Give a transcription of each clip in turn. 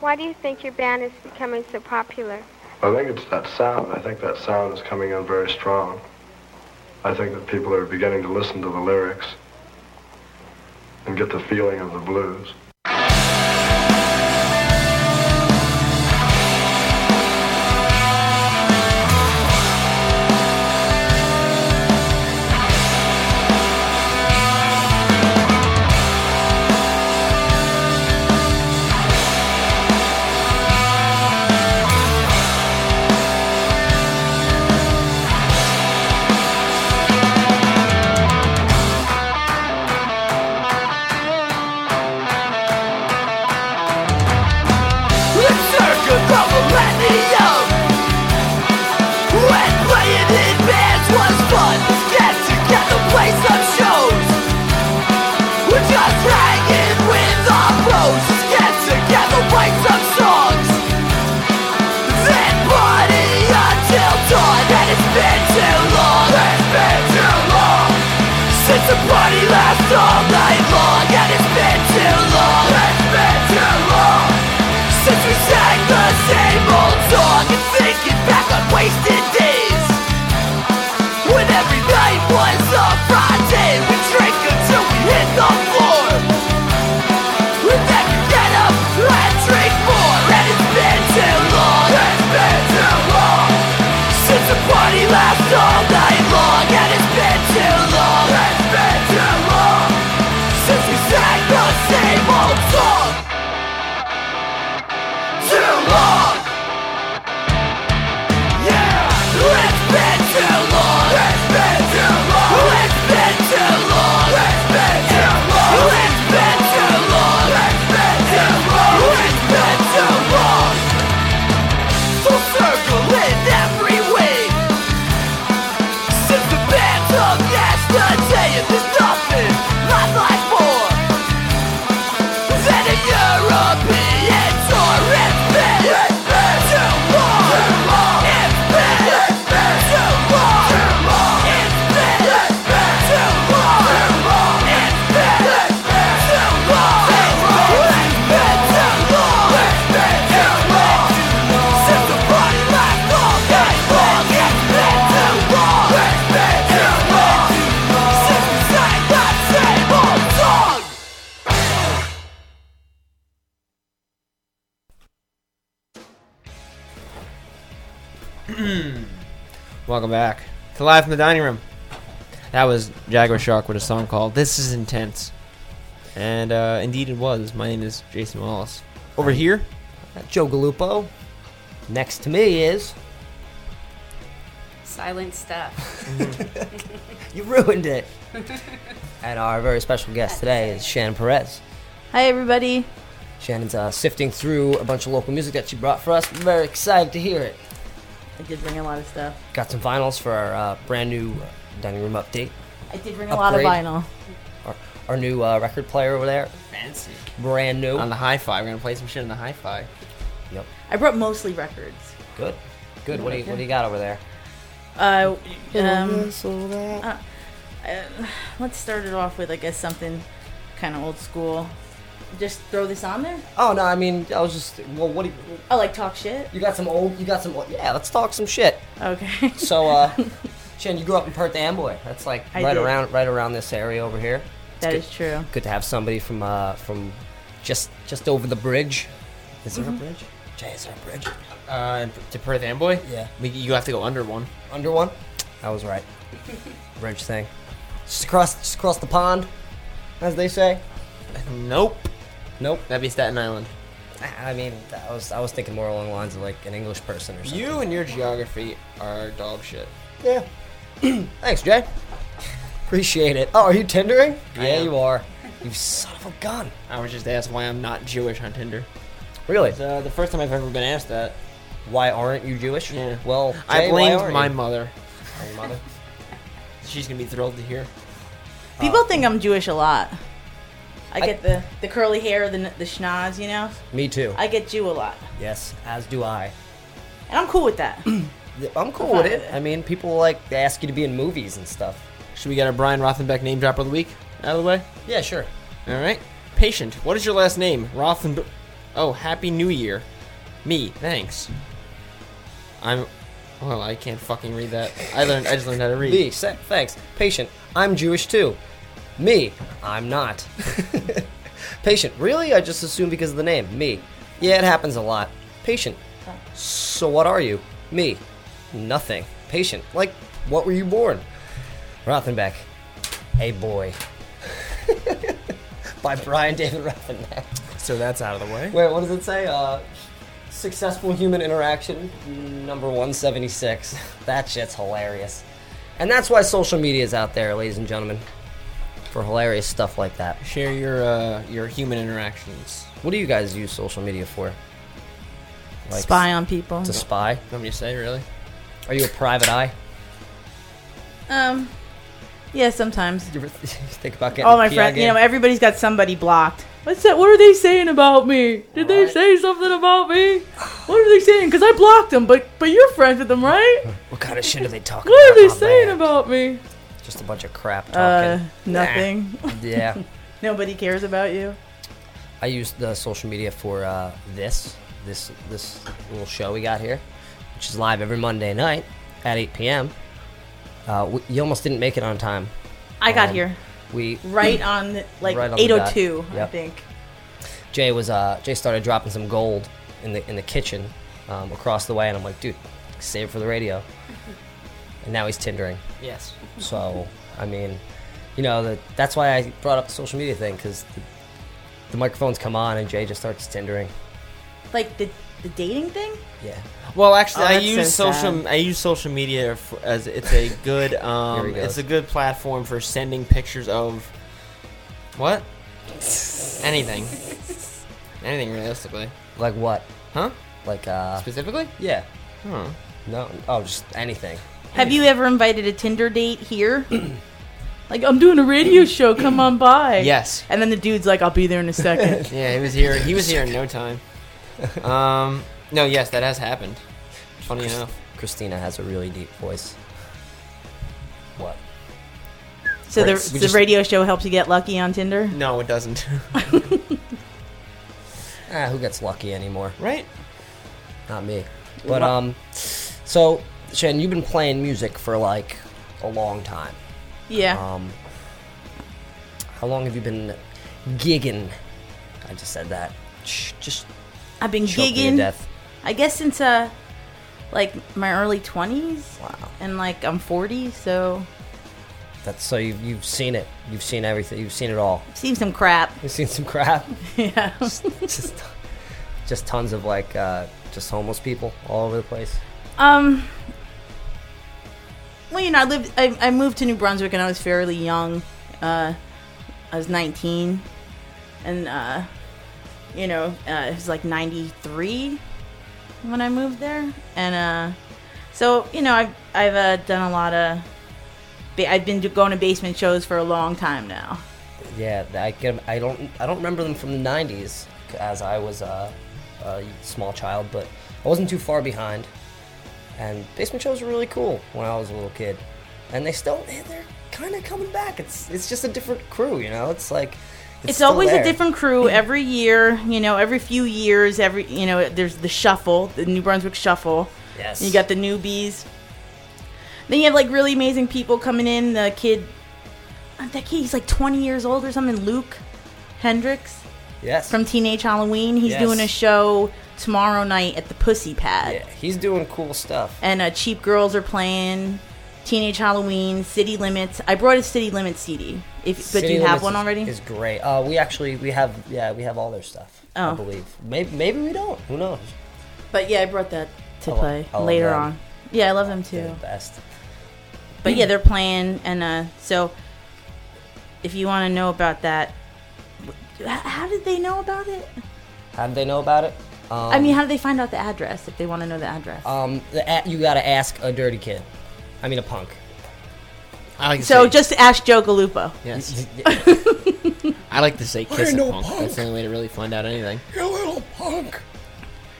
Why do you think your band is becoming so popular? I think it's that sound. I think that sound is coming in very strong. I think that people are beginning to listen to the lyrics and get the feeling of the blues. Live from the Dining Room. That was Jaguar Shark with a song called This Is Intense. And uh, indeed it was. My name is Jason Wallace. Over here, Joe Galupo. Next to me is. Silent stuff. You ruined it. and our very special guest today is Shannon Perez. Hi, everybody. Shannon's uh, sifting through a bunch of local music that she brought for us. We're very excited to hear it. I did bring a lot of stuff. Got some vinyls for our uh, brand new uh, dining room update. I did bring a lot of vinyl. Our, our new uh, record player over there, fancy. brand new. On the hi-fi. We're going to play some shit on the hi-fi. Yep. I brought mostly records. Good. Good. What do you What do you got over there? Uh, um, uh, uh, let's start it off with, I guess, something kind of old school. Just throw this on there. Oh no, I mean I was just well. What do you? I like talk shit. You got some old. You got some. Yeah, let's talk some shit. Okay. So, uh, Shannon, you grew up in Perth Amboy. That's like I right did. around right around this area over here. That good, is true. Good to have somebody from uh from just just over the bridge. Is there Mhm. a bridge? Jay, is there a bridge? Uh, to Perth Amboy? Yeah. We, you have to go under one. Under one? I was right. bridge thing. Just across just across the pond, as they say. Nope. Nope. That'd be Staten Island. I mean, I was I was thinking more along the lines of like an English person or something. You and your geography are dog shit. Yeah. Thanks, Jay. Appreciate it. Oh, are you Tindering? I yeah, am. you are. You son of a gun. I was just asked why I'm not Jewish on Tinder. Really? It's uh, the first time I've ever been asked that. Why aren't you Jewish? Yeah. Well, I Jay, why blamed my you? mother. Oh, your mother. She's gonna be thrilled to hear. People think I'm Jewish a lot. I I- get the, the curly hair, the the schnoz, you know. Me too. I get you a lot, yes, as do I. and I'm cool with that. I'm cool fine with with it. it. I mean, people like they ask you to be in movies and stuff. Should we get our Brian Rothenbeck name drop of the week out of the way? Yeah, sure. All right. Patient. What is your last name? Rothen. Oh, Happy New Year. Me, thanks. I'm. Well, I can't fucking read that. I learned. I just learned how to read. Me, se- thanks. Patient, I'm Jewish too. Me, I'm not. Patient, really? I just assumed because of the name. Me. Yeah, it happens a lot. Patient, so what are you? Me, nothing. Patient, like, what were you born? Rothenbeck, a boy. By Brian David Rothenbeck. So that's out of the way. Wait, what does it say? Uh, successful human interaction, number 176. That shit's hilarious. And that's why social media is out there, ladies and gentlemen, for hilarious stuff like that. Share your uh, your human interactions. What do you guys use social media for? Like Spy on people. To spy? Want me to say really? Are you a private eye? Um, yeah, sometimes. You ever think about getting All my a PI friends, you know, everybody's got somebody blocked. What's that? What are they saying about me? Did they Alright. say something about me? What are they saying? Because I blocked them, but but you're friends with them, right? What kind of shit are they talking What are they saying man? about me? Just a bunch of crap Uh, talking. nothing. yeah. Nobody cares about you. I use the social media for uh, this, this, this little show we got here, which is live every Monday night at 8 p.m. Uh, we, you almost didn't make it on time. I got Um, here We right on the- like Right on 802, I Yep. think. Jay was uh, Jay started dropping some gold in the in the kitchen um, across the way, and I'm like, dude, save it for the radio. And now he's tindering. Yes. So I mean, you know, that that's why I brought up the social media thing because the, the microphones come on and Jay just starts tindering. Like the the dating thing. Yeah. Well, actually, Oh, I use so social. sad. I use social media for, as it's a good. Um, he it's a good platform for sending pictures of what? Anything. Anything realistically. Like what? Huh? Like uh, Specifically? yeah. Huh. No. Oh, just anything. Have you ever invited a Tinder date here? like I'm doing a radio show, come on by. Yes. And then the dude's like, I'll be there in a second. Yeah, he was here. He was here in no time. Um, no, yes, that has happened. Funny enough. Christina has a really deep voice. What? so the, Right, we the just- radio show helps you get lucky on Tinder. No, it doesn't. Ah, who gets lucky anymore? right? Not me. But um, so Shannon, you've been playing music for like a long time. Yeah. Um, how long have you been gigging? I just said that. Shh, just I've been gigging. death. I guess since uh, like my early 20s, Wow. and like I'm 40, so That's so you've you've seen it. You've seen everything. You've seen it all. I've seen some crap. You've seen some crap. yeah. just just tons of like uh, just homeless people all over the place. Um. Well, you know, I lived. I, I moved to New Brunswick, and I was fairly young. Uh, I was 19, and uh, you know, uh, it was like 93 when I moved there, and uh, so you know, I've I've uh, done a lot of. Ba- I've been going to basement shows for a long time now. Yeah, I get. I don't. I don't remember them from the '90s, as I was a small child, but I wasn't too far behind. And basement shows were really cool when I was a little kid, and they still they're kind of coming back. It's it's just a different crew, you know. It's like It's, still always there. a different crew every year. You know, every few years, every you know, there's the shuffle, the New Brunswick shuffle. Yes. You got the newbies. Then you have like really amazing people coming in. The kid, uh, that kid, he's like 20 years old or something. Luke Hendricks yes from Teenage Halloween. He's Yes. doing a show tomorrow night at the Pussy Pad. Yeah, he's doing cool stuff. And uh, Cheap Girls are playing. Teenage Halloween, City Limits. I brought a City Limits CD. If but City do you have one already? Is great. Uh, we actually we have yeah we have all their stuff. I Oh. believe maybe maybe we don't. Who knows? But yeah, I brought that to I love- play I love later on. Yeah, I love them They're too. the best. But yeah, they're playing, and uh, so if you want to know about that, how did they know about it? How did they know about it? Um, I mean, how do they find out the address if they want to know the address? um, the, a- you got to ask a dirty kid. I mean a punk. I like to so say, just ask Joe Galupo. yes. I like to say kiss a no punk. punk. That's the only way to really find out anything. You little punk.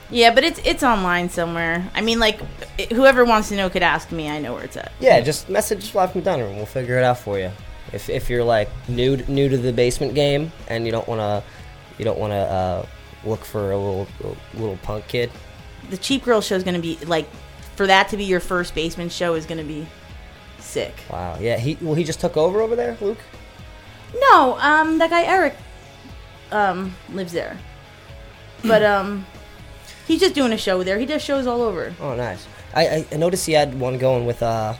Yeah, but it's it's online somewhere. I mean, like i- whoever wants to know could ask me. I know where it's at. Yeah, just message Live from Dunner and we'll figure it out for you. If, if you're like new new to the basement game and you don't want to you don't want to uh, look for a little little punk kid. The Cheap Girl show is going to be like, for that to be your first basement show is going to be sick. Wow. Yeah. He well he just took over over there, Luke. No, um, that guy Eric, um, lives there, but um, he's just doing a show there. He does shows all over. Oh, nice. I, I, noticed he had one going with uh,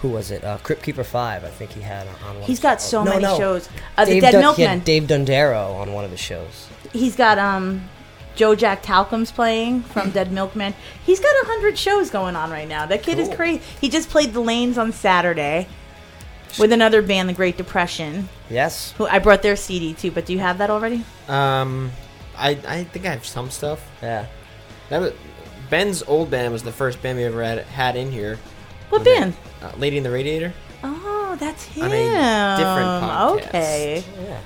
who was it? Uh, Crypt Keeper Five. I think he had on one. He's got so No, many no. shows. Uh, the Dave Dead Dun- Milkman. Dave Dundaro on one of the shows. He's got um, Joe Jack Talcum's playing from Dead Milkmen. He's got a hundred shows going on right now. That kid is crazy. He just played the Lanes on Saturday with another band, the Great Depression. Yes. Who I brought their CD too. But do you have that already? Um, I I think I have some stuff. Yeah. That was Ben's old band was the first band we ever had had in here. What Was it, band? Uh, Lady in the Radiator. Oh, that's him. On a different podcast. Okay. Yeah.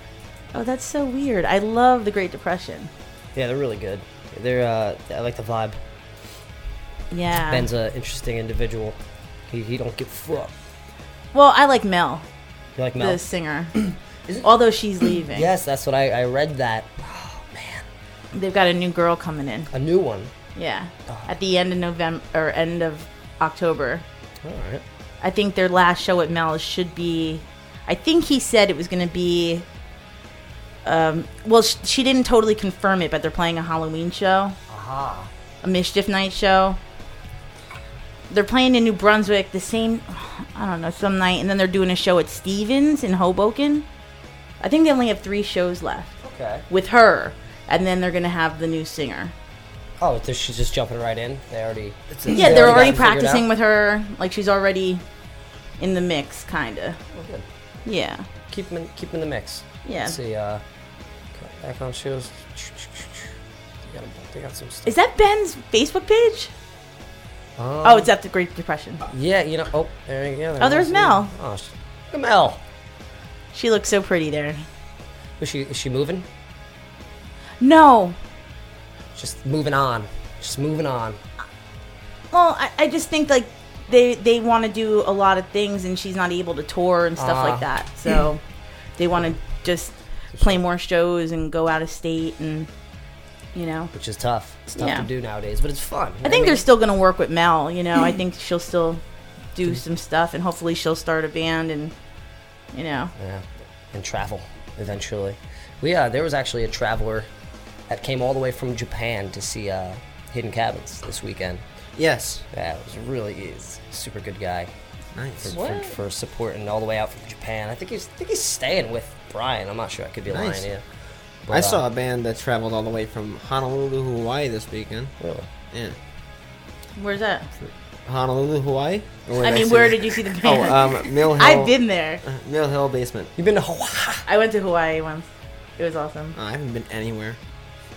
Oh, that's so weird. I love the Great Depression. Yeah, they're really good. They're uh, I like the vibe. Yeah. Ben's an interesting individual. He, he don't give a fuck. well, I like Mel, You like Mel? the singer. Although she's leaving. Yes, that's what I, I read that. Oh man, They've got a new girl coming in. a new one. Yeah. At the end of November or end of October. All right. I think their last show at Mel's should be. I think he said it was going to be. Um, well, sh- she didn't totally confirm it, but they're playing a Halloween show, Aha. a mischief night show. They're playing in New Brunswick the same, I don't know, some night, and then they're doing a show at Stevens in Hoboken. I think they only have three shows left Okay. with her, and then they're going to have the new singer. Oh, so she's just jumping right in. They already. It's Yeah, they're already got it figured practicing with her. Like she's already in the mix, kind of. Oh. Yeah. Keep them in, keep 'em in the mix. Yeah. Let's see. Uh, background shows. They got, they got some stuff. Is that Ben's Facebook page? Um, Oh, it's at the Great Depression. Yeah, you know. Oh, there you go. Oh, there's Mel. Oh, look at Mel. She looks so pretty there. Is she is she moving? No. Just moving on. Just moving on. Well, I, I just think like they they want to do a lot of things, and she's not able to tour and stuff Ah. like that. So they want to just play more shows and go out of state, and you know. Which is tough. It's tough Yeah. to do nowadays, but it's fun. I think they're still gonna work with Mel. You know, I think she'll still do some stuff, and hopefully she'll start a band, and you know. Yeah, and travel eventually. We uh, there was actually a traveler that came all the way from Japan to see uh, Hidden Cabins this weekend. Yes. Yeah, it was really he's super good guy Nice. for, for, for supporting all the way out from Japan. I think he's I think he's staying with Brian. I'm not sure. I could be Nice. lying. Yeah. I But, saw uh, a band that traveled all the way from Honolulu, Hawaii this weekend. Really? Yeah. Where's that? Honolulu, Hawaii? Or I mean, say where that? did you see the Oh, band? um, Mill Hill. I've been there. uh, Mill Hill basement. You've been to Hawaii? I went to Hawaii once. It was awesome. Oh, I haven't been anywhere.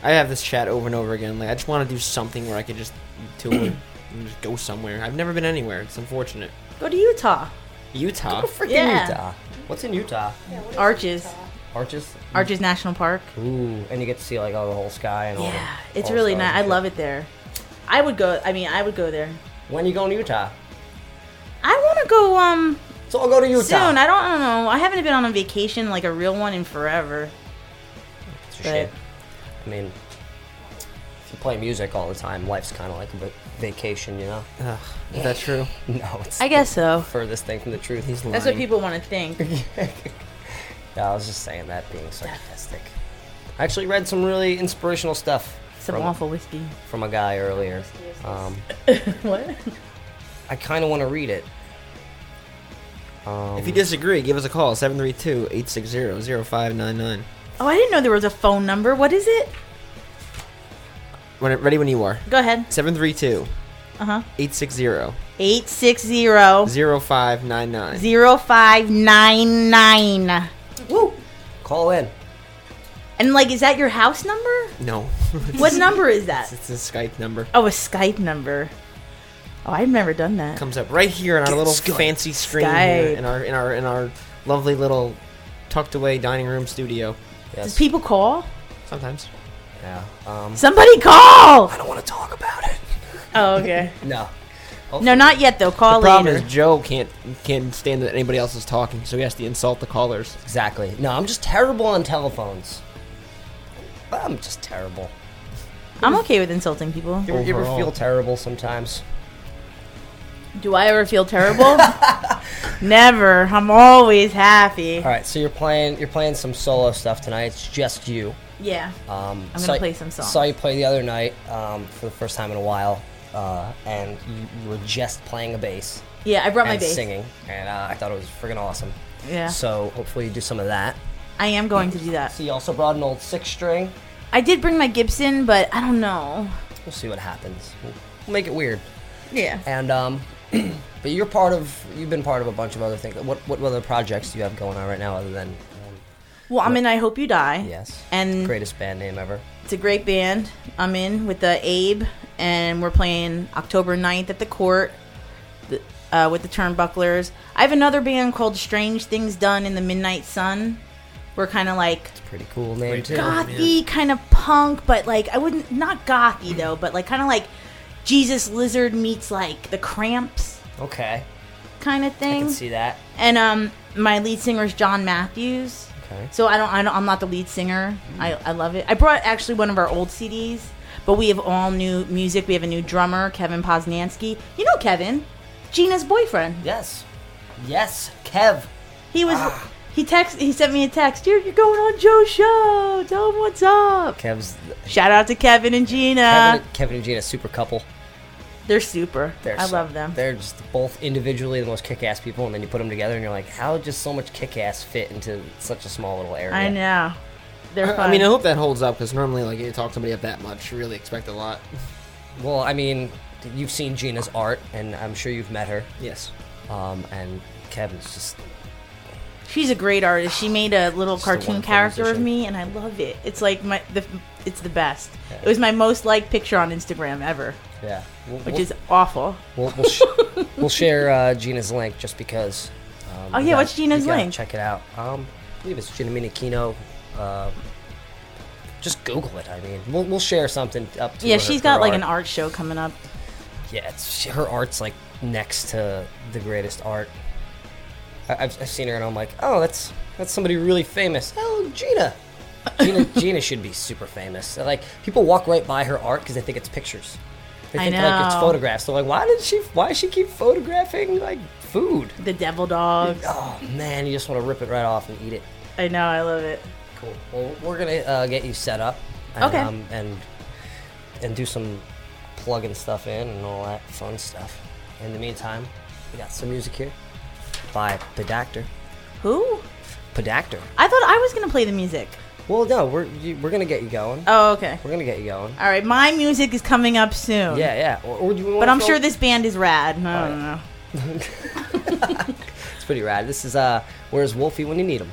I have this chat over and over again. Like, I just want to do something where I could just tour and just go somewhere. I've never been anywhere. It's unfortunate. Go to Utah. Utah. Go Freaking Yeah. Utah. What's in Utah? Arches. Arches. Arches National Park. Ooh, and you get to see like all the whole sky and all. Yeah, the, it's all really nice. I love it there. I would go. I mean, I would go there. When are you going to Utah? I want to go um So I'll go to Utah. soon. I don't, I don't know. I haven't been on a vacation like a real one in forever. It's a shame. I mean, if you play music all the time, life's kind of like a va- vacation, you know? Ugh, is that true? No, it's I guess the so. furthest thing from the truth. He's lying. That's what people want to think. Yeah, I was just saying that being sarcastic. I actually read some really inspirational stuff Some from, awful whiskey. from a guy earlier. Um, what? I kind of want to read it. Um, If you disagree, give us a call 732-860-0599. Oh, I didn't know there was a phone number. What is it? When ready when you are. Go ahead. 732 Uh huh. 860 Eight six zero 0599. zero five nine nine. Woo! call in. And like, is that your house number? No. What number is that? It's a Skype number. Oh, a Skype number. Oh, I've never done that. Comes up right here on our little Skype. fancy screen here in our in our in our lovely little tucked away dining room studio. Does people call? Sometimes. Yeah. Um, Somebody call! I don't want to talk about it. Oh, okay. No. no, not yet though. Call the problem later. is Joe can't can't stand that anybody else is talking, so he has to insult the callers. Exactly. No, I'm just terrible on telephones. I'm just terrible. I'm okay with insulting people. You ever, you ever feel terrible sometimes? Do I ever feel terrible? Never. I'm always happy. All right, so you're playing you're playing some solo stuff tonight. It's just you. Yeah. Um, I'm gonna play some songs. Saw you play the other night um, for the first time in a while, uh, and you, you were just playing a bass Yeah, I brought my bass. singing, and uh, I thought it was friggin' awesome. Yeah. So hopefully you do some of that. I am going to do that. So you also brought an old six string. I did bring my Gibson, but I don't know. We'll see what happens. We'll, we'll make it weird. Yeah. And um, but you're part of you've been part of a bunch of other things. What what other projects do you have going on right now other than Well, I'm in I Hope You Die. yes, And greatest band name ever. it's a great band. I'm in with the Abe, and we're playing October 9th at the court the, uh, with the Turnbucklers. I have another band called Strange Things Done in the Midnight Sun. We're kind of like It's a Pretty cool name too. band. gothy, kind of punk, but like I wouldn't not gothy though, but like kind of like Jesus Lizard meets like the Cramps Okay, kind of I thing. can see that. And um, my lead singer is John Matthews. Okay. So I don't, I don't I'm not the lead singer. Mm. I, I love it. I brought actually one of our old CDs, but we have all new music. We have a new drummer, Kevin Posnanski. You know Kevin, Gina's boyfriend. Yes, yes, Kev. He was. Ah. He text. He sent me a text. You're, you're going on Joe's show. Tell him what's up. Kev's Shout out to Kevin and Gina. Kevin, Kevin and Gina, super couple. They're super. They're I so- love them. They're just both individually the most kick-ass people, and then you put them together, and you're like, how does so much kick-ass fit into such a small little area? I know. They're fun. I mean, I hope that holds up because normally, like, you talk to somebody up that much, you really expect a lot. Well, I mean, you've seen Gina's art, and I'm sure you've met her. Yes. Um, and Kevin's just She's a great artist. She made a little Just cartoon wonderful character of me, and I love it. It's like my the it's the best. Yeah. It was my most liked picture on Instagram ever, yeah. We'll, which we'll, is awful. we'll, we'll, sh- we'll share uh, Gina's link just because. Um, Oh, yeah, gotta- what's Gina's link? Check it out. Um, I believe it's Gina Minikino. Uh, just Google it. I mean, we'll, we'll share something up to Yeah, her- she's her got like art. an art show coming up. Yeah, it's her art's like next to the greatest art. I, I've, I've seen her and I'm like, oh, that's that's somebody really famous. Oh, Gina. Gina, Gina should be super famous. Like people walk right by her art because they think it's pictures. They I think like it's photographs. They're like, why did she? Why does she keep photographing like food? The Devil Dogs. Oh man, you just want to rip it right off and eat it. I know, I love it. Cool. Well, we're gonna uh, get you set up. And, Okay. Um, and and do some plugging stuff in and all that fun stuff. In the meantime, we got some music here by Pedactor. Who? Pedactor. I thought I was gonna play the music. Well, no, we're you, we're gonna get you going. Oh, okay. We're gonna get you going. All right, my music is coming up soon. Yeah, yeah. Or, or do you But I'm sure this band is rad. I don't know. it's pretty rad. This is uh, where's Wolfie when you need him?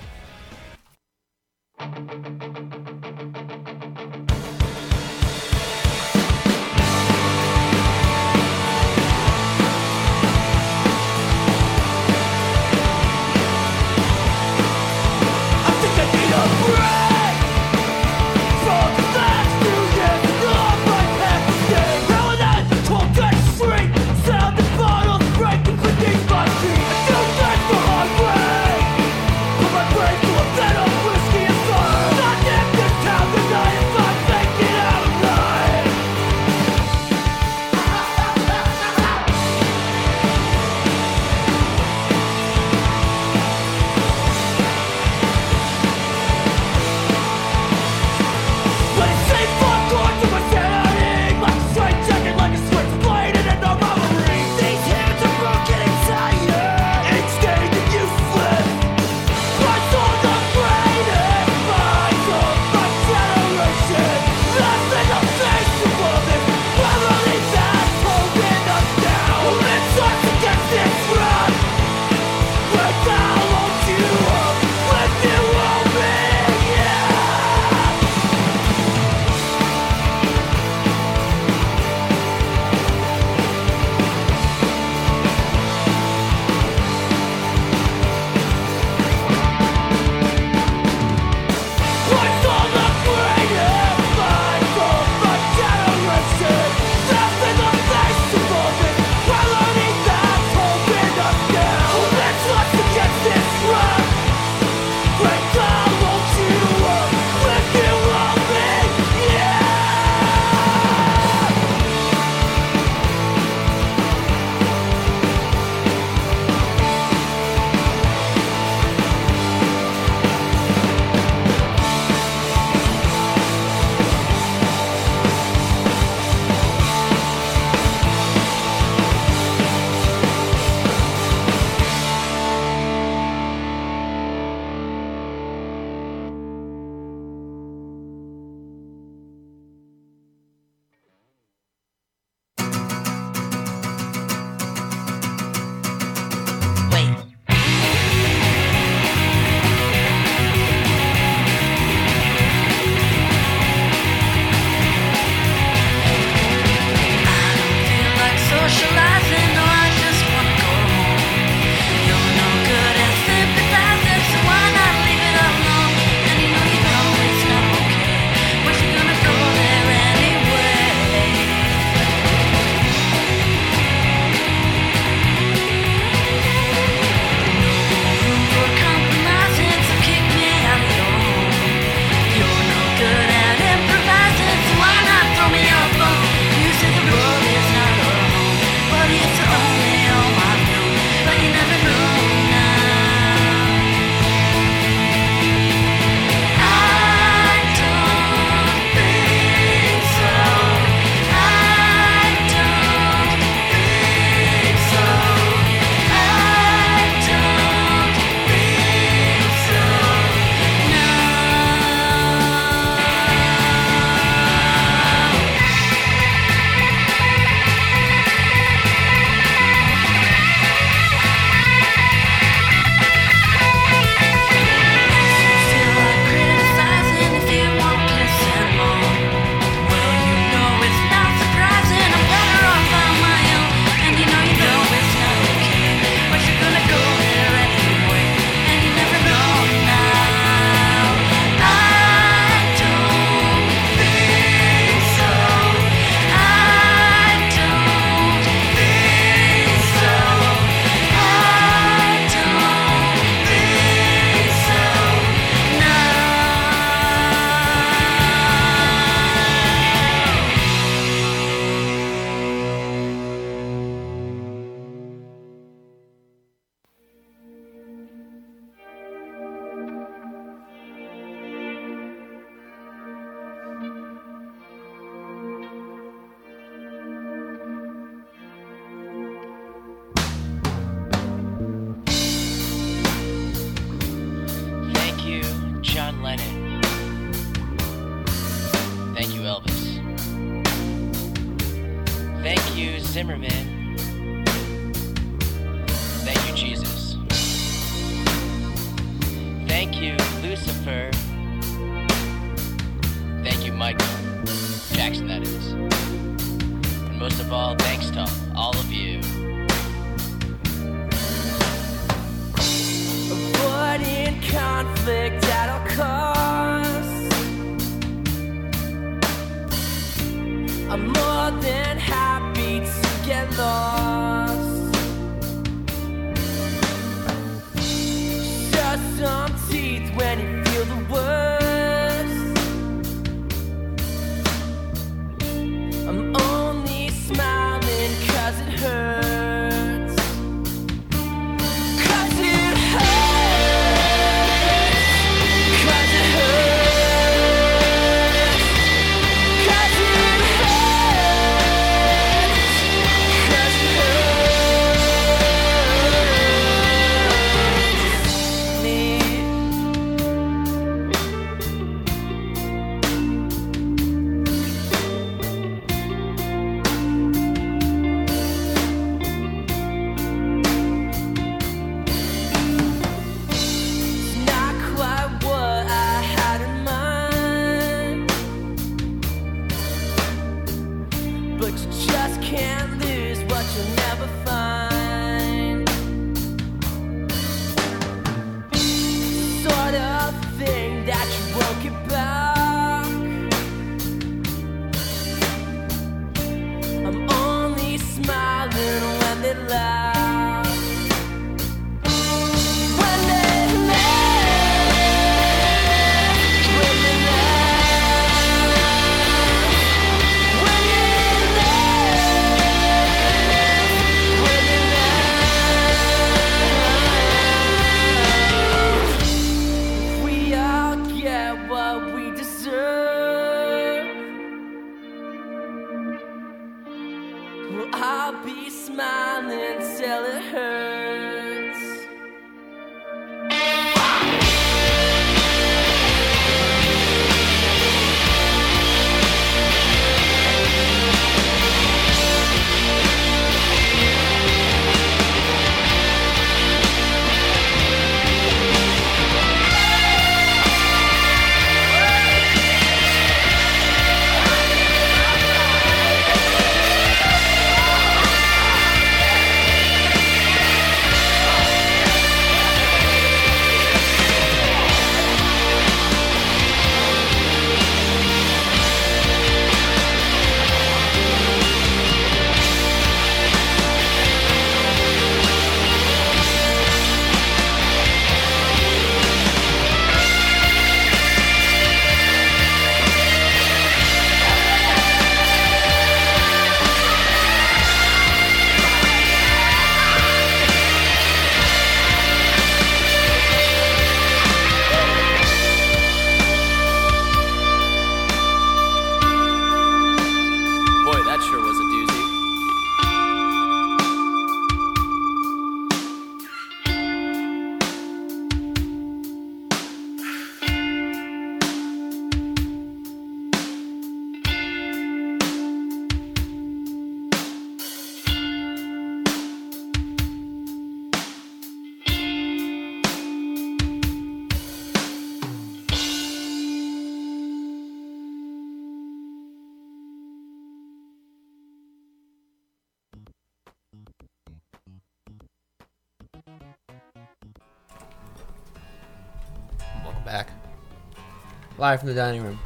Live from the dining room.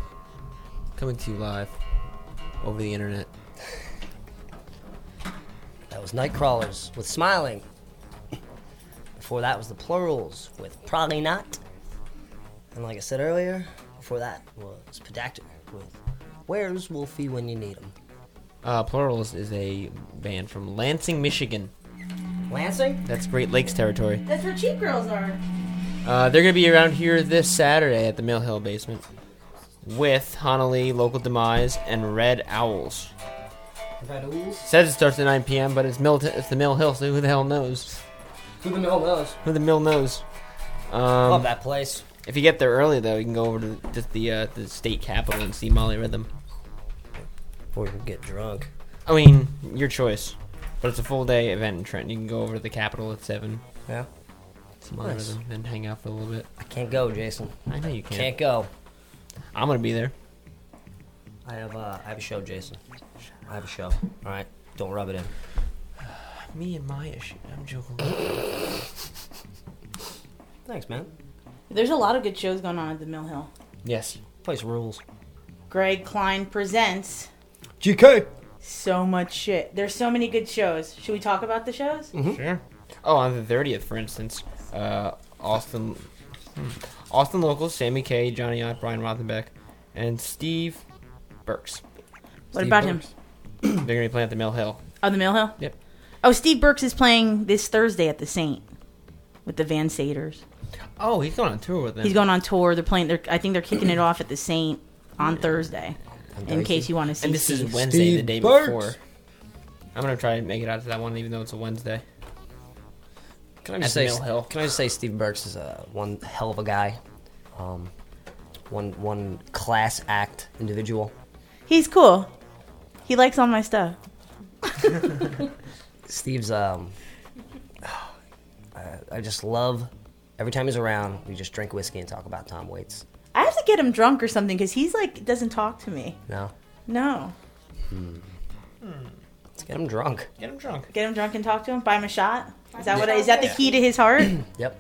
Coming to you live over the internet. That was Nightcrawlers with Smiling. Before that was the Plurals with Probably Not. And like I said earlier, before that was Pedactic with Where's Wolfie When You Need Him? Uh, Plurals is a band from Lansing, Michigan. Lansing? That's Great Lakes territory. That's where cheap girls are. Uh, they're going to be around here this Saturday at the Mill Hill Basement with Honolulu, Local Demise, and Red Owls. Red Ools? Says it starts at 9 p.m., but it's Mill. it's the Mill Hill, so who the hell knows? Who the mill knows? Who the Mill knows? Love Um, that place. if you get there early, though, you can go over to just the uh, the state capitol and see Molly Rhythm. Or you can get drunk. I mean, your choice. But it's a full day event in Trenton. You can go over to the Capitol at seven. Yeah. Some other Nice. than, hang out for a little bit. I can't go, Jason. I know you can't. Can't go. I'm gonna be there. I have uh, I have a show, Jason. I have a show. All right, don't rub it in. Me and my issue. I'm joking. Thanks, man. There's a lot of good shows going on at the Mill Hill. yes. Place rules. Greg Klein presents GK. so much shit. There's so many good shows. Should we talk about the shows? Sure. Oh, on the thirtieth, for instance, uh, Austin, hmm, Austin locals, Sammy K, Johnny Ott, Brian Rothenbeck, and Steve Burks. What Steve about him? They're gonna be playing at the Mill Hill. Oh, the Mill Hill. Yep. Oh, Steve Burks is playing this Thursday at the Saint with the Vansaders. Oh, he's going on tour with them. He's going on tour. They're playing. They're, I think they're kicking it off at the Saint on Thursday. In case you want to see. and this is Steve. Wednesday, the day Burks. before. I'm gonna try and make it out to that one, even though it's a Wednesday. Can I just say? Hill. Can I just say Steve Burks is a one hell of a guy. Um, one one class act individual. He's cool. He likes all my stuff. Steve's um, I, I just love every time he's around. We just drink whiskey and talk about Tom Waits. I have to get him drunk or something because he's like doesn't talk to me. No, No, let's get him drunk. Get him drunk. get him drunk and talk to him. Buy him a shot. Is that what? Is that the key to his heart? Yep.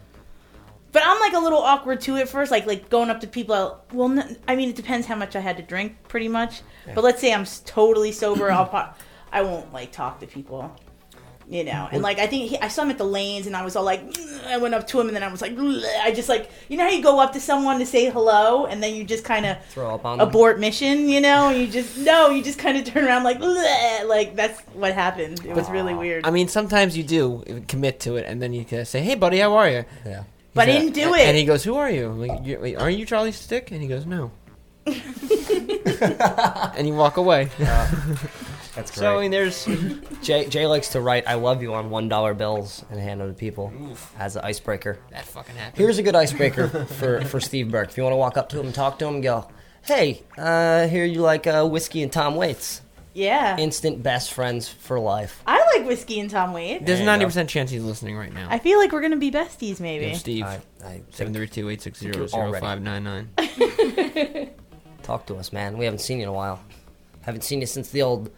But I'm like a little awkward too at first, like like going up to people. Well, I mean, it depends how much I had to drink, pretty much. But let's say I'm totally sober, I'll po- I won't like talk to people, you know. And like I think he, I saw him at the lanes, and I was all like, mm, I went up to him, and then I was like, I just like you know how you go up to someone to say hello, and then you just kind of Throw up on them. abort mission, you know, and you just no, you just kind of turn around like like that's what happened. It was really weird. I mean, sometimes you do commit to it, and then you can say, "Hey, buddy, how are you?" Yeah. but I didn't do it. And he goes, "Who are you?" Like, "You- wait, aren't you Charlie Stick? And he goes, "No." and you walk away. That's great. So I mean, there's Jay, Jay likes to write "I love you" on one dollar bills and hand them to people as an icebreaker. that fucking happened. Here's a good icebreaker for, for Steve Burke. If you want to walk up to him and talk to him go, "Hey, uh, here you like uh, whiskey and Tom Waits." yeah, Instant best friends for life. I like whiskey and Tom Waits. There's a ninety percent chance he's listening right now. I feel like we're gonna be besties, maybe. Yeah, Steve. I, I Seven three two eight six zero you're zero already- five nine nine. talk to us, man. We haven't seen you in a while. Haven't seen you since the old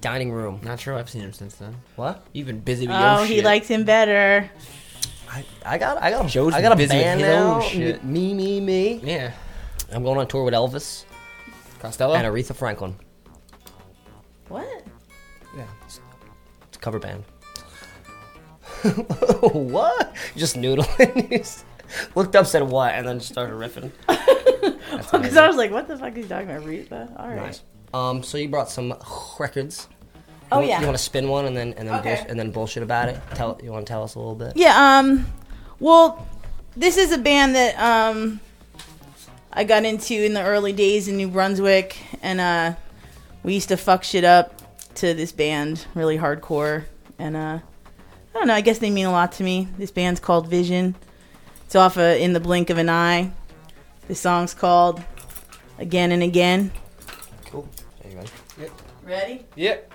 dining room. Not sure I've seen him since then. What? You've been busy with Oh, your he shit. likes him better. I, I got I got a, Joe's I got a busy with band his own now. shit. Me me me. Yeah, I'm going on tour with Elvis Costello. and Aretha Franklin. What? Yeah, it's, it's a cover band. what? Just noodling. You just Looked up, said what, and then just started riffing. Because amazing. I was like, what the fuck is he talking about, Aretha? All right. Nice. Um, so you brought some records. Oh, You- yeah. You want to spin one and then and then Okay. bullsh- and then bullshit about it? Tell you want to tell us a little bit? Yeah, um, well, this is a band that, um, I got into in the early days in New Brunswick, and, uh, we used to fuck shit up to this band really hardcore, and, uh, I don't know, I guess they mean a lot to me. This band's called Vision. It's off of In the Blink of an Eye. The song's called Again and Again. Cool. There you go. Ready? Yep.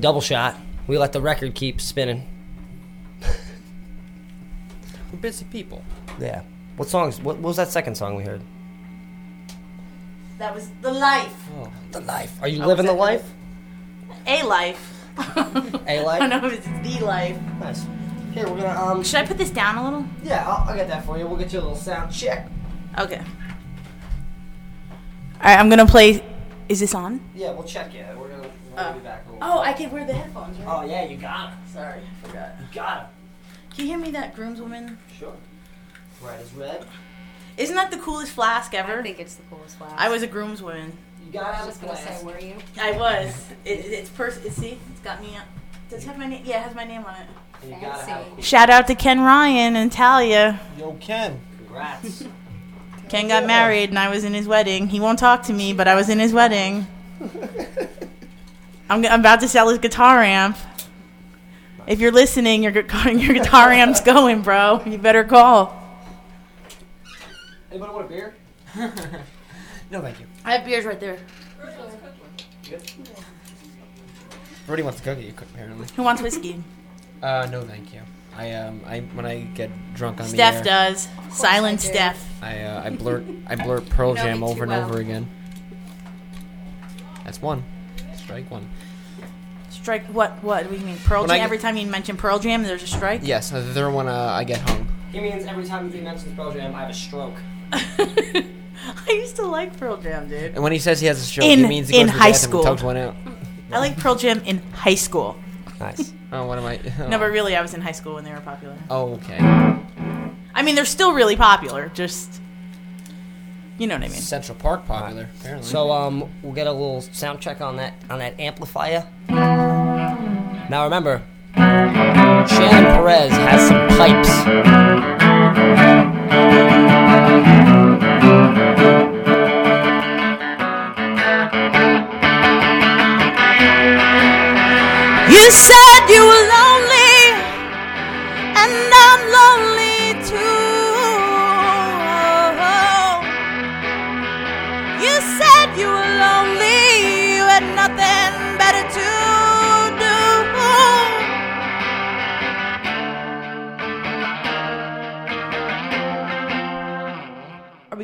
Double shot. We let the record keep spinning. We're busy people. Yeah. What songs? What, what was that second song we heard? That was the life. Oh, The life. Are you Oh, living the life? A life. A life? I don't know if it's the life. Nice. Here we're gonna um. Should I put this down a little? Yeah, I'll, I'll get that for you. We'll get you a little sound check. Okay. All right, I'm gonna play. Is this on? Yeah, we'll check you. We're gonna, we're gonna be back. Oh, can wear the headphones, right? Oh yeah, you got it. Sorry, I forgot. You got it. Can you hear me that groomswoman? Sure. Red is red. Isn't that the coolest flask ever? I think it's the coolest flask. I was a groomswoman. You got I was just gonna say, were you? I was. It, it's pers. it- See, it's got me. Does it have my name? Yeah, it has my name on it. You gotta Fancy. it. Shout out to Ken Ryan and Talia. Yo, Ken. Congrats. Ken got married and I was in his wedding. He won't talk to me, but I was in his wedding. I'm, g- I'm about to sell his guitar amp. If you're listening, your, gu- your guitar amp's going, bro. You better call. Anybody want a beer? No, thank you. I have beers right there. Brody wants a cookie, apparently. Who wants whiskey? Uh, no, thank you. I um, I when I get drunk on Steph the air, does. Silent I. Steph. I uh, I blurt I blurt Pearl Jam over and well. over again. That's one. Strike one. Strike. What? What? What do you mean? Pearl When I Jam? get- Every time you mention Pearl Jam, there's a strike? Yes, the third one uh, I get hung. He means every time he mentions Pearl Jam, I have a stroke. I used to like Pearl Jam, dude. And when he says he has a stroke, In- he means he goes in to the high bathroom and school. tugs one out. I like Pearl Jam in high school. Nice. Oh, what am I? No, but really, I was in high school when they were popular. Oh, okay. I mean, they're still really popular. Just, you know what I mean. Central Park popular, apparently. So um, we'll get a little sound check on that on that amplifier. Now remember, Shannon Perez has some pipes. You said you were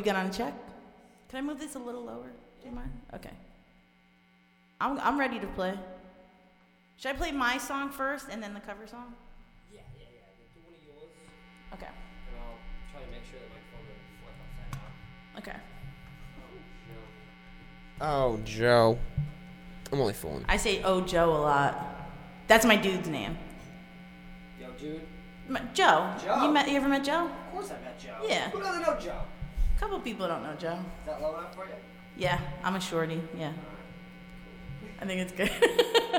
Are we good on a check? Can I move this a little lower? Do you mind? Okay. I'm, I'm ready to play. Should I play my song first and then the cover song? Yeah, yeah, yeah. Do one of yours, Okay. and I'll try to make sure that my phone doesn't flip upside down. Okay. Oh, oh, Joe. I'm only fooling. I say Oh Joe a lot. That's my dude's name. Yo, dude. M- Joe. Joe. You met? You ever met Joe? Of course I met Joe. Yeah. Who doesn't know Joe? A couple people don't know Joe. Is that low enough for you? Yeah, I'm a shorty. Yeah. I think it's good.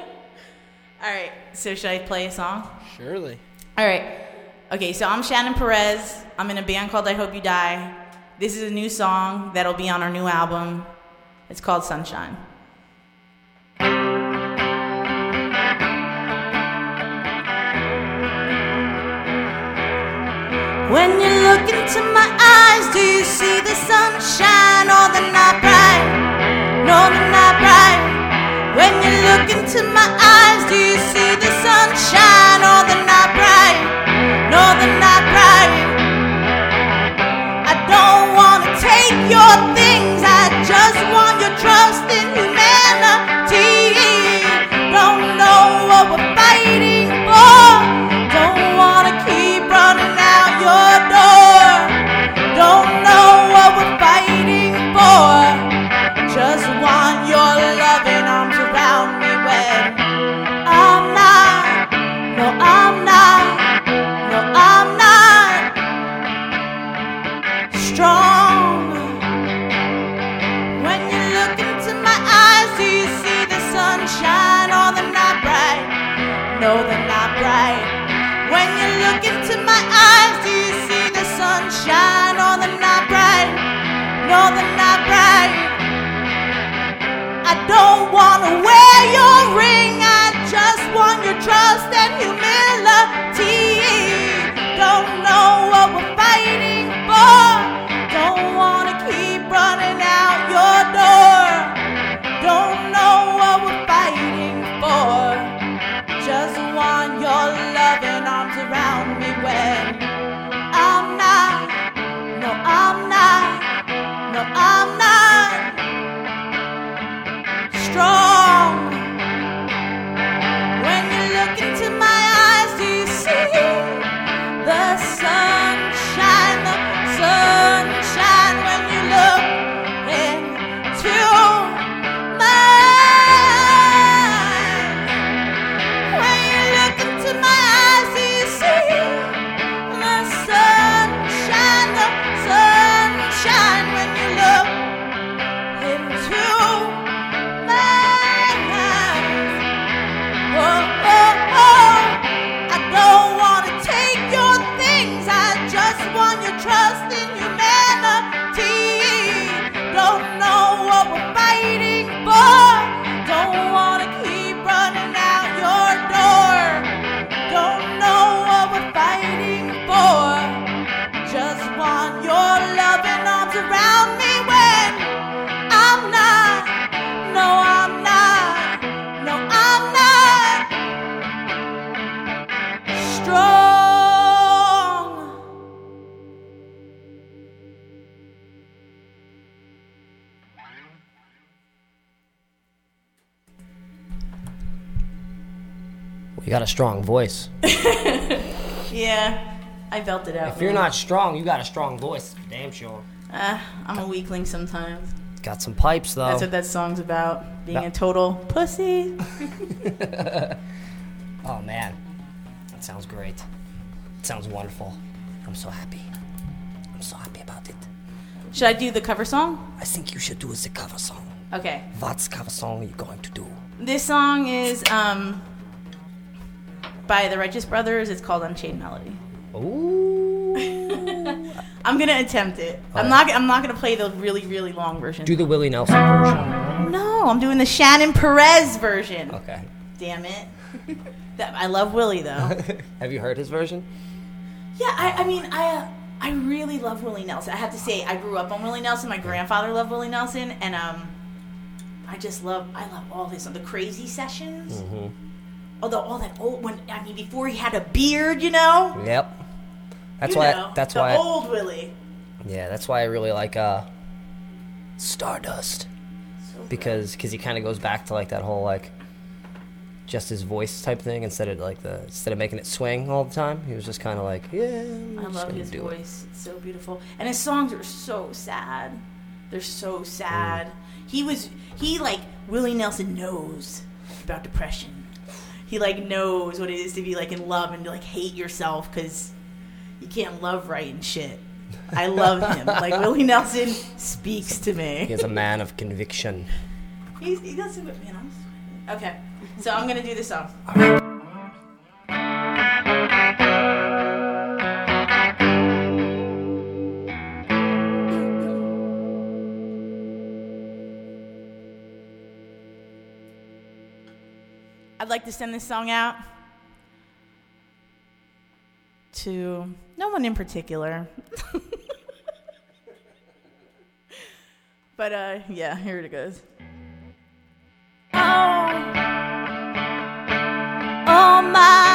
All right. So should I play a song? Surely. All right. Okay, so I'm Shannon Perez. I'm in a band called I Hope You Die. This is a new song that'll be on our new album. It's called Sunshine. When you look into my eyes, do you see the sunshine or the night bright? No, the night bright. When you look into my eyes, do you see the sunshine or the your trust trust You got a strong voice. Yeah, I belted it out. If you're not strong, you got a strong voice. Damn sure. Uh, I'm a weakling sometimes. Got some pipes though. That's what that song's about. Being. Yeah. a total pussy. Oh man, that sounds great. It sounds wonderful. I'm so happy. I'm so happy about it. Should I do the cover song? I think you should do the cover song. Okay. What cover song are you going to do? This song is um by the Righteous Brothers. It's called Unchained Melody. Ooh. I'm gonna attempt it. I'm Alright. not. I'm not gonna play the really, really long version. do the Willie Nelson version. no, I'm doing the Shannon Perez version. Okay. Damn it. that, I love Willie though. Have you heard his version? yeah, I, I mean, I uh, I really love Willie Nelson. I have to say, I grew up on Willie Nelson. My grandfather loved Willie Nelson, and um, I just love. I love all this. The Crazy Sessions. Mm-hmm. Although all that old when I mean before he had a beard, you know. Yep. That's You why. know, that's the why. old Willie. yeah, that's why I really like uh, Stardust So because because he kind of goes back to like that whole like just his voice type thing instead of like the instead of making it swing all the time. He was just kind of like yeah. I'm I just love his do it. voice. It's so beautiful. And his songs are so sad. They're so sad. He was he like Willie Nelson knows about depression. He like knows what it is to be like in love and to like hate yourself because you can't love right and shit. I love him. like Willie Nelson speaks to me. He is a man of conviction. He's, he does it, but man, I'm sweating. Okay, so I'm gonna do this song. I'd like to send this song out to no one in particular. but uh yeah, here it goes. Oh, oh my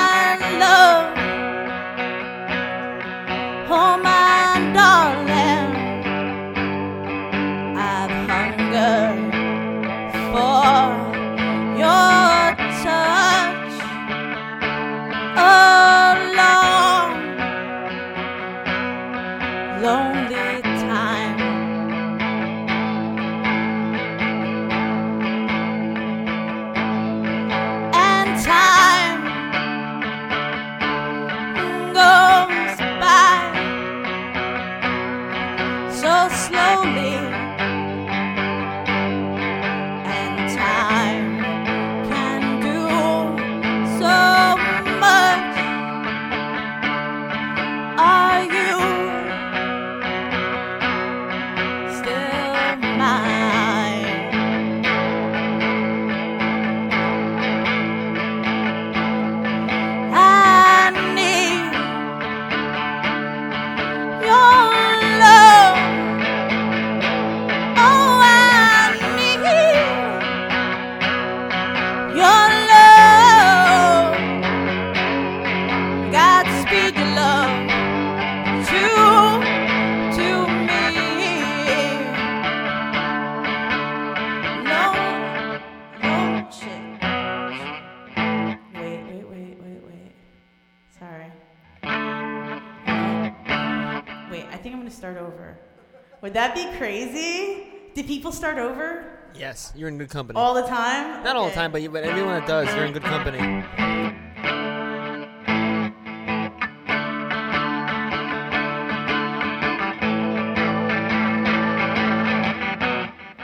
Would that be crazy? Did people start over Yes, you're in good company. all the time? Not all the time, but you, but everyone that does, you're in good company. All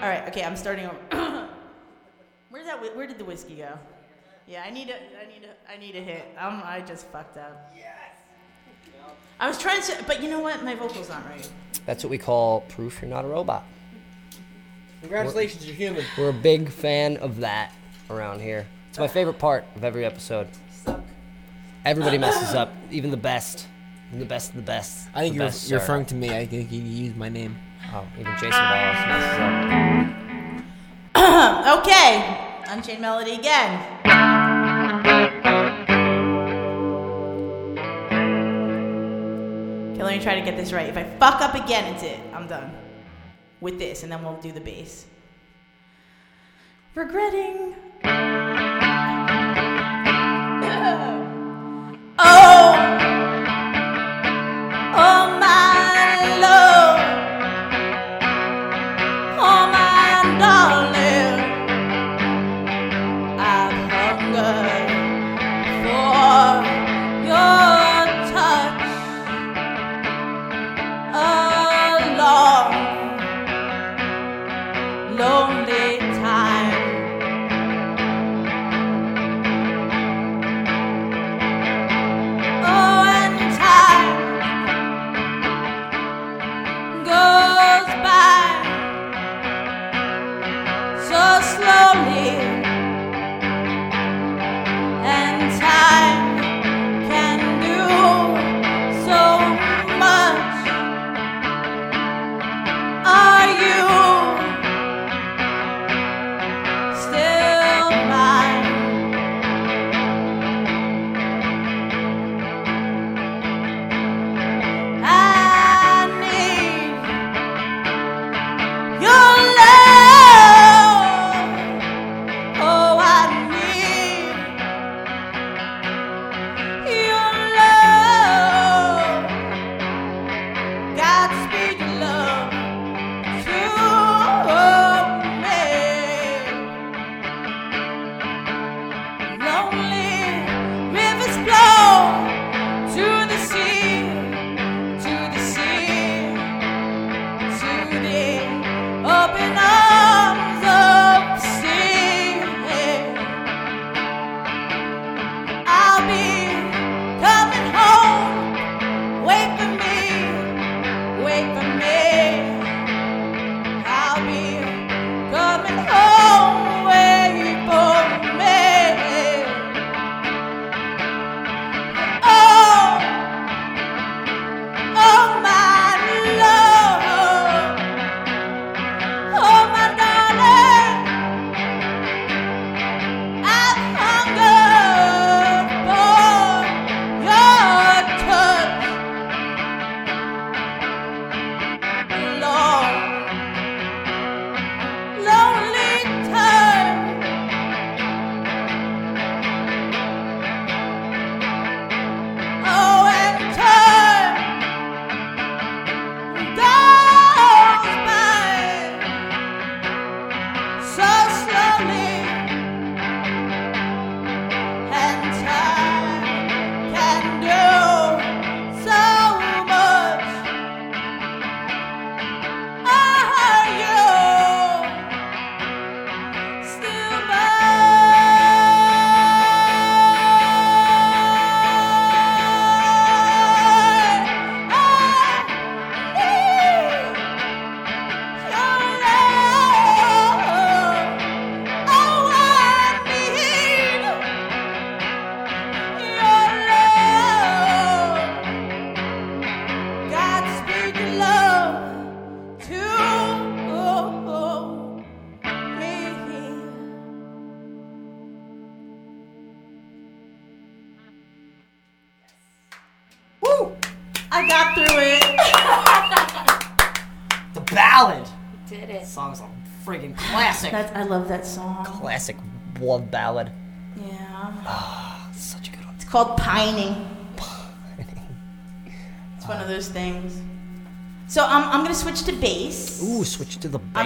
right, okay, I'm starting over. Where's that? Where did the whiskey go? Yeah, I need a, I need a, I need a hit. Um, I just fucked up. Yes. I was trying to, but you know what? My vocals aren't right. That's what we call proof you're not a robot. Congratulations, you're human. We're a big fan of that around here. It's my favorite part of every episode. Suck. Everybody messes up, even the best. Even the best of the best. I think The you're, best you're are- referring to me. I think you used my name. Oh, even Jason Wallace messes up. Okay, Unchained Melody again. Let me try to get this right. If I fuck up again, it's it. I'm done with this, and then we'll do the bass. Regretting.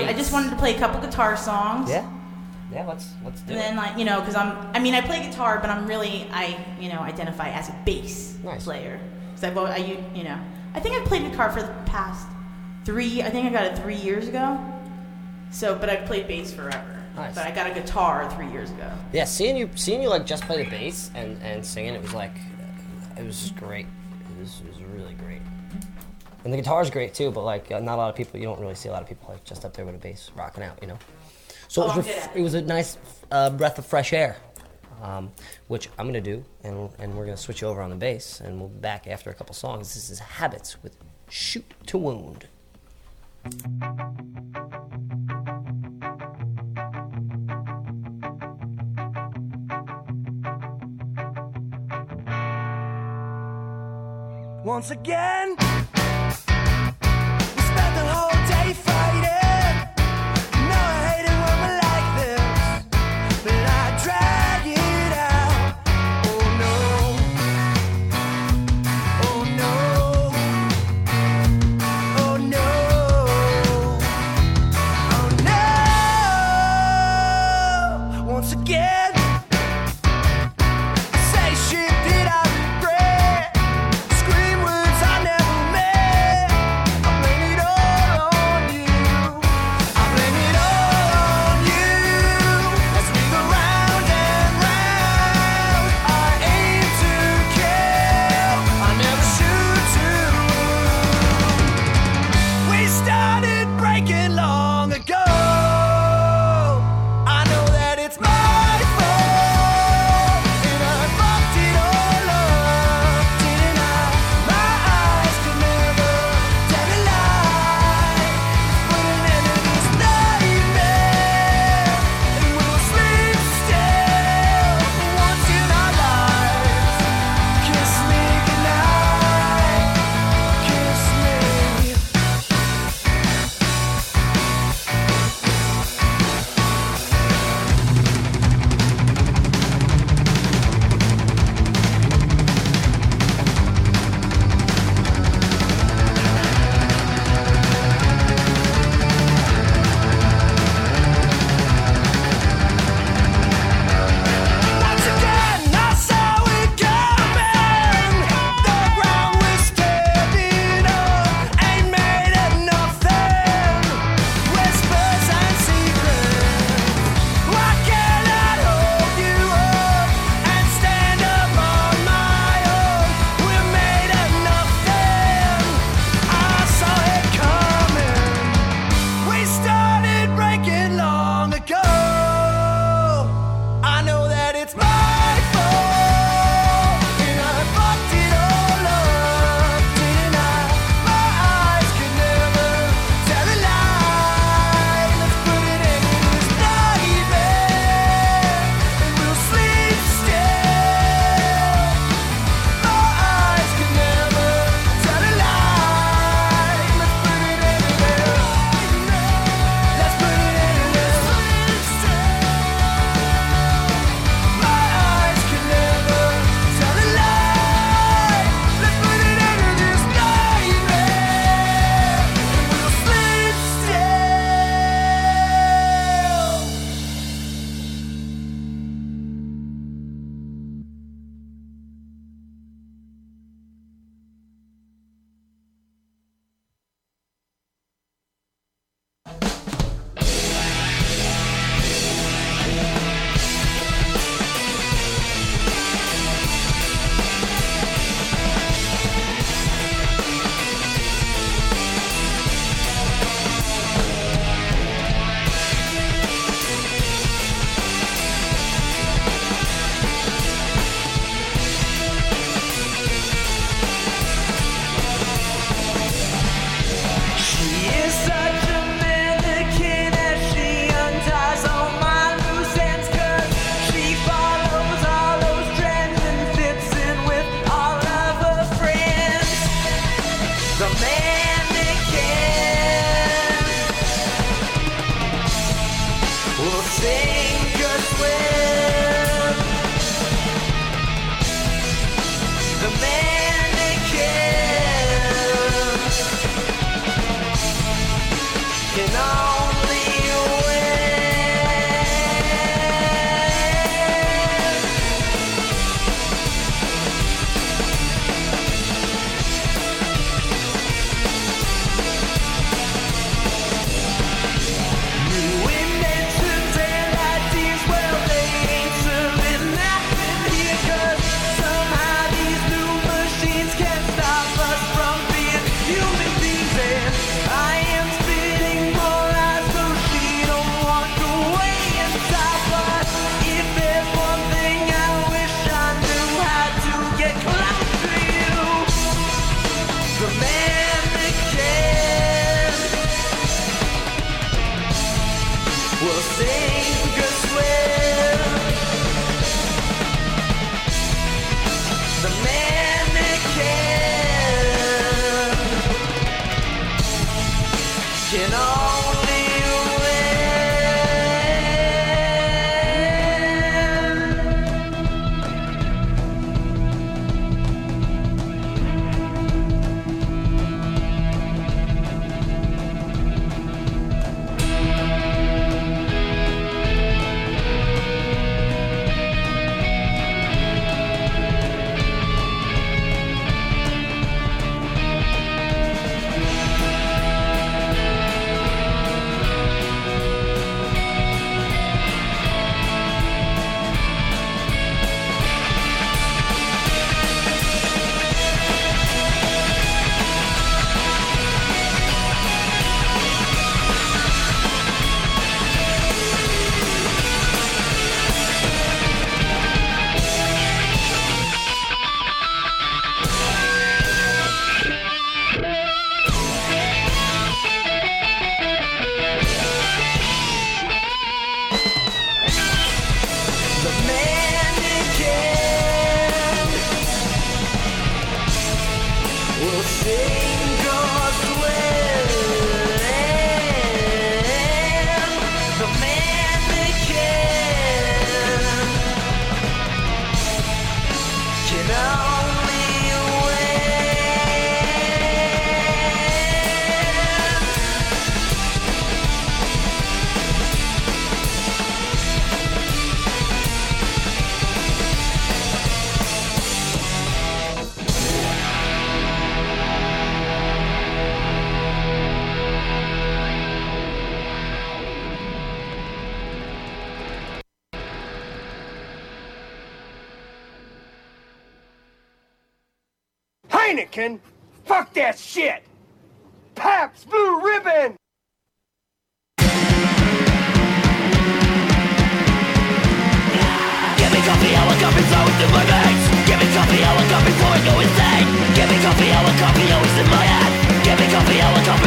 I, I just wanted to play a couple guitar songs. Yeah, yeah. Let's let's do And it. then like you know, because I'm I mean I play guitar, but I'm really I you know identify as a bass Nice. player. Because I've I u- you know I think I've played guitar for the past three. I think I got it three years ago. So, but I've played bass forever. Nice. But I got a guitar three years ago. Yeah, seeing you seeing you like just play the bass and and singing, it was like it was just great. It was, it was really. And the guitar's great too, but like uh, not a lot of people. You don't really see a lot of people like just up there with a bass rocking out, you know. So Oh, it was ref- at it. it was a nice uh, breath of fresh air, um, which I'm gonna do, and and we're gonna switch over on the bass, and we'll be back after a couple songs. This is Habits with Shoot to Wound. Once again, we spent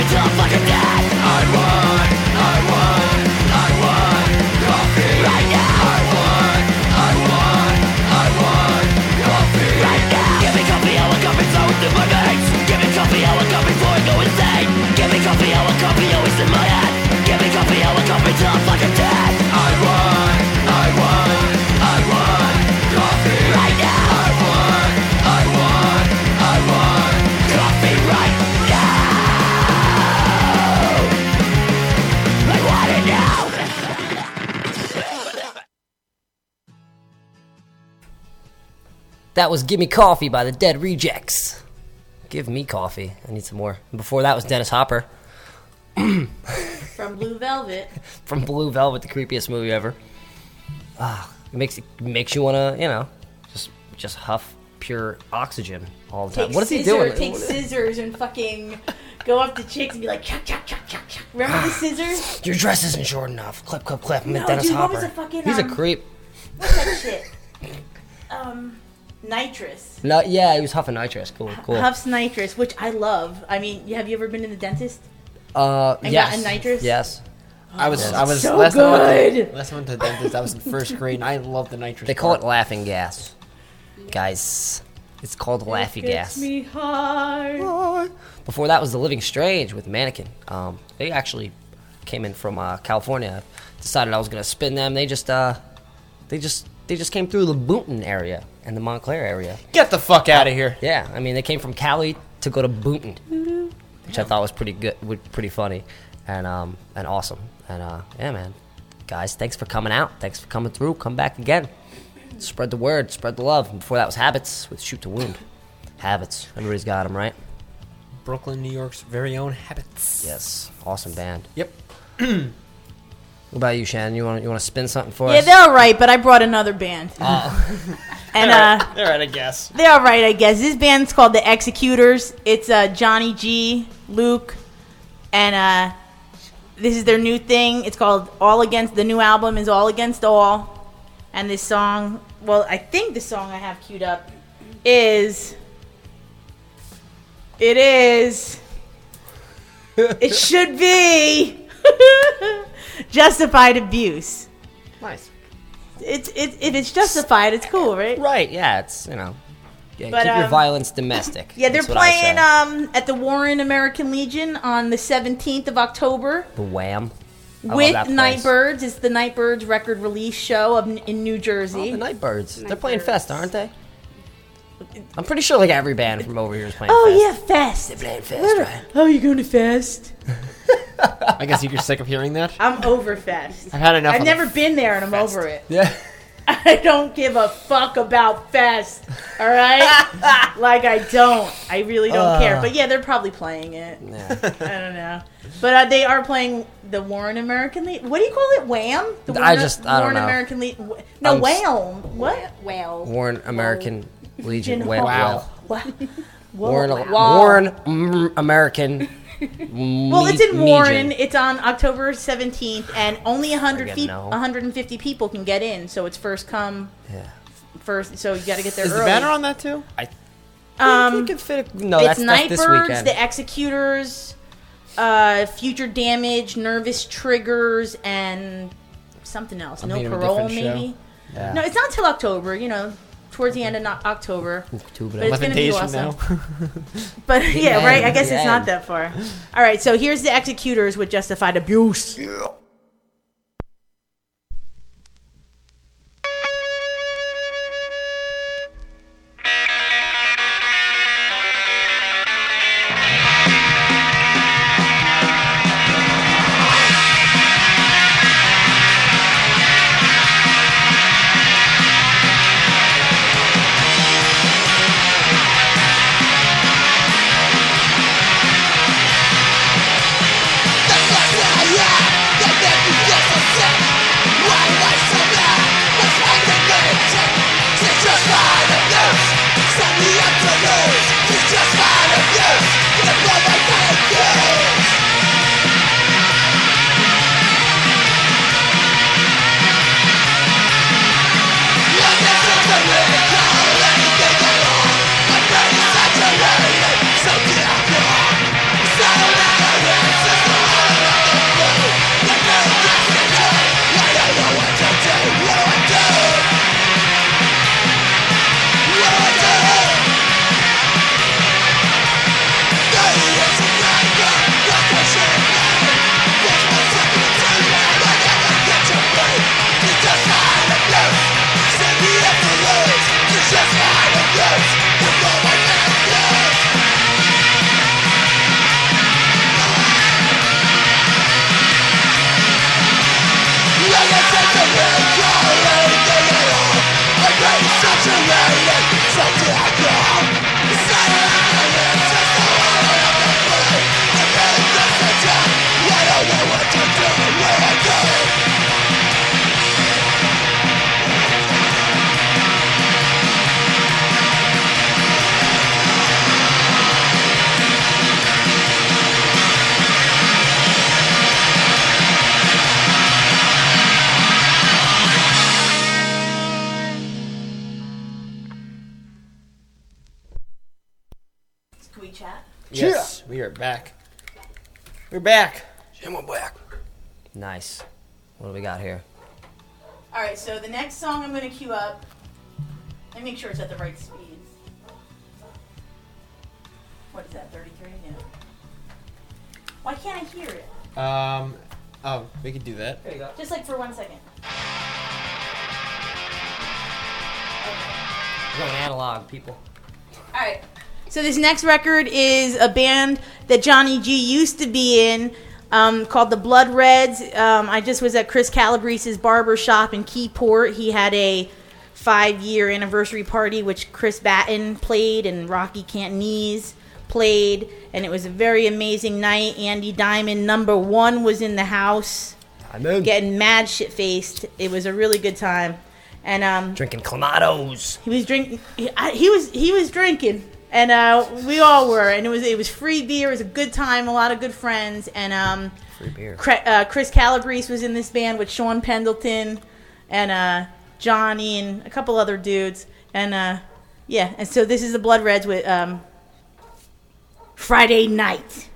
till I'm fucking dead. That was Gimme Coffee by the Dead Rejects. Give me coffee. I need some more. And before that was Dennis Hopper From Blue Velvet. from Blue Velvet, the creepiest movie ever. Ah, it makes it makes you want to, you know, just just huff pure oxygen all the time. Take what is he scissor- doing? Take scissors and fucking go up to chicks and be like, chuck, chuck, chuck, chuck, chuck. Remember the scissors? Your dress isn't short enough. Clip, clip, clip. I'm No, Dennis dude, what Hopper. was the fucking, He's a um, creep. What's that shit? Um, nitrous. No, yeah, it was huffing nitrous. Cool, cool. Huff's nitrous, which I love. I mean, have you ever been to the dentist? uh, and yes. gotten nitrous? Yes. I was, I was So last time I went good. to, last time I went to the dentist. I was in first grade, and I love the nitrous. They call it laughing gas, guys. It's called laughing gas. me hard. Before that was the Living Strange with Mannequin. Um, they actually came in from uh, California. Decided I was gonna spin them. They just uh, they just they just came through the Boonton area and the Montclair area. Get the fuck out of here. Yeah, I mean they came from Cali to go to Boonton, which I thought was pretty good, pretty funny, and um and awesome. And uh, yeah, man, guys, thanks for coming out. Thanks for coming through. Come back again. Spread the word. Spread the love. And before that was Habits with Shoot to Wound. Habits. Everybody's got them, right? Brooklyn, New York's very own habits. Yes. Awesome band. Yep. What about you, Shannon? You want you want to spin something for Yeah, us? Yeah, they're all right, but I brought another band. Oh. and uh, All right, I guess. they're all right, I guess. This band's called the Executors. It's uh, Johnny G, Luke, and uh, this is their new thing. It's called All Against. The new album is All Against All, and this song. Well, I think the song I have queued up is. It is. it should be. justified abuse. Nice. It's it, if it's justified, it's cool, right? Right, yeah, it's, you know. Yeah, But, keep your um, violence domestic. Yeah, they're That's what I playing um at the Warren American Legion on the 17th of October the Wham. I with. Nightbirds. It's the Nightbirds record release show of, in New Oh, Jersey. the Nightbirds. They're playing Fest, aren't they? I'm pretty sure like every band from over here is playing oh Fest. yeah, Fest. They're playing Fest, Where- right? Oh, you going to Fest? I guess you're sick of hearing that. I'm over Fest. I've had enough. I've of the never been there and I'm over it. Yeah. I don't give a fuck about Fest. All right? like I don't. I really don't care. But yeah, they're probably playing it. yeah. I don't know. But uh, they are playing the Warren American Legion. What do you call it? Wham? The I Warren, just- I don't Warren know. American Legion. No, I'm Wham. What? Wow. Warren American Legion. Wow. Wow. Wow. Warren, Wow. Warren mm, American. Well, it's in Warren. It's on October 17th, and only 100 feet, no. 150 people can get in. So it's first come, Yeah. first. So you got to get there Is early. the banner on that too? I. Um, we could fit. A, no, it's that's, that's this Nightbirds, weekend. the Executors, uh, Future Damage, Nervous Triggers, and something else. I'm no thinking of a Parole, maybe. Yeah. No, it's not till October. You know, towards the end of no- October. Two, but But it's gonna be awesome. But yeah, right. I guess it's not that far. All right, so here's the Executors with Justified Abuse. Can We're back. I'm back. Nice. What do we got here? All right, so the next song I'm going to queue up. Let me make sure it's at the right speed. What is that? 33? Yeah. Why can't I hear it? Um. Oh, we could do that. There you go. Just like for one second. We're going analog, people. All right. So this next record is a band that Johnny G used to be in, um, called the Blood Reds. Um, I just was at Chris Calabrese's barber shop in Keyport. He had a five-year anniversary party, which Chris Batten played and Rocky Cantonese played, and it was a very amazing night. Andy Diamond, number one, was in the house, I'm getting mad shit faced. It was a really good time, and um, Drinking Clamatos. he was drinking. He, he was he was drinking, and uh, we all were, and it was it was free beer. It was a good time, a lot of good friends, and um, Free beer. Cre- uh, Chris Calabrese was in this band with Sean Pendleton, and uh, Johnny, and a couple other dudes, and uh, yeah, and so this is the Blood Reds with um, Friday Night.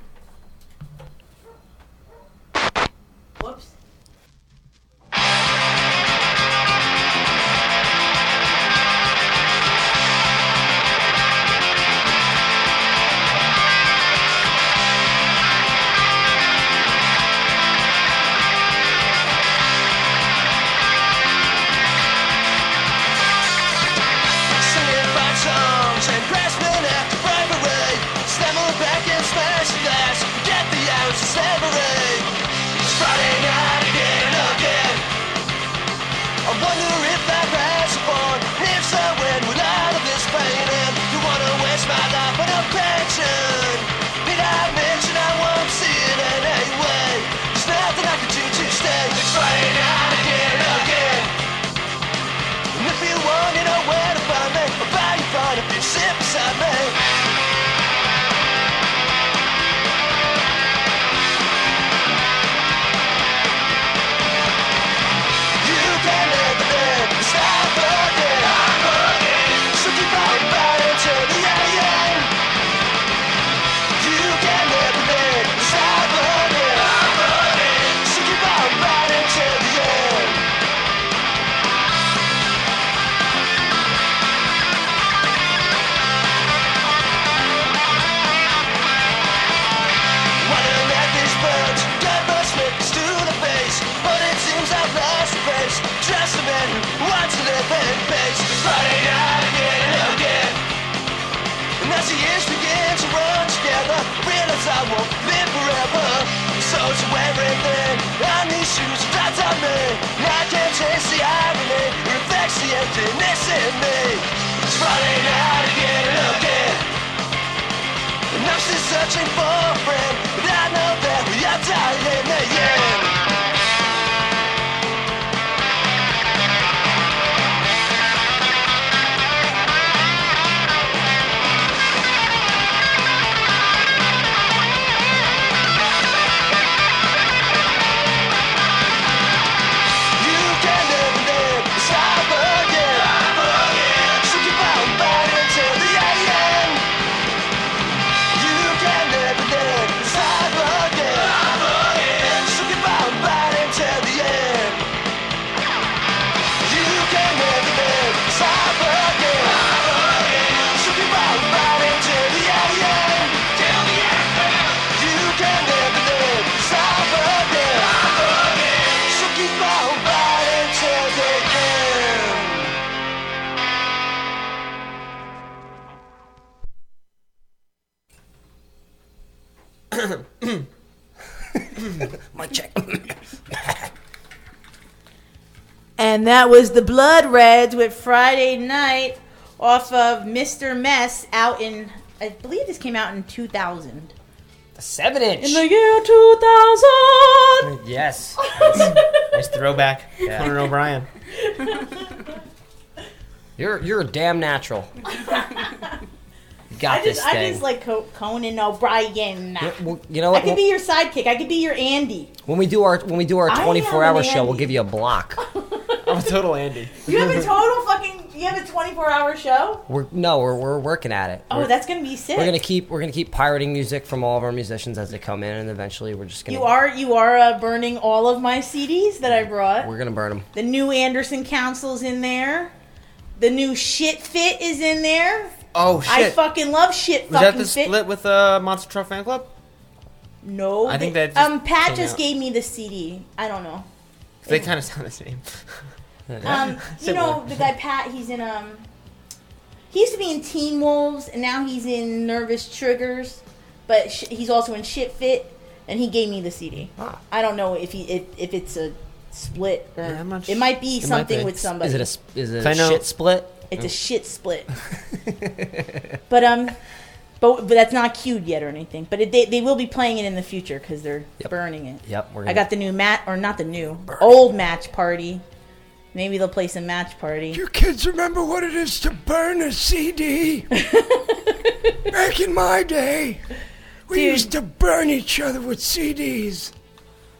And that was the Blood Reds with Friday Night off of Mr. Mess out in, I believe this came out in 2000. The seven inch. In the year 2000! yes. Nice throwback. Conan O'Brien. You're you're a damn natural. You got I this just, I just like Conan O'Brien. Well, you know I what? could be your sidekick. I could be your Andy. when we do our when we do our 24 hour an show, we'll give you a block. I'm a total Andy. You have a total fucking. You have a 24 hour show? We're no, we're, we're working at it. Oh, We're- that's gonna be sick. We're gonna keep we're gonna keep pirating music from all of our musicians as they come in, and eventually we're just gonna You are you are uh, burning all of my CDs that I brought. we're gonna burn them. The new Anderson Council's in there. The new Shit Fit is in there. Oh shit! I fucking love Shit Was that fucking the Fit. split with uh, Monster Truck Fan Club? No, I think they- that just um Pat came just out. gave me the CD. I don't know. They kind of sound the same. Um, you know the guy Pat. He's in um. He used to be in Teen Wolves, and now he's in Nervous Triggers, but sh- he's also in Shit Fit, and he gave me the CD. Ah. I don't know if he if, if it's a split or Yeah, I'm not it might be it might something be. with somebody. Is it a s- is it I a know- shit split? It's a shit split. but um, but but that's not cued yet or anything. But it, they they will be playing it in the future because they're Yep. burning it. Yep, we're I gonna, got the new mat or not the new old match party. Maybe they'll play some match party. You kids remember what it is to burn a CD? Back in my day, we Dude. used to burn each other with CDs.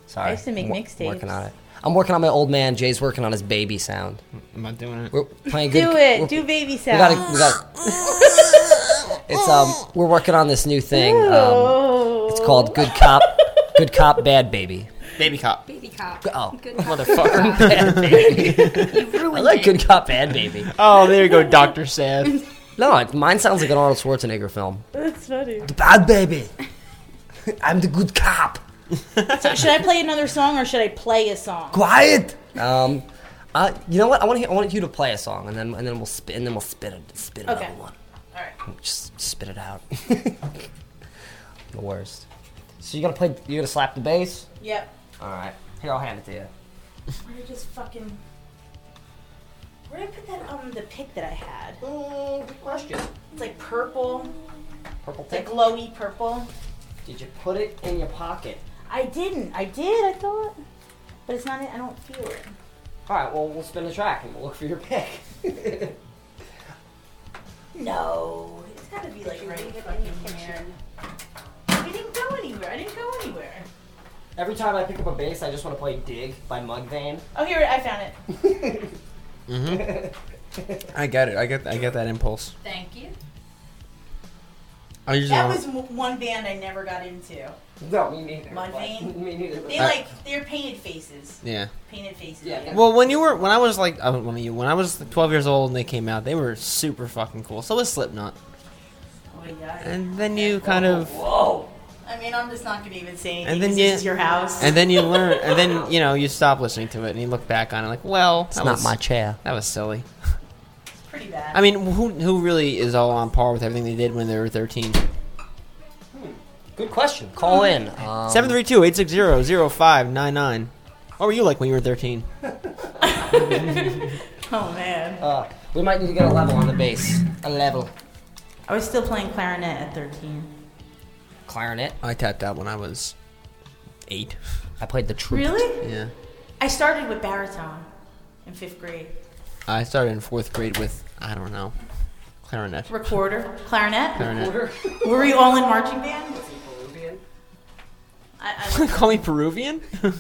Sorry, I used to make I'm mixtapes. Working on it. I'm working on my old man. Jay's working on his baby sound. I'm not doing it. We're playing good. Do it. Do baby We sound. got. We got. It's um. We're working on this new thing. Um, it's called Good Cop. Good Cop, Bad Baby. Baby cop. Baby cop. Oh, Good motherfucker, Bad Baby. You ruined I like it. Good Cop, Bad Baby. Oh, there you go, Doctor Sad. No, mine sounds like an Arnold Schwarzenegger film. That's funny. The Bad Baby. I'm the good cop. So should I play another song or should I play a song? Quiet. Um, uh, you know what? I want to. I want you to play a song, and then and then we'll spit and then we'll spit it. Spit another Okay. one. All right. Just spit it out. the worst. So you gotta play. You gotta slap the bass. Yep. All right. Here, I'll hand it to you. Where did I just fucking? Where did I put that um the pick that I had? Mm, good question. It's like purple. Purple It's like tick. glowy purple. Did you put it in your pocket? I didn't. I did. I thought, but it's not. I don't feel it. All right. Well, we'll spin the track and we'll look for your pick. No, it's gotta be like right fucking here. I didn't go anywhere. I didn't go anywhere. Every time I pick up a bass, I just want to play "Dig" by Mudvayne. Oh, here I found it. Mm-hmm. I get it. I get. I get that impulse. Thank you. I usually. That don't- was w- one band I never got into. No, me neither. Mudvayne? but- Me neither. They I- like they're painted faces. yeah. Painted faces. Yeah. yeah. Well, when you were, when I was like, I, when you, when I was 12 years old and they came out, they were super fucking cool. So was Slipknot, Oh yeah. and then you kind of, Whoa. I mean, I'm just not gonna even say anything. And then 'cause you- this is your house. and then you learn, and then you know you stop listening to it and you look back on it like, well, It's not was, my chair. That was silly. It's pretty bad. I mean, who who really is all on par with everything they did when they were 13? Good question. Call in. Um, 732-860-0599. What were you like when you were 13? Oh man. Uh, we might need to get a level on the bass. A level. I was still playing clarinet at 13. Clarinet. I tapped out when I was eight. I played the trumpet. Really? Yeah. I started with baritone in fifth grade. I started in fourth grade with I don't know, clarinet. Recorder, clarinet. Clarinet. Were you all in marching band? Was I, I, Call me Peruvian. all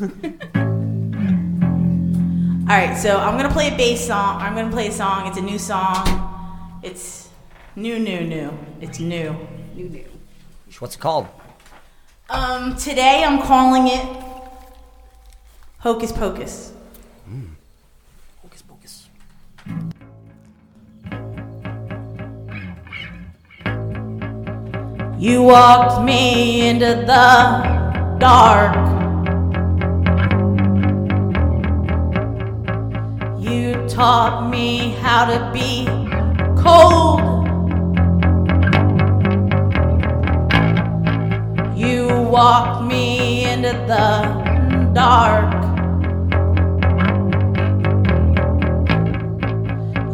right, so I'm gonna play a bass song. I'm gonna play a song. It's a new song. It's new, new, new. It's new. New, new. What's it called? Um, today I'm calling it Hocus Pocus. Hocus Pocus. You walked me into the dark. You taught me how to be cold. You walked me into the dark.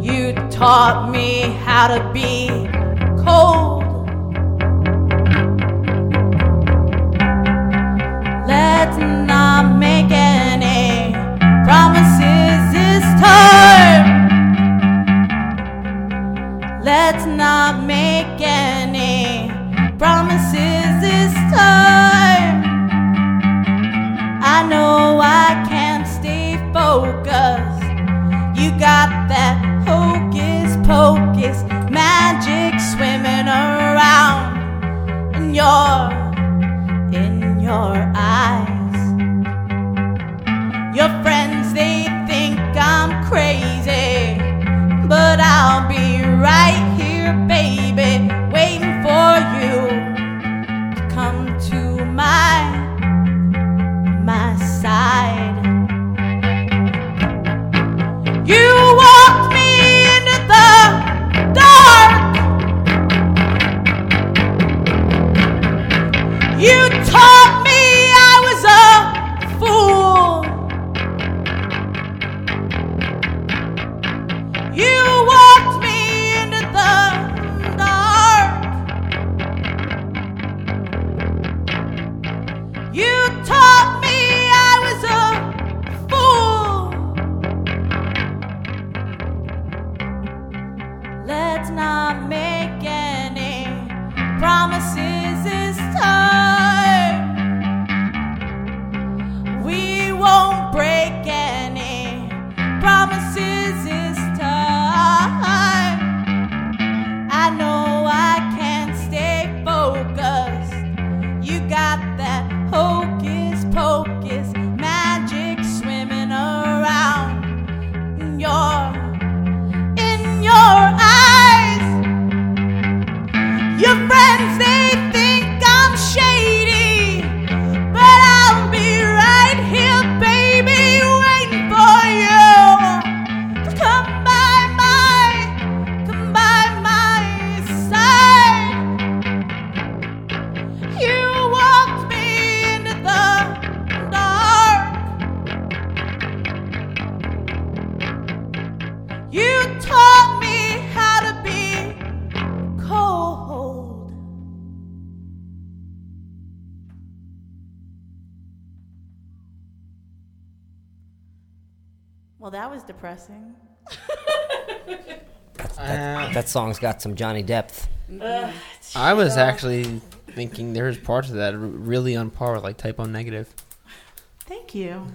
You taught me how to be cold. Let's not make any promises this time. Let's not make any got that hocus pocus magic swimming around in your song's got some Johnny depth. I was actually thinking there's parts of that are really on par with like Type O Negative. Thank you.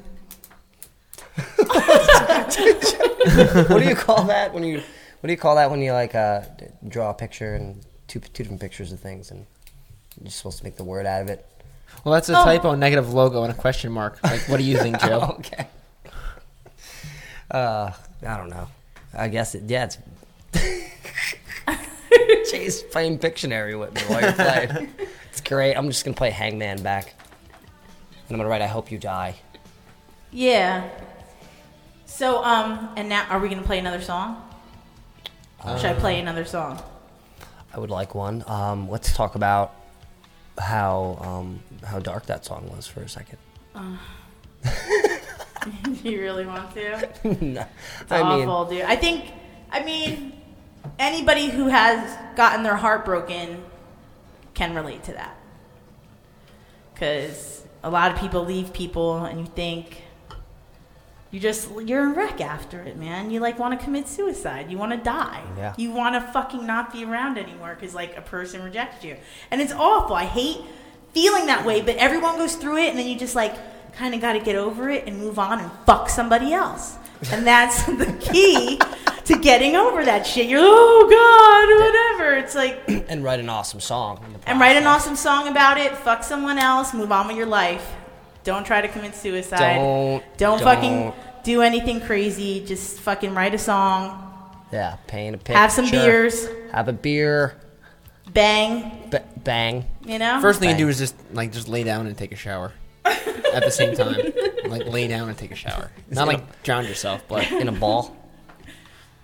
what do you call that when you? What do you call that when you like uh, d- draw a picture and two two different pictures of things and you're supposed to make the word out of it? Well, that's a Oh. Type O Negative logo and a question mark. Like, what do you think, Joe? okay. Uh, I don't know. I guess it. Yeah, it's. Jay's playing Pictionary with me while you're playing. It's great. I'm just gonna play Hangman back, and I'm gonna write "I hope you die." Yeah. So, um, and now are we gonna play another song? Should I play another song? I would like one. Um, let's talk about how um, how dark that song was for a second. you really want to? no. It's I mean, awful, dude. I think, I mean, anybody who has gotten their heart broken can relate to that. Because a lot of people leave people, and you think you just you're a wreck after it, man. You like want to commit suicide. You want to die. Yeah. You want to fucking not be around anymore because like a person rejected you, and it's awful. I hate feeling that way, but everyone goes through it, and then you just like kind of got to get over it and move on and fuck somebody else. And that's the key to getting over that shit. You're oh god, whatever. It's like and write an awesome song. and write an awesome song about it. Fuck someone else. Move on with your life. Don't try to commit suicide. Don't- don't, don't. fucking do anything crazy. Just fucking write a song. Yeah, paint a picture. Have some beers. Have a beer. Bang. B- bang. You know. First thing you do is just like just lay down and take a shower at the same time. Like lay down and take a shower. Not like drown yourself, but In a ball.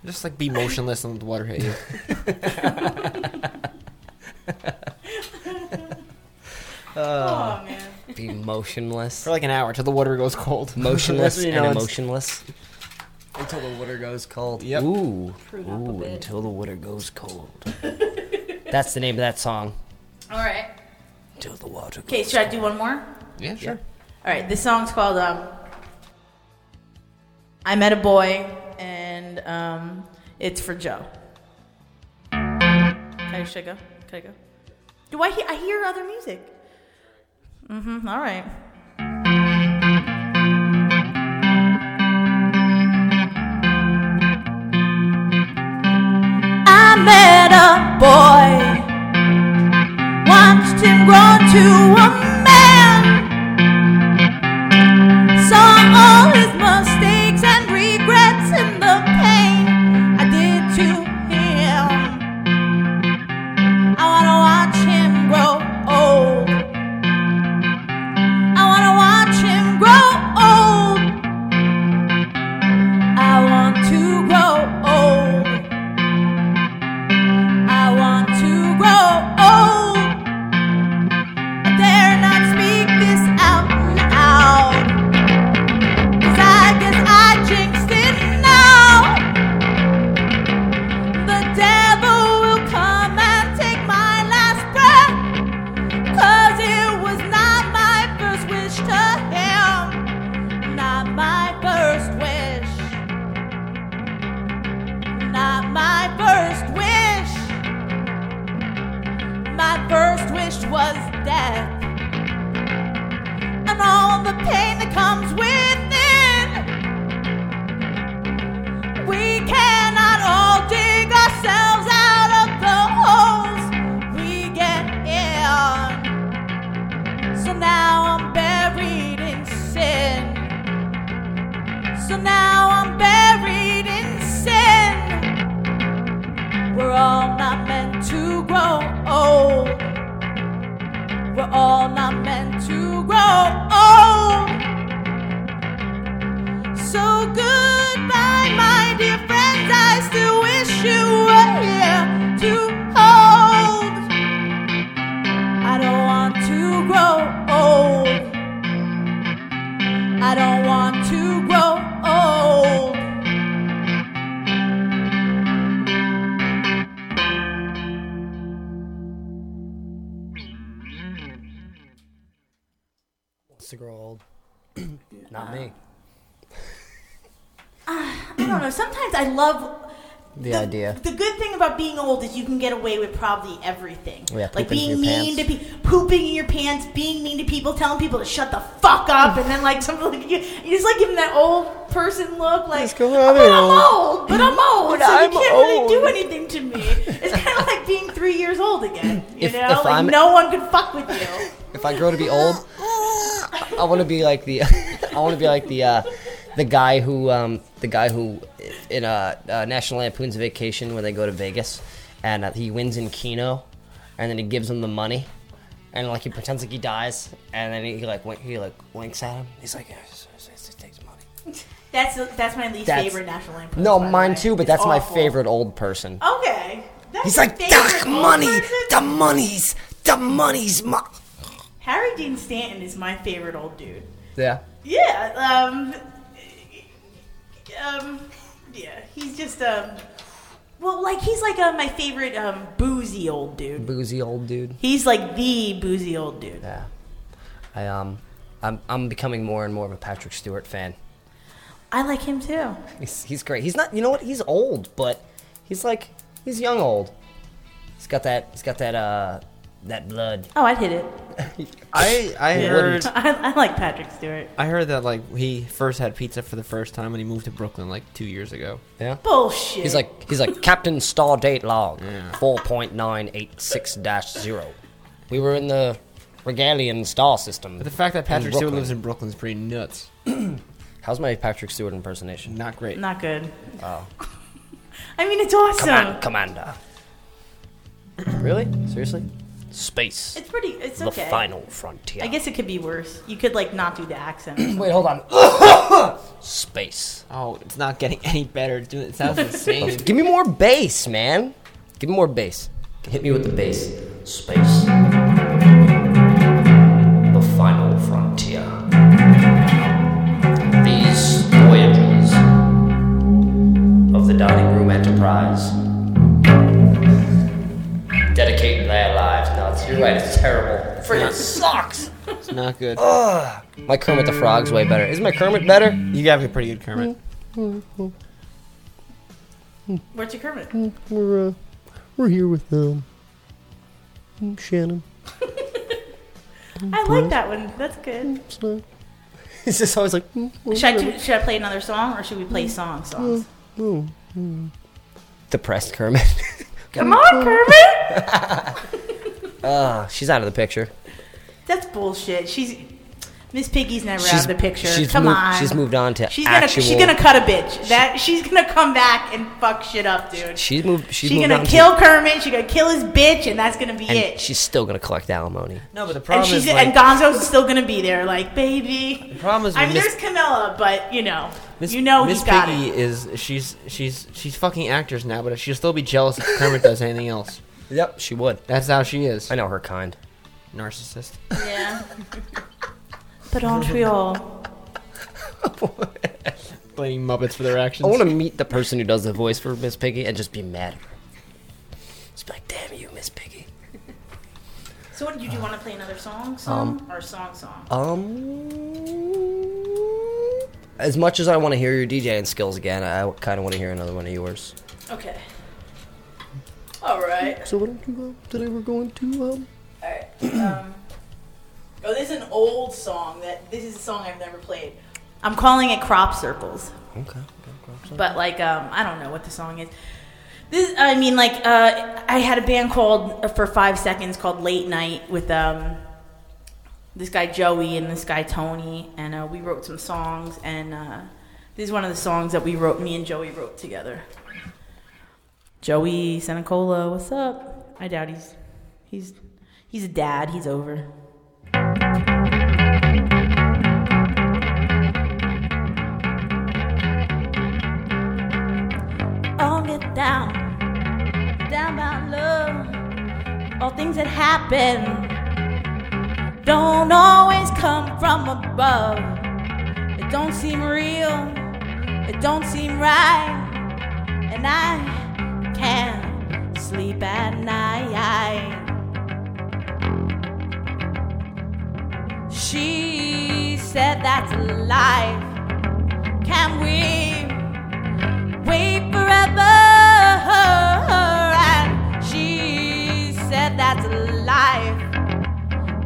just like be motionless and let the water hit you. oh man. Be motionless. For like an hour till the water goes cold. Motionless You and know, it's- emotionless. Until the water goes cold. Yep. Ooh. Prune up a Ooh, bit. until the water goes cold. That's the name of that song. All right. Until the water goes Okay. Should I do one more? Yeah, sure. All right. This song's called um. I met a boy, and um, it's for Joe. Okay, should I go? Can I go? Do I hear? I hear other music. Mm-hmm. All right. I met a boy, watched him grow to a being mean pants. to people, pooping in your pants, being mean to people, telling people to shut the fuck up, and then like something like you, you just like giving that old person look, like "Oh, I'm old." old, but I'm old, so I'm you can't really do anything to me. It's kind of like being three years old again. You If- know, if like I'm- no one can fuck with you. If I grow to be old, I want to be like the I want to be like the uh, the guy who um, the guy who in a uh, National Lampoon's Vacation where they go to Vegas and uh, he wins in Keno, and then he gives him the money, and like he pretends like he dies, and then he like wink, he like winks at him. He's like, yeah, just, just, just take the money. That's that's my least That's- favorite National Lampoon. No, by the mine way. too, but It's that's my awful. favorite old person. Okay. That's He's your like, favorite old money, person? the money's, the money's my. Harry Dean Stanton is my favorite old dude. Yeah. Yeah, um, um, yeah, he's just um, well, like he's like uh, my favorite um boozy old dude. Boozy old dude. He's like the boozy old dude. Yeah. I um, I'm I'm becoming more and more of a Patrick Stewart fan. I like him too. He's he's great. He's not. You know what? He's old, but he's like he's young old. He's got that. He's got that. Uh, that blood. Oh, I'd hit it. I I Yeah. heard I, I like Patrick Stewart. I heard that like he first had pizza for the first time when he moved to Brooklyn like two years ago. Yeah. Bullshit. He's like he's like Captain Star Date Log four point nine eight six dash zero. We were in the Regalian star system. But the fact that Patrick Stewart Brooklyn. lives in Brooklyn is pretty nuts. How's my Patrick Stewart impersonation? Not great. not good. Oh. I mean, it's awesome. Command, Commander. really? Seriously? Space. It's pretty. It's okay. the okay. final frontier. I guess it could be worse. You could like not do the accent. Wait, hold on. Space. Oh, it's not getting any better. Dude, It sounds insane. Give me more bass, man. Give me more bass. Hit me with the bass. Space. The final frontier. These voyages of the dining room enterprise you're right. It's terrible. Freaking sucks. It's not good. Ugh. My Kermit the Frog's way better. Is my Kermit better? You got a pretty good Kermit. Where's your Kermit? We're uh, we're here with um Shannon. I like that one. That's good. So he's just always like, "Mm, Should I, do- should I play another song or should we play song songs? oh, mm." depressed Kermit. Come on, Kermit. Ah, she's out of the picture. That's bullshit. She's Miss Piggy's never out of the picture. she's Come moved- on. she's moved on to she's gonna actual- she's gonna cut a bitch. That she's gonna come back and fuck shit up, dude. She's moved. She's, She's moved gonna on kill to, Kermit. She's gonna kill his bitch, and that's gonna be and it. she's still gonna collect alimony. No, but the And problem she's is like, and Gonzo's still gonna be there, like baby. the problem is I mean, Miss, there's Camilla, but you know, Miss, you know Miss he's got Piggy it. is she's she's she's fucking actors now, but she'll still be jealous if Kermit does anything else. Yep, she would. That's how she is. I know her kind. Narcissist. Yeah. but aren't we all? Blaming Muppets for their actions. I want to meet the person who does the voice for Miss Piggy and just be mad at her. Just be like, damn you, Miss Piggy. So, what did you do? Want to play another song, song, or song, song? Um, as much as I want to hear your DJing skills again, I kind of want to hear another one of yours. Okay. All right. So why don't you? Uh, today we're going to um. All right. Um, oh, this is an old song. That this is a song I've never played. I'm calling it Crop Circles. Okay. but like um I don't know what the song is. This I mean like uh I had a band called uh, for 5 seconds called Late Night with um this guy Joey and this guy Tony and uh, we wrote some songs and uh this is one of the songs that we wrote me and Joey wrote together. Joey Senecola, what's up? I doubt he's he's he's a dad, he's over. all get down, down by love. All things that happen don't always come from above. It don't seem real, it don't seem right, and I can't sleep at night. She said that's life. Can we? wait forever. And she said that's life.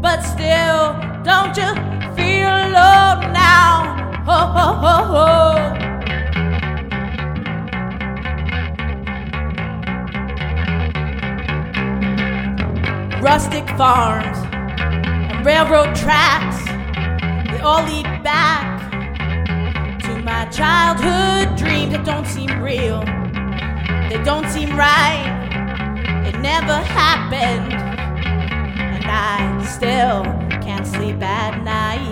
But still, don't you feel alone now? Ho, ho, ho, ho. Rustic farms and railroad tracks, they all lead back to my childhood dreams that don't seem real. They don't seem right. It never happened. And I still can't sleep at night.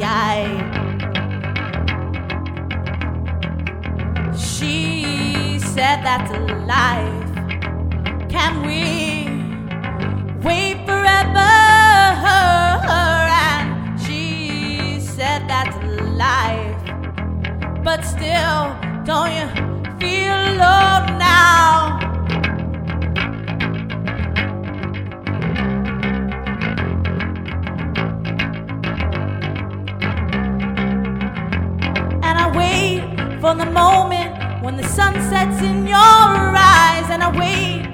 She said that's a life. Can we wait forever. And she said that's life. But still, don't you feel alone now? And I wait for the moment when the sun sets in your eyes, and I wait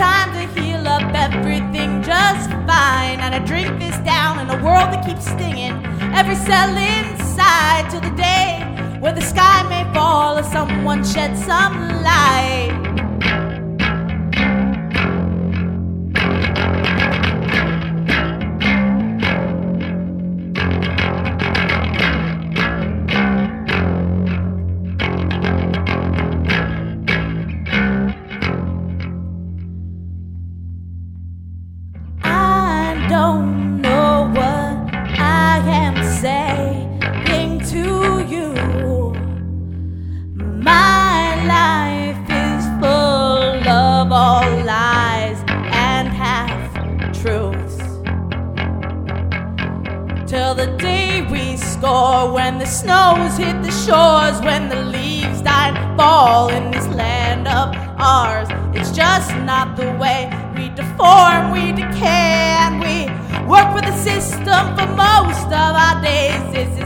time to heal up everything just fine. And I drink this down in a world that keeps stinging every cell inside till the day where the sky may fall or someone shed some light. Of our days.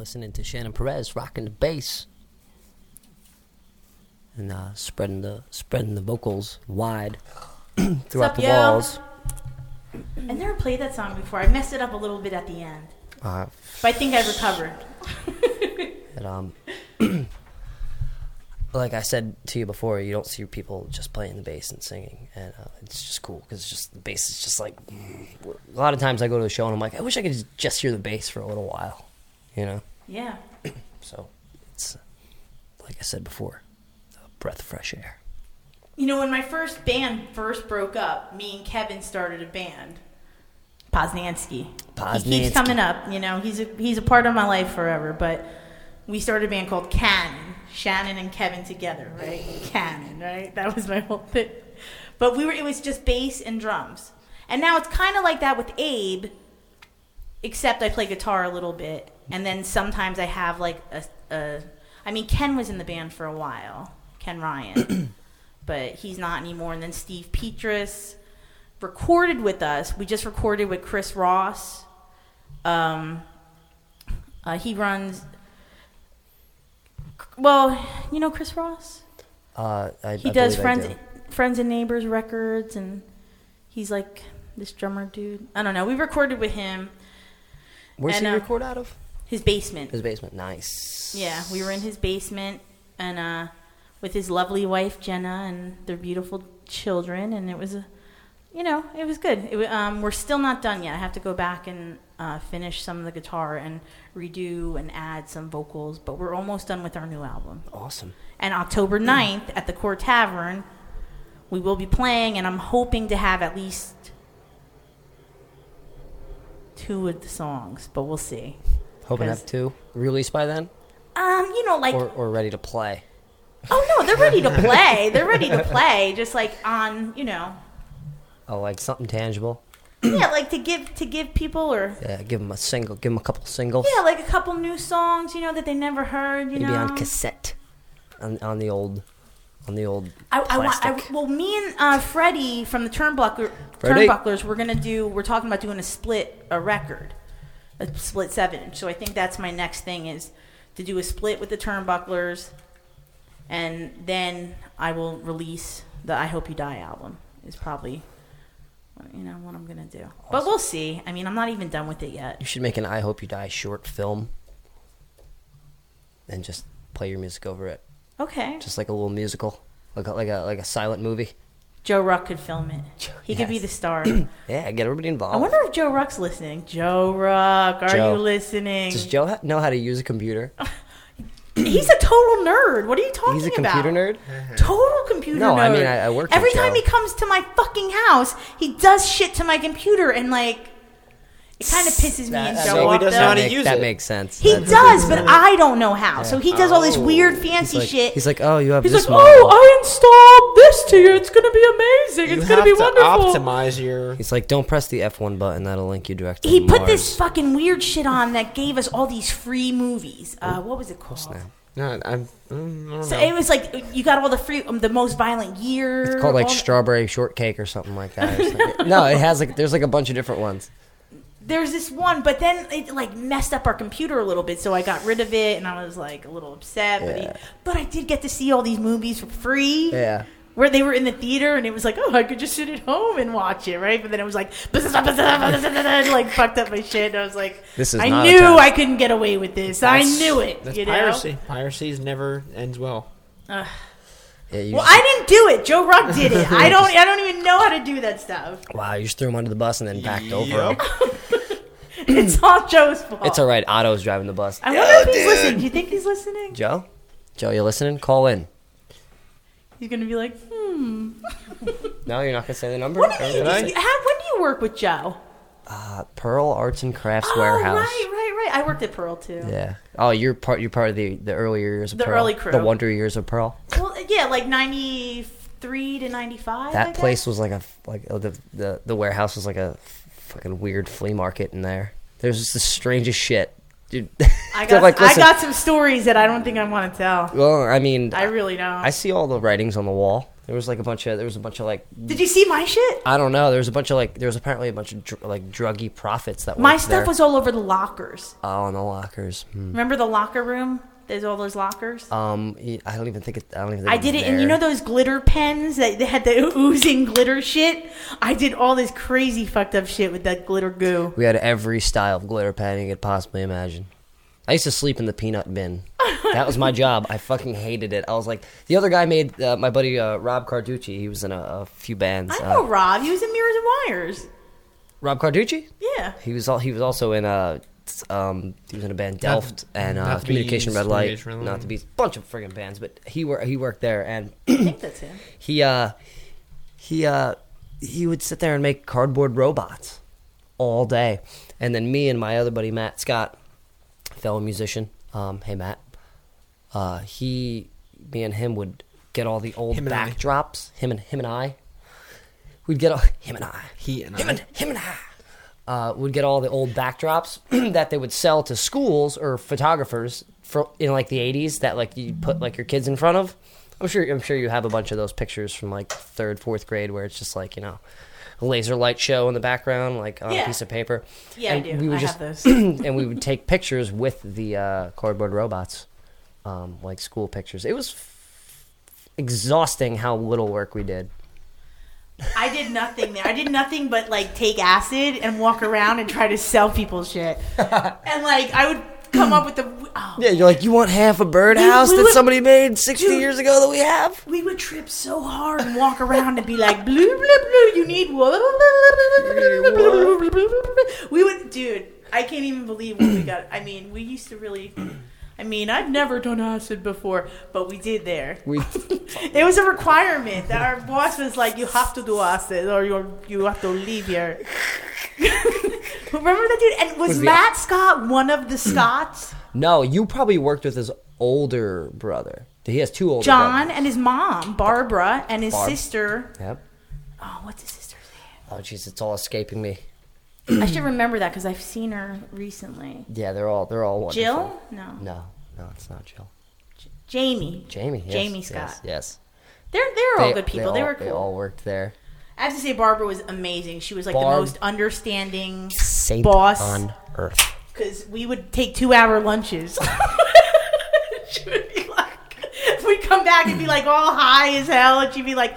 Listening to Shannon Perez rocking the bass and uh, spreading the spreading the vocals wide throughout up, the yo? walls. I never played that song before. I messed it up a little bit at the end, Uh, but I think I recovered. and, um, like I said to you before, you don't see people just playing the bass and singing, and uh, it's just cool because just the bass is just like. A lot of times I go to a show and I'm like, I wish I could just hear the bass for a little while, you know. Yeah. So it's uh, like I said before, a breath of fresh air. You know, when my first band first broke up, me and Kevin started a band. Poznansky. He keeps coming up. You know, he's a, he's a part of my life forever. But we started a band called Cannon. Shannon and Kevin together, right? Cannon, right? That was my whole thing. But we were. It was just bass and drums. And now it's kind of like that with Abe, except I play guitar a little bit, and then sometimes I have like a. a I mean, Ken was in the band for a while. Ken Ryan. but he's not anymore. And then Steve Petrus recorded with us. We just recorded with Chris Ross. Um, uh, he runs. Well, you know Chris Ross. Uh, I, He I does friends, do. friends and neighbors records, and he's like this drummer dude. I don't know. We recorded with him. Where's and, he uh, record out of? His basement. His basement. Nice. Yeah, we were in his basement and uh, with his lovely wife Jenna and their beautiful children, and it was a, you know, it was good. It, um, we're still not done yet. I have to go back and uh, finish some of the guitar and redo and add some vocals, but we're almost done with our new album. Awesome. And October 9th at the Court Tavern, we will be playing, and I'm hoping to have at least two of the songs, but we'll see. Hoping to have two released by then, Um, you know, like or, or ready to play. Oh no, they're ready to play. They're ready to play. Just like on, you know, Oh, like something tangible. yeah, like to give to give people or Yeah, give them a single. Give them a couple singles. yeah, like a couple new songs, you know, that they never heard. You Maybe know, on cassette. On, on the old, on the old I, I want. I, plastic. well, me and uh, Freddie from the Turnbuckler Freddie. Turnbucklers, we're gonna do. We're talking about doing a split a record. A split seven inch. So I think that's my next thing is to do a split with the turnbucklers, and then I will release the "I Hope You Die" album. Is probably you know what I'm gonna do, but we'll see. I mean, I'm not even done with it yet. You should make an "I Hope You Die" short film, and just play your music over it, Okay, just like a little musical, like a, like a like a silent movie. Joe Ruck could film it. He could be Yes. the star. Yeah, get everybody involved. I wonder if Joe Ruck's listening. Joe Ruck, are Joe. you listening? Does Joe ha- know how to use a computer? He's a total nerd. What are you talking about? He's a computer nerd. Total computer No, nerd. I mean, I- I worked with Every time Joe. he comes to my fucking house, he does shit to my computer, and like, it kind of pisses me and That- Joe So he off. doesn't though. know how to make- use that it. makes sense. He That's- does, but I don't know how. So he does all this Oh. weird He's fancy like, shit. he's like, oh, you have He's this like, model. oh, I installed this to you. It's gonna be amazing. You it's gonna have be to wonderful. optimize your. He's like, don't press the F1 button. That'll link you direct to he Mars. put this fucking weird shit on that gave us all these free movies. Uh, what was it called? snap. No, I'm. mm, I don't So it was like you got all the free, um, the most violent year. It's called like all- strawberry shortcake or something like that. or something. no, it has like there's like a bunch of different ones. There's this one, but then it like messed up our computer a little bit, so I got rid of it, and I was like a little upset. But, he, but I did get to see all these movies for free. Yeah. Where they were in the theater, and it was like, oh, I could just sit at home and watch it, right? But then it was like, like fucked up my shit. And I was like, This is I not a knew. I couldn't get away with this. I knew it. That's you know? piracy. Piracy never ends well. Ugh. Yeah, Well, just- I didn't do it. Joe Rock did it. I don't. I don't even know how to do that stuff. wow, you just threw him under the bus and then backed over him. It's all Joe's fault. It's all right. Otto's driving the bus. I wonder if he's listening. Do you think he's listening? Joe, Joe, you listening? Call in. He's gonna be like, hmm. No, you're not gonna say the number. When did you, Or- how, when do you work with Joe? Uh, Pearl Arts and Crafts Oh, Warehouse. right, right, right. I worked at Pearl too. Yeah. Oh, you're part. You're part of the the earlier years of The Pearl. early crew. The wonder years of Pearl. Well, yeah, like ninety three to ninety five. That place was like a like uh, the the the warehouse was like a fucking weird flea market in there. There's just the strangest shit, dude. I got. like, I got some stories that I don't think I want to tell. Well, I mean, I really don't. I see all the writings on the wall. There was like a bunch of there was a bunch of like Did you see my shit? I don't know. There was a bunch of like there was apparently a bunch of dr- like druggy prophets that My stuff there. was all over the lockers. oh in the lockers. Hmm. Remember the locker room? There's all those lockers. Um, I don't even think it. I don't even. Think I did it, and you know those glitter pens that they had the oozing glitter shit. I did all this crazy fucked up shit with that glitter goo. We had every style of glitter pen you could possibly imagine. I used to sleep in the peanut bin. That was my job. I fucking hated it. I was like, the other guy made uh, my buddy uh, Rob Carducci. He was in a, a few bands. I know Uh, Rob. He was in Mirrors and Wires. Rob Carducci. Yeah. He was all. He was also in uh um he was in a band Delft and uh, not Communication Red Light, Communication Red not Light. the Beast, bunch of friggin' bands. But he wor- he worked there and I think that's him. he uh he uh he would sit there and make cardboard robots all day and then me and my other buddy matt scott fellow musician um hey matt uh he me and him would get all the old Him and I. backdrops him and him and i we'd get all him and i He and him I. and him and i uh, would get all the old backdrops that they would sell to schools or photographers for in like the 80s that like you put like your kids in front of i'm sure i'm sure you have a bunch of those pictures from like third fourth grade where it's just like you know a laser light show in the background like on Yeah. a piece of paper Yeah, I And do. we would I just have those. and we would take pictures with the uh, cardboard robots um, like school pictures it was f- exhausting how little work we did I did nothing there. I did nothing but like take acid and walk around and try to sell people shit. and like I would come up with the oh, yeah you're like you want half a birdhouse we that would- somebody made 60 Dude. years ago that we have we would trip so hard and walk around and be like blue blue blue you need what? We would dude, I can't even believe what we got. I mean, we used to really I mean, I've never done acid before, but we did there. we It was a requirement. that Our boss was like, "You have to do acid, or you you have to leave here." Remember that dude? And was, Was the- Matt Scott one of the Scotts? No, you probably worked with his older brother. He has two older John brothers. and his mom, Barbara, and his Barb. sister. Yep. Oh, what's his sister's name? Oh, jeez, it's all escaping me. I should remember that because I've seen her recently. Yeah, they're all they're all wonderful. Jill? No. No, no, it's not Jill. Jamie. Jamie. Yes, Jamie Scott. Yes. They're they're all good people. They, all, were cool. They all worked there. I have to say, Barbara was amazing. She was like Barb- the most understanding Saint boss. on earth. because we would take two hour lunches. she would be like, if we'd come back and be like all high as hell, and she'd be like,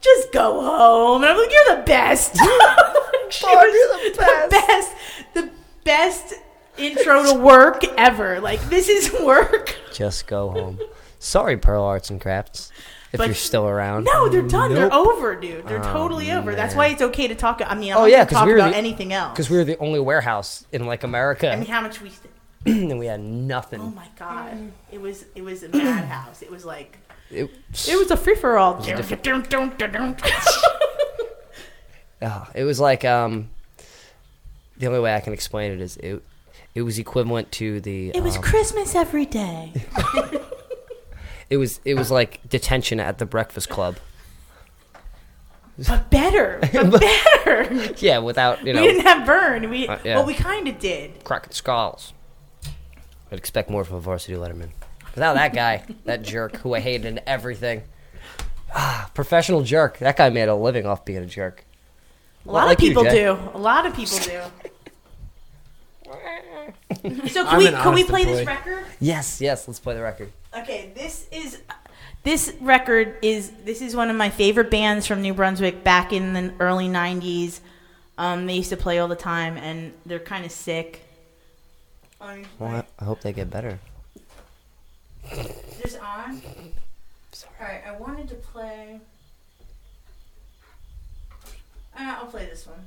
just go home. And I'm like, you're the best. she Barb, was the best. best, the best intro to work ever. Like, this is work. Just go home. Sorry, Pearl Arts and Crafts. If But- you're still around. No, they're done. They're over, dude. They're Oh, totally over. That's why it's okay to talk. I mean, I'm Oh not yeah, gonna because talk we were about the, anything else. Because we were the only warehouse in like America, I mean, how much we. St- and we had nothing. oh my god, it was it was a madhouse. It was like It- it was a free for all. Oh, it was like um, the only way I can explain it is it. It was equivalent to the. It was um, Christmas every day. it was it was like detention at the Breakfast Club. but better, but better. Yeah, without you know we didn't have burn. We Uh, yeah. well, we kind of did. cracking skulls. I'd expect more from a varsity letterman. Without that guy, that jerk who I hated in everything. Ah, professional jerk. That guy made a living off being a jerk. A lot Like of people Jay. do. A lot of people do. so can I'm we an can we honest play this employee. record? Yes, yes. Let's play the record. Okay, this is this record is this is one of my favorite bands from New Brunswick back in the early '90s. Um, they used to play all the time, and they're kind of sick. Um, Well, I- I hope they get better. Is this on? All right, I wanted to play. Uh, I'll play this one. Play that one.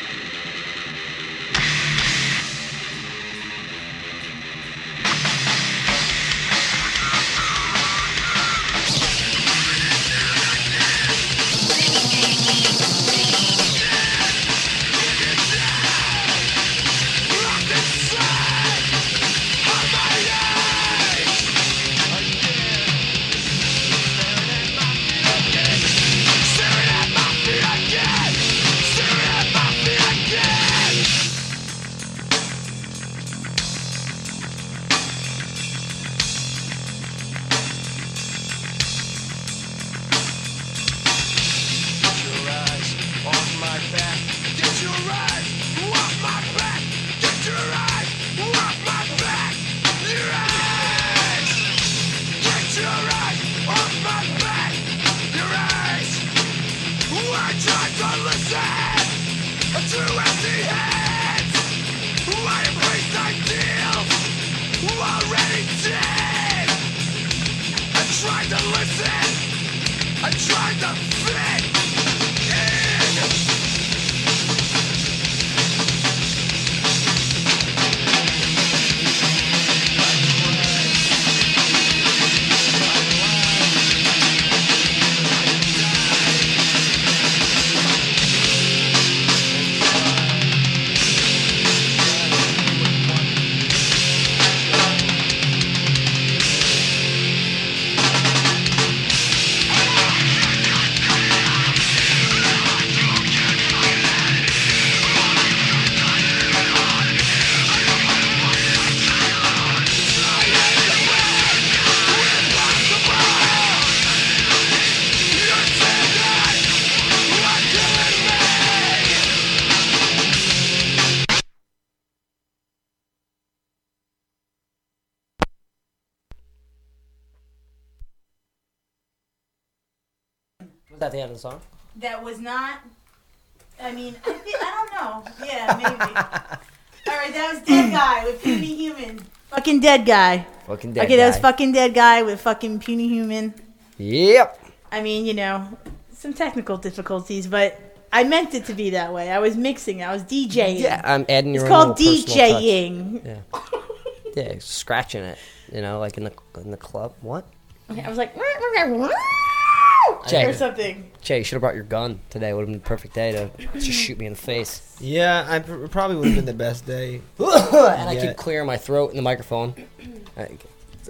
song? That was not. I mean, I, I don't know. Yeah, maybe. All right, that was Dead Guy with Puny Human. Fucking Dead Guy. Fucking dead guy. okay, that was guy. fucking Dead Guy with fucking Puny Human. Yep. I mean, you know, some technical difficulties, but I meant it to be that way. I was mixing. I was DJing. Yeah, I'm adding your It's own called little personal touch. DJing. Yeah. Yeah, scratching it. You know, like in the in the club. What? I was like, Jay. or something. Jay, you should have brought your gun today. Would have been the perfect day to just shoot me in the face. Yeah, I pr- probably would have been the best day. and I keep clearing my throat in the microphone. I,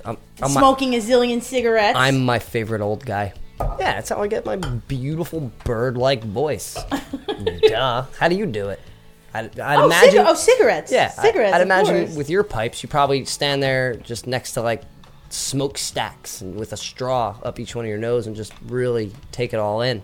I'm, I'm, my, Smoking a zillion cigarettes. I'm my favorite old guy. Yeah, that's how I get my beautiful bird-like voice. Duh. How do you do it? I'd, I'd oh, imagine. cigar- oh, cigarettes. yeah, I- cigarettes. I'd of imagine course. with your pipes, you probably stand there just next to like smokestacks and with a straw up each one of your nose and just really take it all in.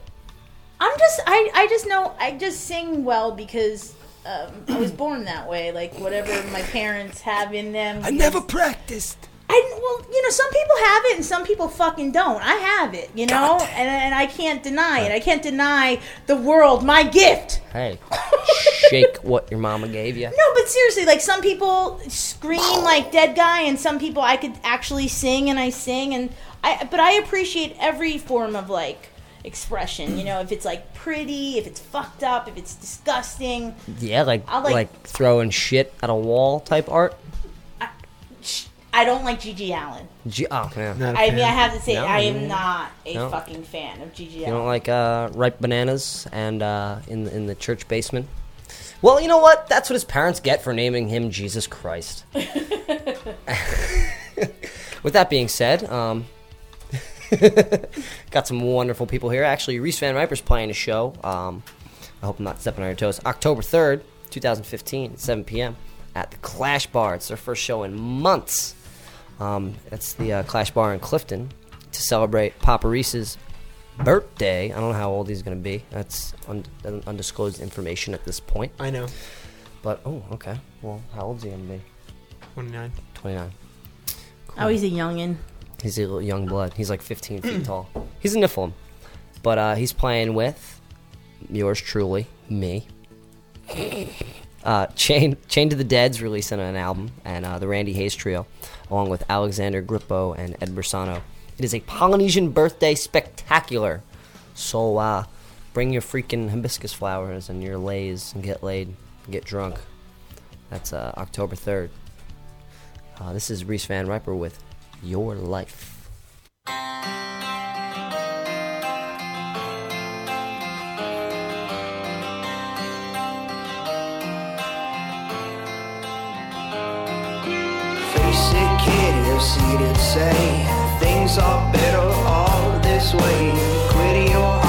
I'm just I I just know I just sing well because um, I was born that way. Like whatever my parents have in them. I never practiced. I well, you know, some people have it and some people fucking don't. I have it, you know, and and I can't deny it. I can't deny the world my gift. Hey, shake what your mama gave you. No, but seriously, like some people scream like dead guy, and some people I could actually sing, and I sing, and I. But I appreciate every form of like expression. You know, if it's like pretty, if it's fucked up, if it's disgusting. Yeah, like I like- like, throwing shit at a wall type art. I don't like GG Allin. G- oh man, I mean, I have to say, No, I am not a no. fucking fan of GG You Allin. don't like uh, ripe bananas and uh, in the, in the church basement. Well, you know what? That's what his parents get for naming him Jesus Christ. With that being said, um, got some wonderful people here. Actually, Reese Van Riper's playing a show. Um, I hope I'm not stepping on your toes. October 3rd, 2015, 7 p.m. at the Clash Bar. It's their first show in months. Um, that's the uh, Clash Bar in Clifton to celebrate Papa Reese's birthday. I don't know how old he's going to be. That's un- undisclosed information at this point. I know. But, oh, okay. Well, how old is he going to be? 29. 29. Oh, he's a youngin. He's a little young blood. He's like 15 feet tall. He's a Nephilim. But uh, he's playing with yours truly, me. Uh, Chain Chain to the Dead's releasing an album, and uh, the Randy Hayes Trio, along with Alexander Grippo and Ed Bersano. It is a Polynesian birthday spectacular. So uh, bring your freaking hibiscus flowers and your lays and get laid, and get drunk. That's uh, October 3rd. Uh, this is Reese Van Riper with Your Life. You've say Things are better all this way. Quit your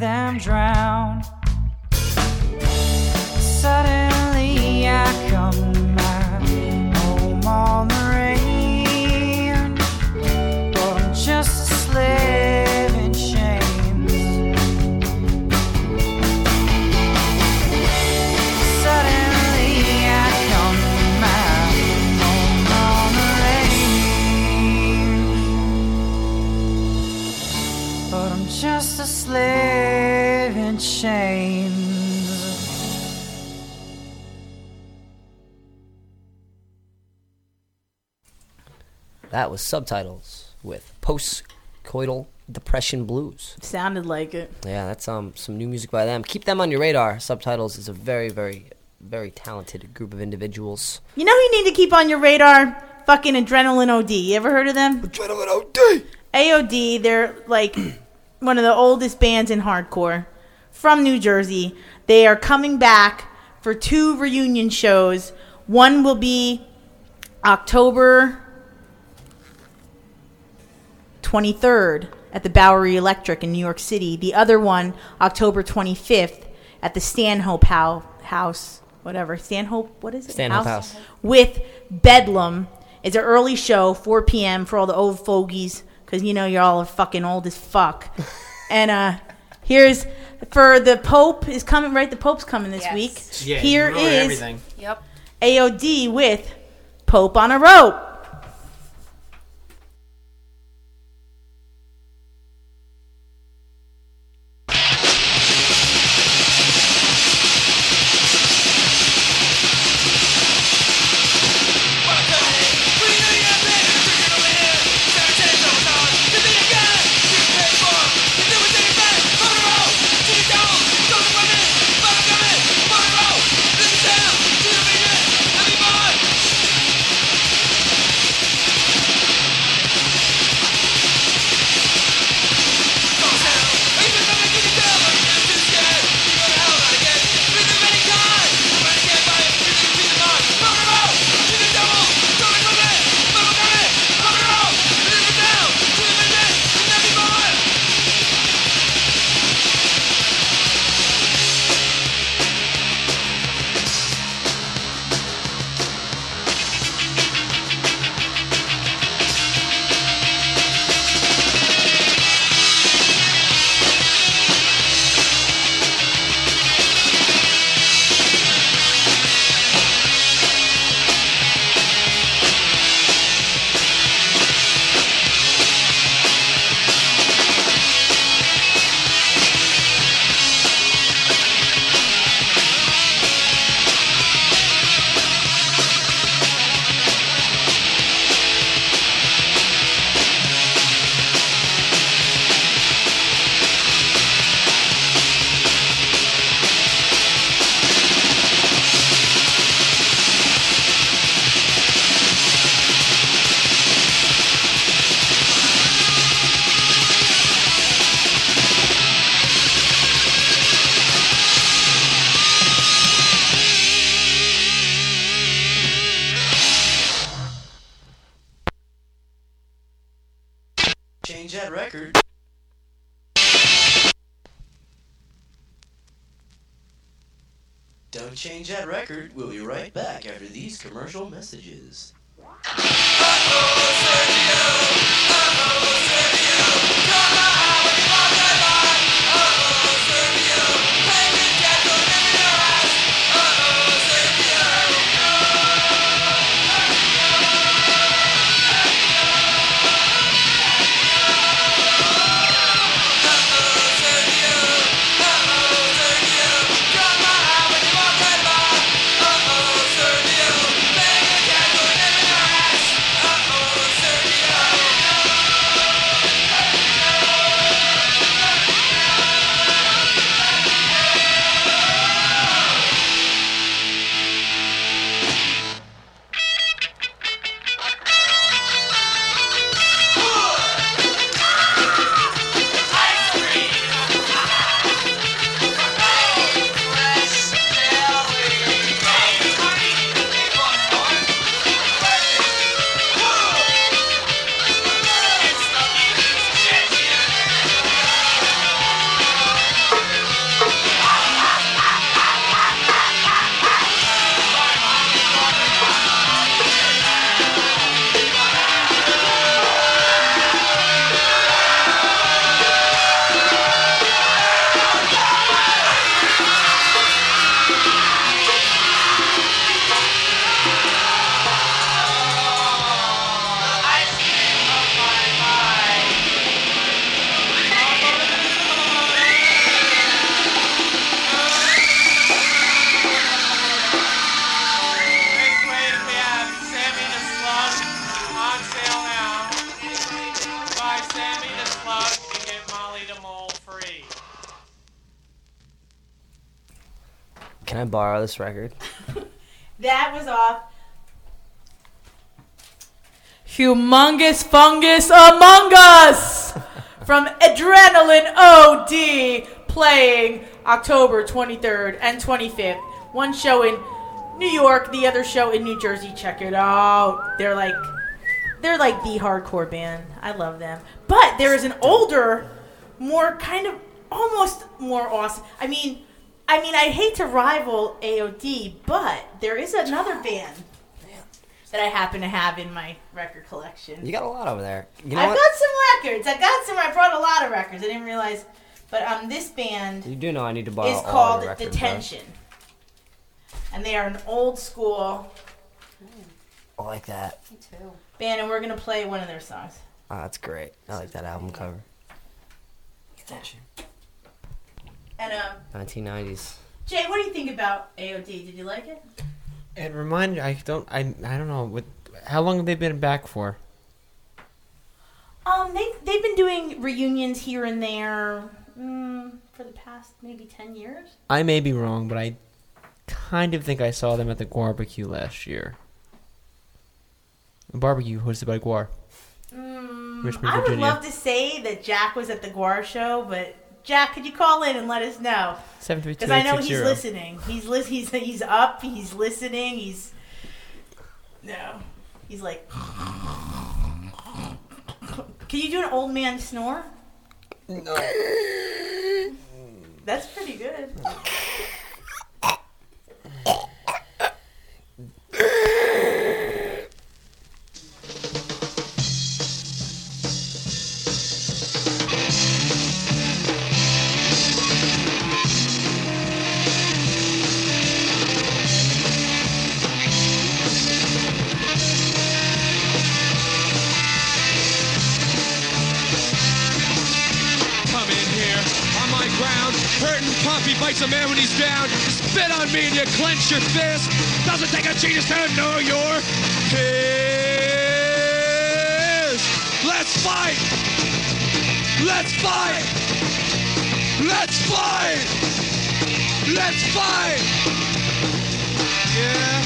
them drown? Suddenly I come back home on the That was subtitles with post-coital depression blues. Sounded like it. Yeah, that's um some new music by them. Keep them on your radar. Subtitles is a very, very, very talented group of individuals. You know who you need to keep on your radar? Fucking Adrenaline OD. You ever heard of them? Adrenaline OD. AOD, they're like one of the oldest bands in hardcore from New Jersey. They are coming back for two reunion shows. One will be October 23rd at the Bowery Electric in New York City. The other one, October 25th at the Stanhope Hou- House, whatever. Stanhope, what is it? Stanhope House. With Bedlam. It's an early show, 4 p.m. for all the old fogies, because you know you're all fucking old as fuck. and uh, here's for the Pope is coming, right? The Pope's coming this week. Yeah, Here you wrote is everything. Yep. AOD with Pope on a rope. Commercial messages. Borrow this record? That was off. Humongous Fungus Among Us from Adrenaline OD playing October 23rd and 25th. One show in New York, the other show in New Jersey. Check it out. They're like they're like the hardcore band. I love them. But there is an older, more kind of almost more awesome. I mean, I mean, I hate to rival AOD, but there is another band that I happen to have in my record collection. You got a lot over there. You know I've what? got some records. I got some. I brought a lot of records. I didn't realize, but um, this band You do know I need to borrow is all called your records, right? Detention, and they are an old school I like that. Me too. band, and we're gonna play one of their songs. Oh, that's great. I like that album cover. And um, 1990s. Jay, what do you think about AOD? Did you like it? It reminded I don't I I don't know what how long have they been back for? Um, they they've been doing reunions here and there mm, for the past maybe ten years. I may be wrong, but I kind of think I saw them at the barbecue last year. A barbecue hosted by GWAR. Mm, Richmond, I would Virginia. love to say that Jack was at the GWAR show, but Jack, could you call in and let us know? Seven three two Because I know he's listening. He's lis- he's he's up. He's listening. He's no. He's like. Can you do an old man snore? No. That's pretty good. Hurting puppy bites a man when he's down. Spit on me and you clench your fist. Doesn't take a genius to know you're pissed. Let's fight. Let's fight. Let's fight. Let's fight. Yeah,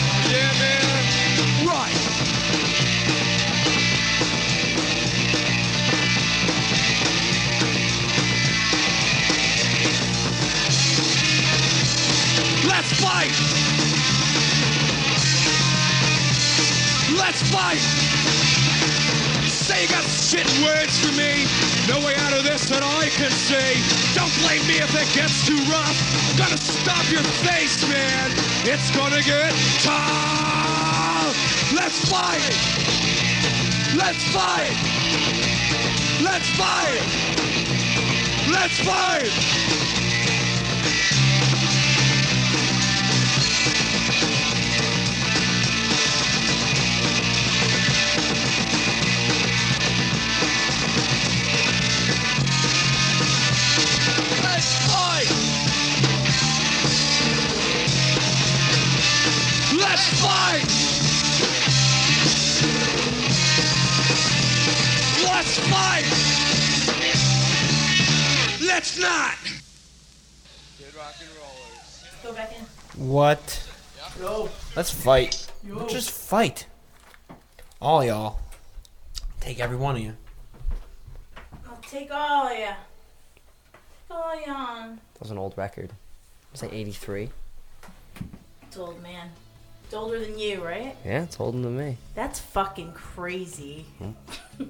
Let's fight! Let's fight! Say you got shit words for me. No way out of this that I can see. Don't blame me if it gets too rough. Gonna stop your face, man. It's gonna get tough. Let's fight. Let's fight. Let's fight. Let's fight. Fight! Let's not! Good rock and rollers. Go back in. What? Yo. Let's fight. Yo. Just fight. All y'all. Take every one of you. I'll take all of ya. All ya. That was an old record. Was that 83? It's old, man. It's older than you, right? Yeah, it's older than me. That's fucking crazy. Hmm.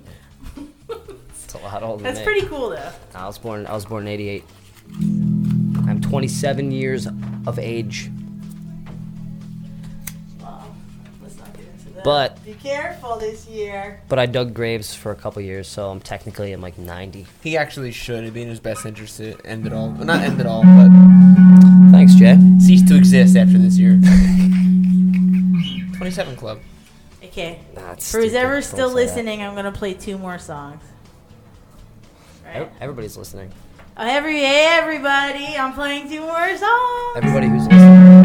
It's a lot older That's than me. pretty cool, though. I was born. I was born in '88. I'm 27 years of age. Wow. Let's not get into that. But- Be careful this year. But I dug graves for a couple years, so I'm technically I'm like 90. He actually should. It'd be in his best interest to end it all. Well, not end it all, but Thanks, Jay. cease to exist after this year. 27 Club. Okay. That's For who's ever still listening, I'm gonna play two more songs. Ev- Everybody's listening. Oh, every everybody, I'm playing two more songs. Everybody who's listening.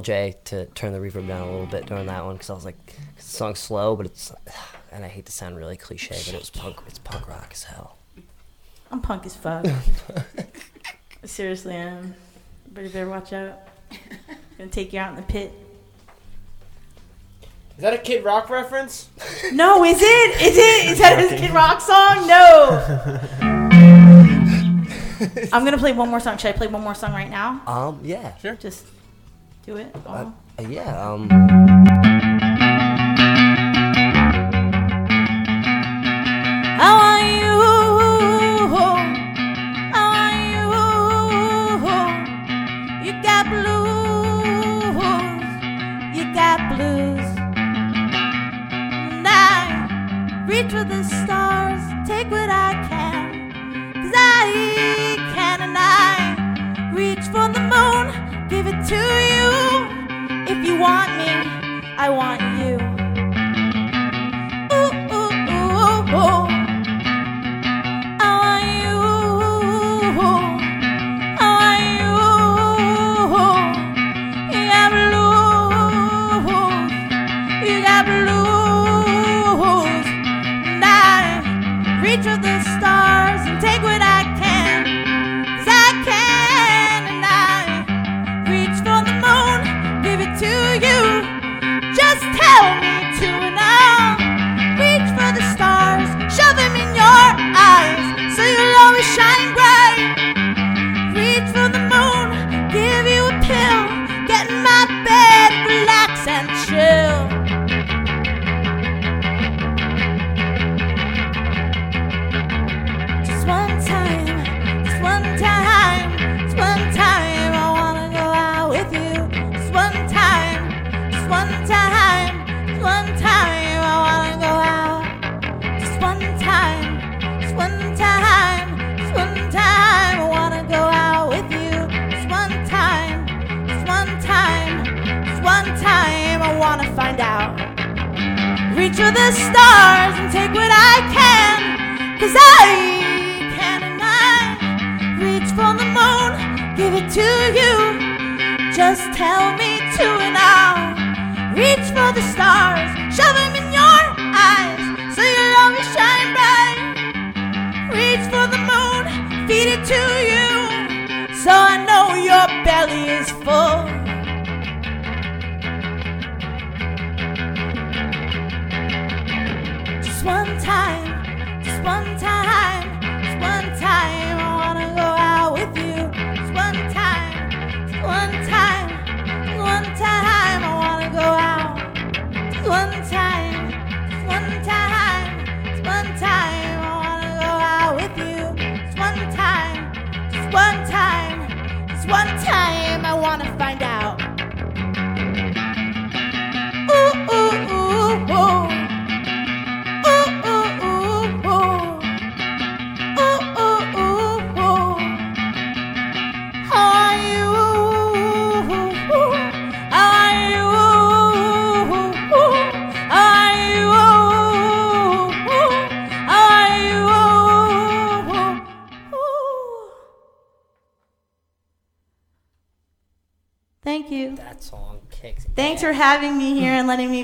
Told Jay to turn the reverb down a little bit during that one because I was like, 'cause the song's slow, but it's, and I hate to sound really cliche, but it was punk. It's punk rock as hell. I'm punk as fuck. Seriously, I seriously am. But you better watch out. Gonna take you out in the pit. Is that a Kid Rock reference? No, is it? Is it? Is that a Kid Rock song? No. I'm gonna play one more song. Should I play one more song right now? Um, yeah, sure. Just do it. Uh, uh, yeah. Um. How are you? How are you? You got blues. You got blues. And I reach for the stars, take what I can. Cause I give it to you. If you want me, I want you.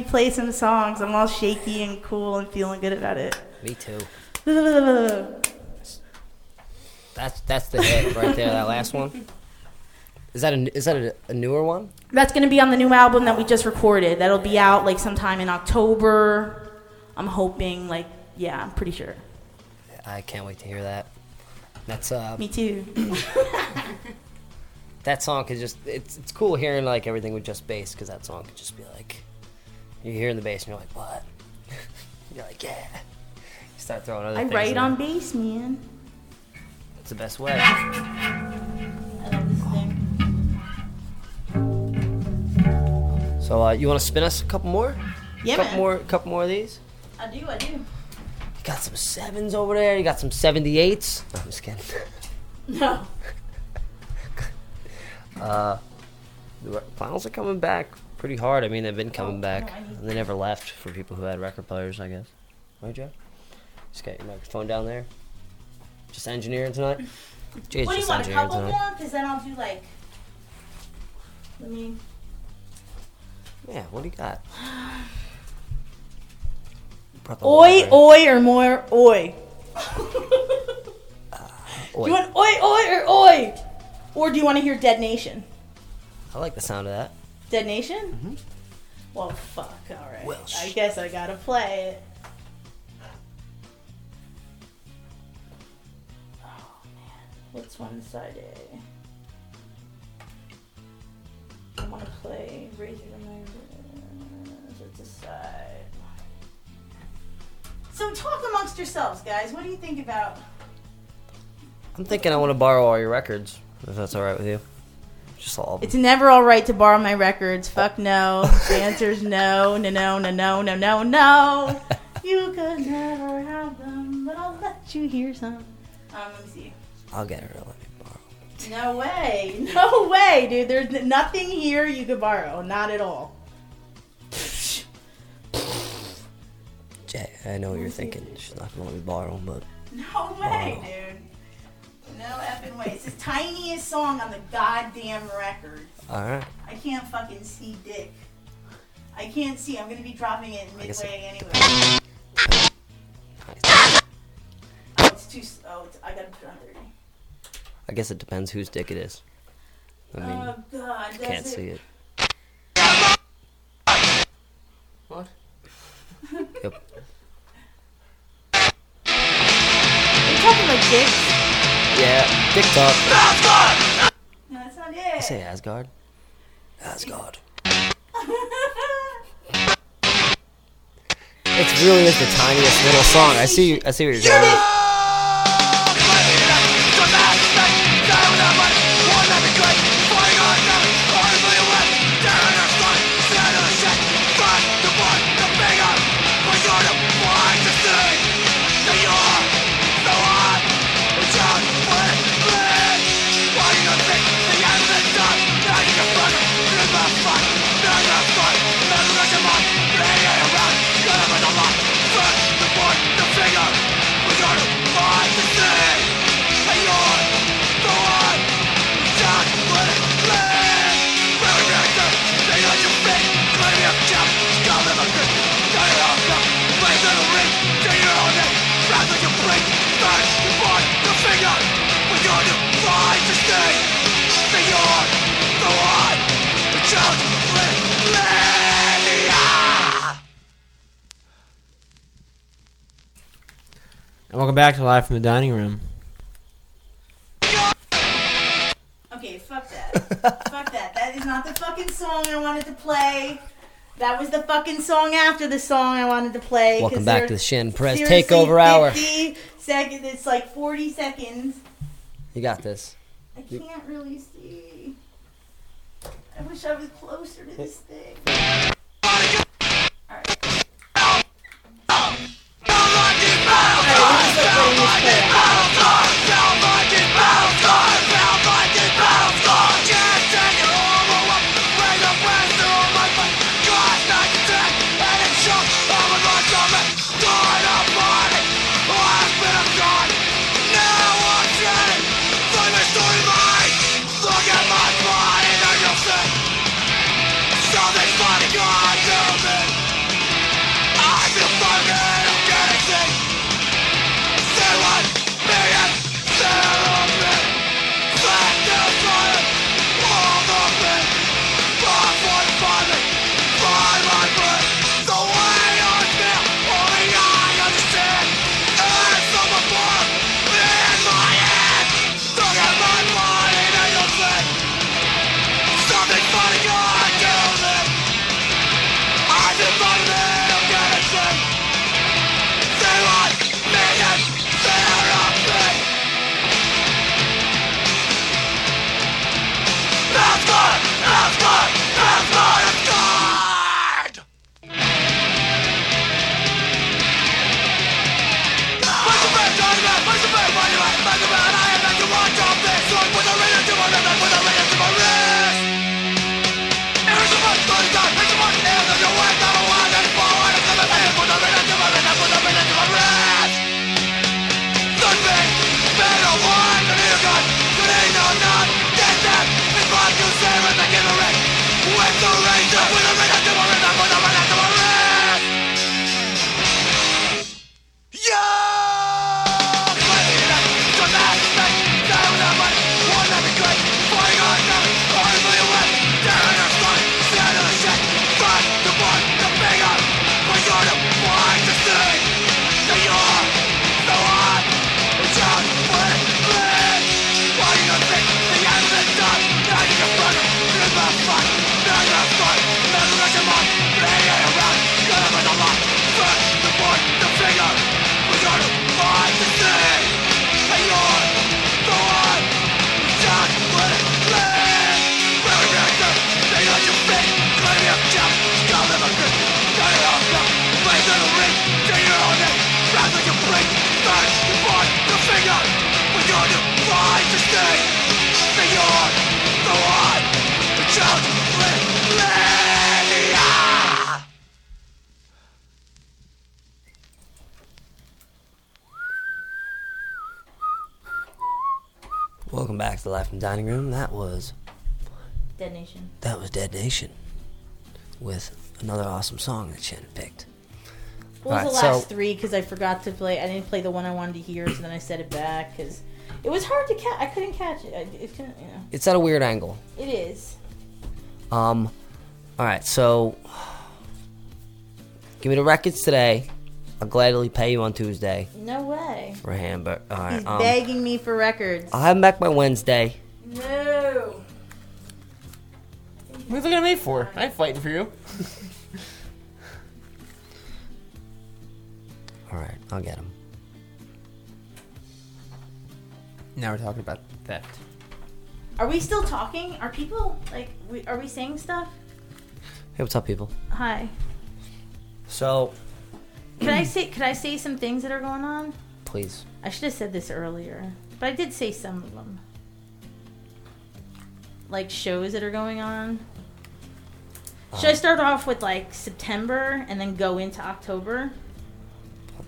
Play some songs. I'm all shaky and cool and feeling good about it. Me too. That's that's the hit right there. That last one. Is that a is that a, a newer one? That's gonna be on the new album that we just recorded. That'll be out like sometime in October. I'm hoping, like, yeah, I'm pretty sure. I can't wait to hear that. That's uh. Me too. that song could just it's it's cool hearing like everything with just bass because that song could just be like you're hearing the bass and you're like what you're like yeah you start throwing other I things I write in on bass, man. it's the best way I love this thing. so uh, you want to spin us a couple more Yeah, couple man. more couple more of these I do, I do. you got some sevens over there you got some 78s no, I'm just kidding No. uh the finals are coming back pretty hard. I mean, they've been coming oh, back. And they never left for people who had record players, I guess. Right, Joe? Just got your microphone down there. Just engineering tonight. What do you want? A couple tonight. more? Because then I'll do like. Let me. Yeah, what do you got? Oi, oi, or more oi. Uh, oi. You want oi, oi, or oi? Or do you want to hear Dead Nation? I like the sound of that. Dead Nation? Mm-hmm. Well, fuck, alright. Well, I guess I gotta play it. Oh, man. What's one side A? I want to play Razor to My It's a side. So talk amongst yourselves, guys. What do you think about? I'm thinking I want to borrow all your records, if that's all right with you. Just all of them. It's never all right to borrow my records. Fuck no. The answer's no, no, no, no, no, no, no, no. You could never have them, but I'll let you hear some. Um, let me see. I'll get her to let me borrow. No way. No way, dude. There's nothing here you could borrow. Not at all. Jay, I know what you're thinking. She's not gonna let me borrow them, but No way, dude. No effing way. It's the tiniest song on the goddamn record. all right. I can't fucking see dick. I can't see. I'm gonna be dropping it midway it anyway. Oh, it's too. s- Oh, it's, I gotta put it on 30. I guess it depends whose dick it is. I mean, oh God, does can't it? see it. What? Yep. Are you talking about dick? Yeah, TikTok. Asgard! No, that's not I it. say Asgard. Asgard. It really is the tiniest little song. I see. I see what you're saying. Back to Live from the Dining Room. Okay, fuck that. fuck that. That is not the fucking song I wanted to play. That was the fucking song after the song I wanted to play. Welcome back to the Shin Press seriously Takeover Hour. 50 seconds. It's like 40 seconds. You got this. I can't really see. I wish I was closer to this thing. Não, não, não, the Life in the Dining Room. That was Dead Nation. that was Dead Nation with another awesome song that Shannon picked. What was the last so- three? Because I forgot to play. I didn't play the one I wanted to hear, so then I set it back because it was hard to catch. I couldn't catch it. I, it couldn't, you know. It's at a weird angle. It is. Um, all right, so give me the records today. I'll gladly pay you on Tuesday No way. for a hamburger. All right, He's um, begging me for records. I'll have them back by Wednesday. No. What are you looking at me for? I ain't fighting for you. All right, I'll get him. Now we're talking about theft. Are we still talking? Are people like? We, are we saying stuff? Hey, what's up, people? Hi. So, Could I say? Could I say some things that are going on? please, I should have said this earlier, but I did say some of them. Like shows that are going on. Should I start off with like September and then go into October,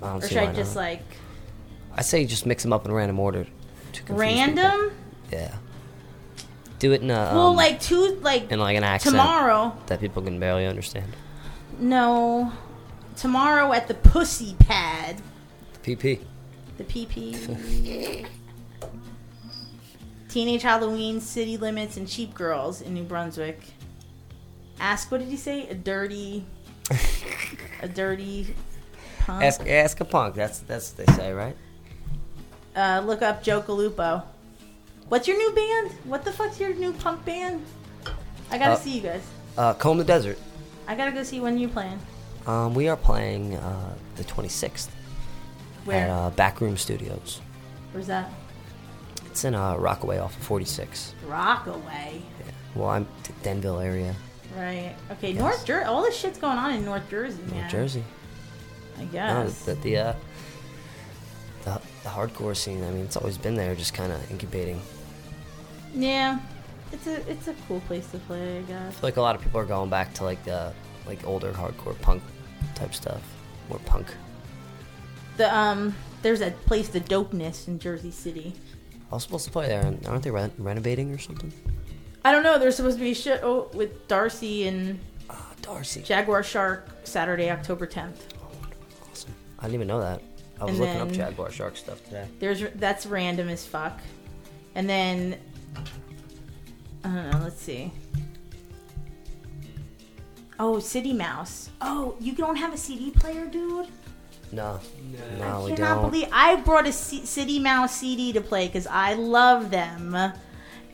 I don't or should I just not. like I say just mix them up in random order. to random? people. Yeah. Do it in a well, um, like two, like in like an accent tomorrow. that people can barely understand. No, tomorrow at the Pussy Pad, The PP. the PP. Teenage Halloween, City Limits, and Cheap Girls in New Brunswick. Ask what did he say? A dirty, a dirty punk. Ask ask a punk. That's that's what they say, right? Uh, look up Joe Calupo. What's your new band? What the fuck's your new punk band? I gotta Uh, see you guys. Uh, Comb the Desert. I gotta go see when you're playing. Um, we are playing uh, the 26th Where? at uh, Backroom Studios. Where's that? It's in uh, Rockaway off of 46. Rockaway. Yeah. Well, I'm t- Denville area, Right. Okay. Yes. North Jersey. All this shit's going on in North Jersey, man. North Jersey. I No, guess. that the, uh, the the hardcore scene. I mean, it's always been there, just kind of incubating. Yeah. It's a it's a cool place to play, I guess. I feel like a lot of people are going back to like the like older hardcore punk type stuff, more punk. The um, there's a place, the Dopeness in Jersey City. I was supposed to play there, and aren't they re- renovating or something? I don't know. There's supposed to be a show with Darcy and Darcy Jaguar Shark Saturday, October 10th. Awesome! I didn't even know that. I was And looking up Jaguar Shark stuff today. There's that's random as fuck. And then I don't know. Let's see. Oh, City Mouse. Oh, you don't have a CD player, dude. No, no, I we cannot don't. believe I brought a C- City Mouse CD to play because I love them,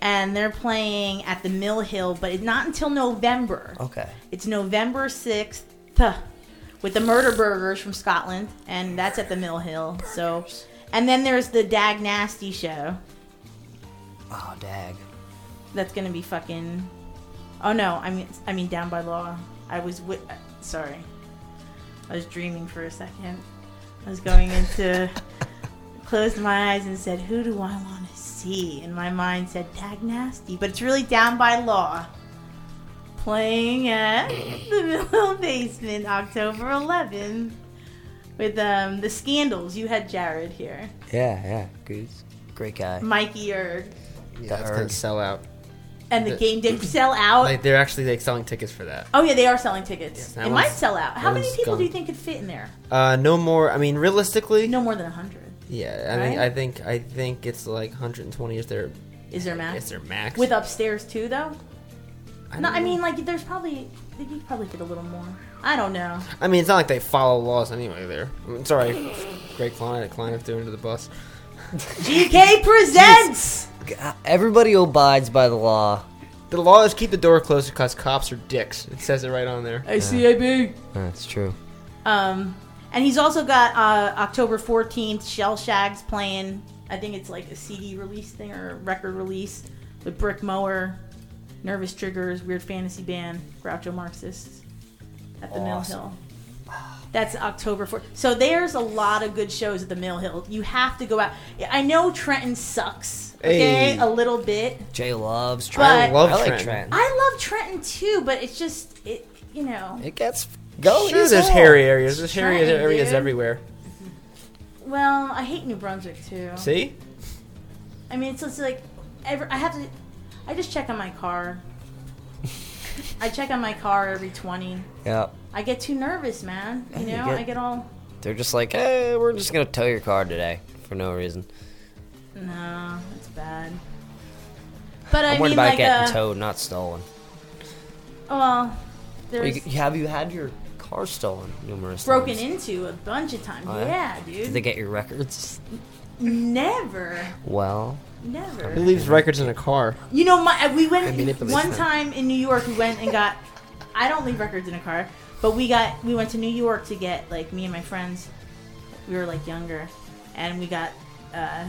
and they're playing at the Mill Hill, but it's not until November. Okay. It's November sixth with the Murder Burgers from Scotland, and that's at the Mill Hill. So, and then there's the Dag Nasty show. Oh, dag. That's gonna be fucking. Oh no, I mean, I mean, Down by Law. I was wi- uh, sorry. I was dreaming for a second. I was going into, closed my eyes and said, "Who do I want to see?" And my mind said, "Dag Nasty," but it's really Down by Law. Playing at the Mill Basement, October 11th, with um the Scandals. You had Jared here, Yeah, yeah, good, Great guy. Mikey Erg, Yeah, The that's gonna sell out. And the The- game did sell out. Like they're actually like selling tickets for that. Oh yeah, they are selling tickets. that it might sell out. How many people do you think could fit in there? Uh, no more. I mean, realistically, no more than hundred. Yeah, I mean, I think I think it's like 120 is their Is there max? Is their max? With upstairs too, though. I no, don't I mean like there's probably you could probably fit a little more. I don't know. I mean, it's not like they follow laws anyway. There. I mean, sorry, Greg Klein, Klein threw into the bus. GK presents. Everybody abides by the law. The law is keep the door closed because cops are dicks. It says it right on there. ACAB. That's true. Um, and he's also got uh, October 14th, Shell Shags playing. I think it's like a CD release thing or a record release with Brick Mower, Nervous Triggers, Weird Fantasy Band, Groucho Marxists at the Mill Hill. That's October 4th. So there's a lot of good shows at the Mill Hill. You have to go out. I know Trenton sucks, okay, Hey. a little bit. Jay loves But- Trent. I love I like Trent. Trent. I love Trenton too, but it's just, it, you know. It gets go. Sure, there's hairy areas. There's hairy Trenton, areas dude. everywhere. Well, I hate New Brunswick too. See? I mean, it's just like ever. I have to. I just check on my car. I check on my car every twenty. Yeah. I get too nervous, man. You Yeah, know, you get- I get all. They're just like, hey, we're just gonna tow your car today for no reason. No, it's bad. But I I'm worried mean, about like, getting uh, towed, not stolen. well, Well, there's you- have you had your car stolen numerous times. broken times? into a bunch of times. Oh, yeah, Did dude. Did they get your records? Never, Well, never. Who leaves records in a car? You know, my we I went manipulate one time. time in New York. We went and got. I don't leave records in a car, but we got. We went to New York to get like me and my friends. We were like younger, and we got uh,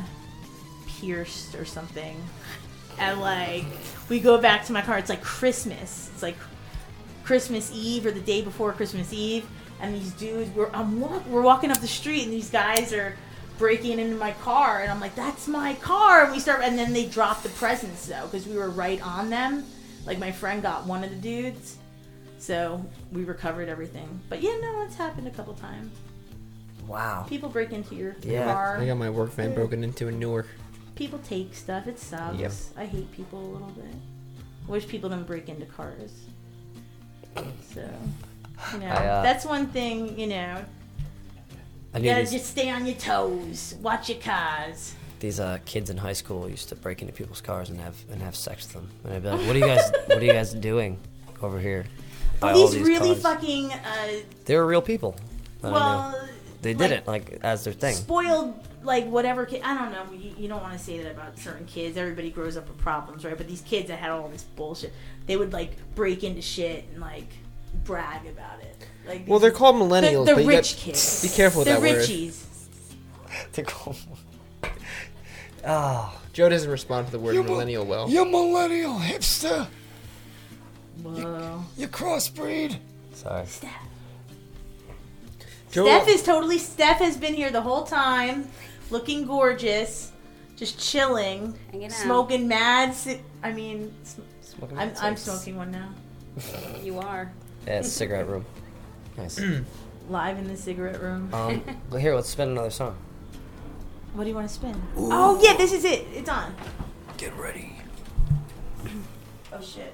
pierced or something. And like we go back to my car. It's like Christmas. It's like Christmas Eve or the day before Christmas Eve, and these dudes we're I'm walk, we're walking up the street, and these guys are breaking into my car, and I'm like, "That's my car!" And we start, and then they drop the presents though, because we were right on them. Like my friend got one of the dudes, so we recovered everything. But yeah, no, it's happened a couple times. wow. People break into your Yeah, car. I got my work van broken into in Newark. People take stuff. It sucks. Yep. I hate people a little bit. I wish people didn't break into cars. So, you know, I, uh, that's one thing. You know, You knew gotta just stay on your toes. Watch your cars. these uh, kids in high school used to break into people's cars and have and have sex with them. And I'd be like, "What are you guys? what are you guys doing over here?" By all these really cars?" fucking uh, They were real people. I well, they did like, it like as their thing. spoiled like whatever kid i don't know you, you don't want to say that about certain kids everybody grows up with problems right but these kids that had all this bullshit they would like break into shit and like brag about it like Well, they're called millennials, the, the but you rich got- kids be careful with the that word. richies They're called. Oh, Joe doesn't respond to the word You mil- millennial well. You millennial hipster. Whoa. You crossbreed. Sorry. Joe, steph is totally steph has been here the whole time looking gorgeous just chilling Hanging out. smoking mad i mean sm- Smoking I'm, I'm smoking one now You are. Yeah, it's a cigarette room. Nice. live in the cigarette room Um, well, here, let's spin another song. What do you want to spin? Oh yeah, this is it. It's on. Get ready. Oh shit.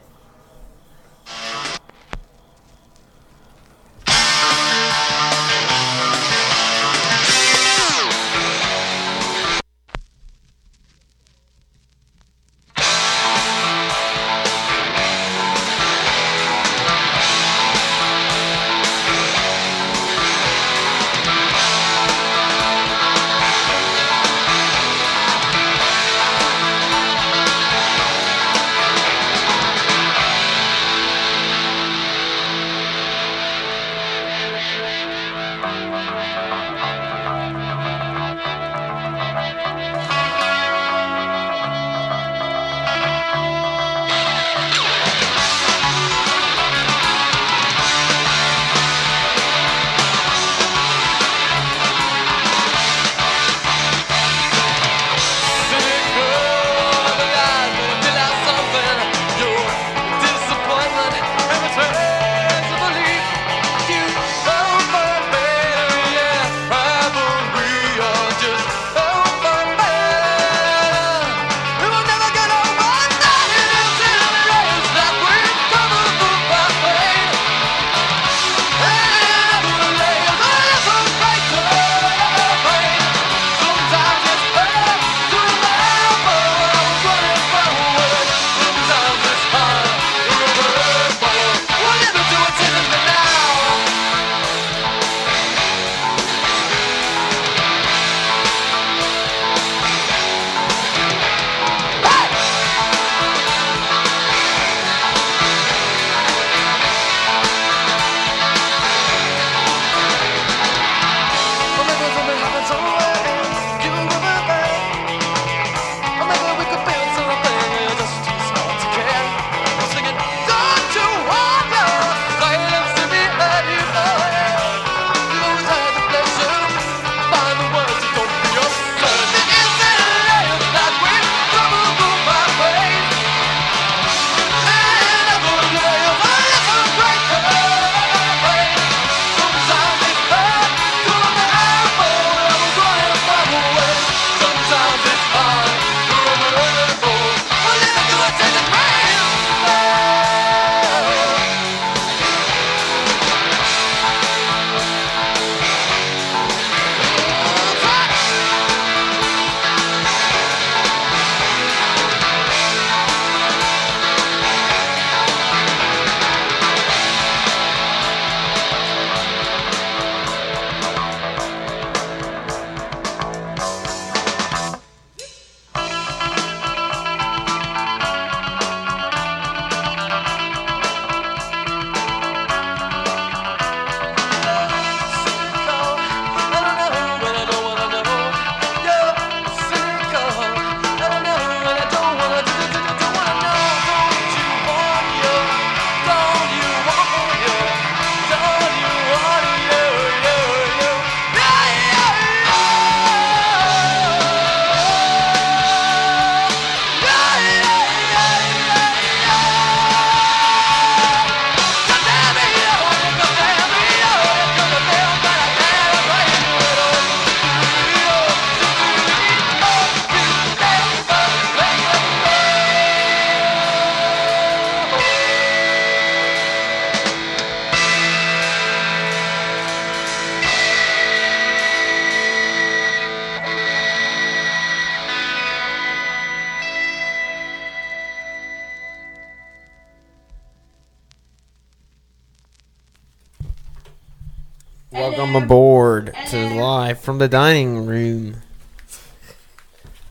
Welcome aboard to live from the dining room.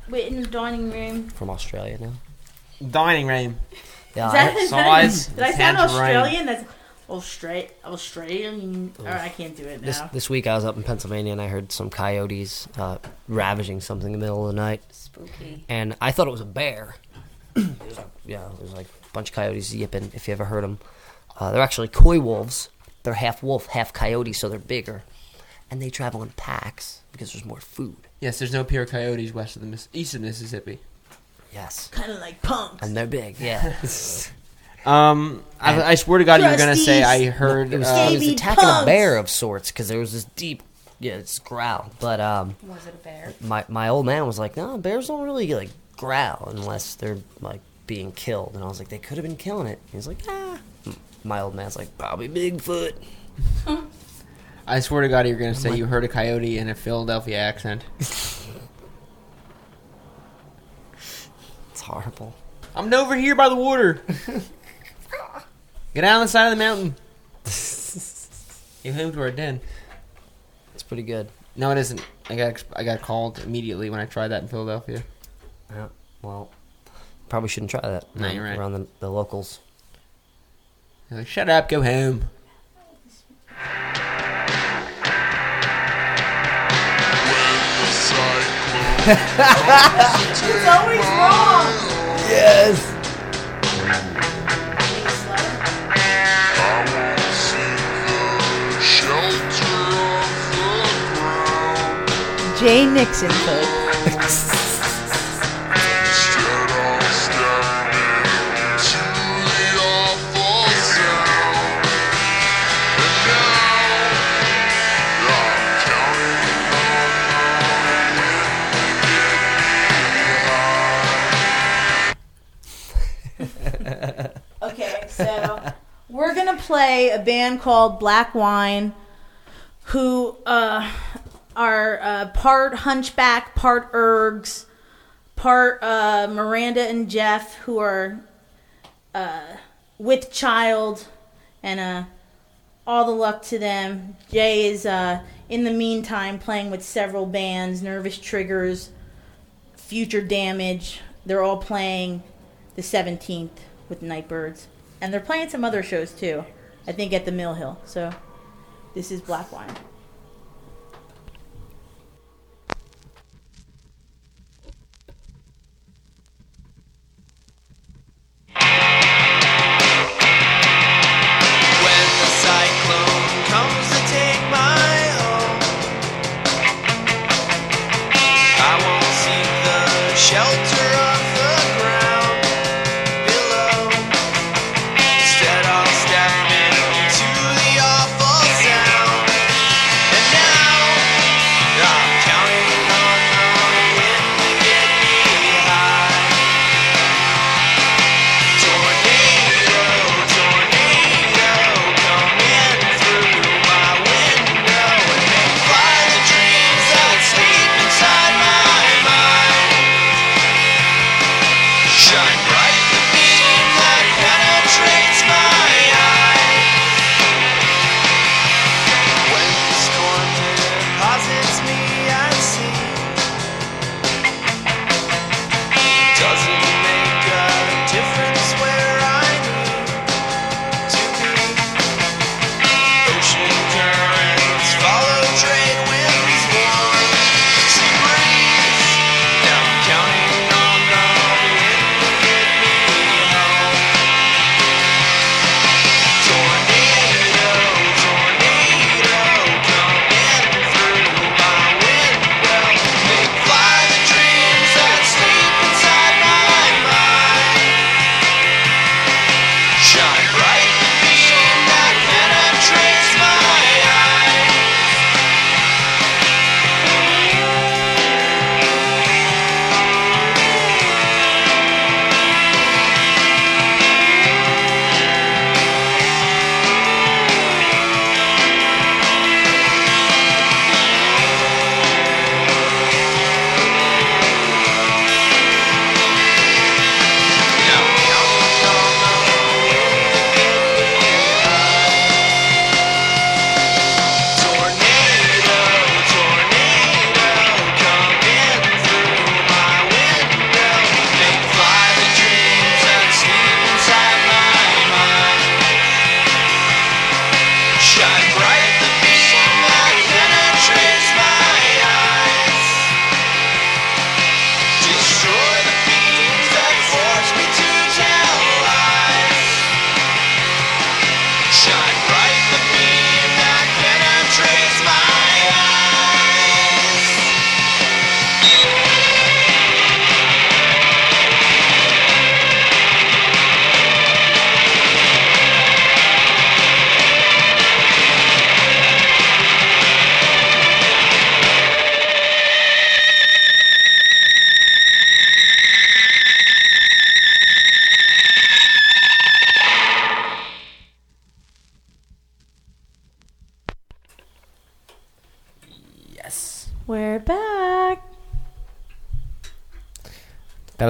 We're in the dining room. From Australia now. Dining room. Yeah, Is that, I- Size, did I sound sounds right. Australian? That's Austra- Australian. Or I can't do it now. This this week I was up in Pennsylvania and I heard some coyotes uh, ravaging something in the middle of the night. Spooky. And I thought it was a bear. it was like, yeah, it was like a bunch of coyotes yipping. If you ever heard them, uh, they're actually coy wolves. They're half wolf, half coyote, so they're bigger, and they travel in packs because there's more food. Yes, there's no pure coyotes west of the Miss- east of Mississippi. Yes, kind of like punks. and they're big. Yeah. Um, I, I swear to God, you were gonna say I heard. it was, uh, he was attacking a bear of sorts because there was this deep, yeah, it's growl. But um, Was it a bear? my my old man was like, no, bears don't really like growl unless they're like being killed. And I was like, they could have been killing it. He's like, ah. My old man's like, probably Bigfoot. I swear to God, you're gonna oh say you heard a coyote in a Philadelphia accent. It's horrible. I'm over here by the water. Get out on the side of the mountain. you came to our den. It's pretty good. No, it isn't. I got I got called immediately when I tried that in Philadelphia. Yeah. Well, probably shouldn't try that. No, around- you're right. Around the, the locals. They're like, shut up, go home. It's always wrong. Yes. Jay Nixon, folks. we're gonna play a band called Black Wine, who uh, are uh, part Hunchback, part Ergs, part uh, Miranda and Jeff, who are uh, with Child, and uh, all the luck to them. Jay is uh, in the meantime playing with several bands, Nervous Triggers, Future Damage. They're all playing the 17th with Nightbirds. And they're playing some other shows too. I think at the Mill Hill. So this is Black Wine.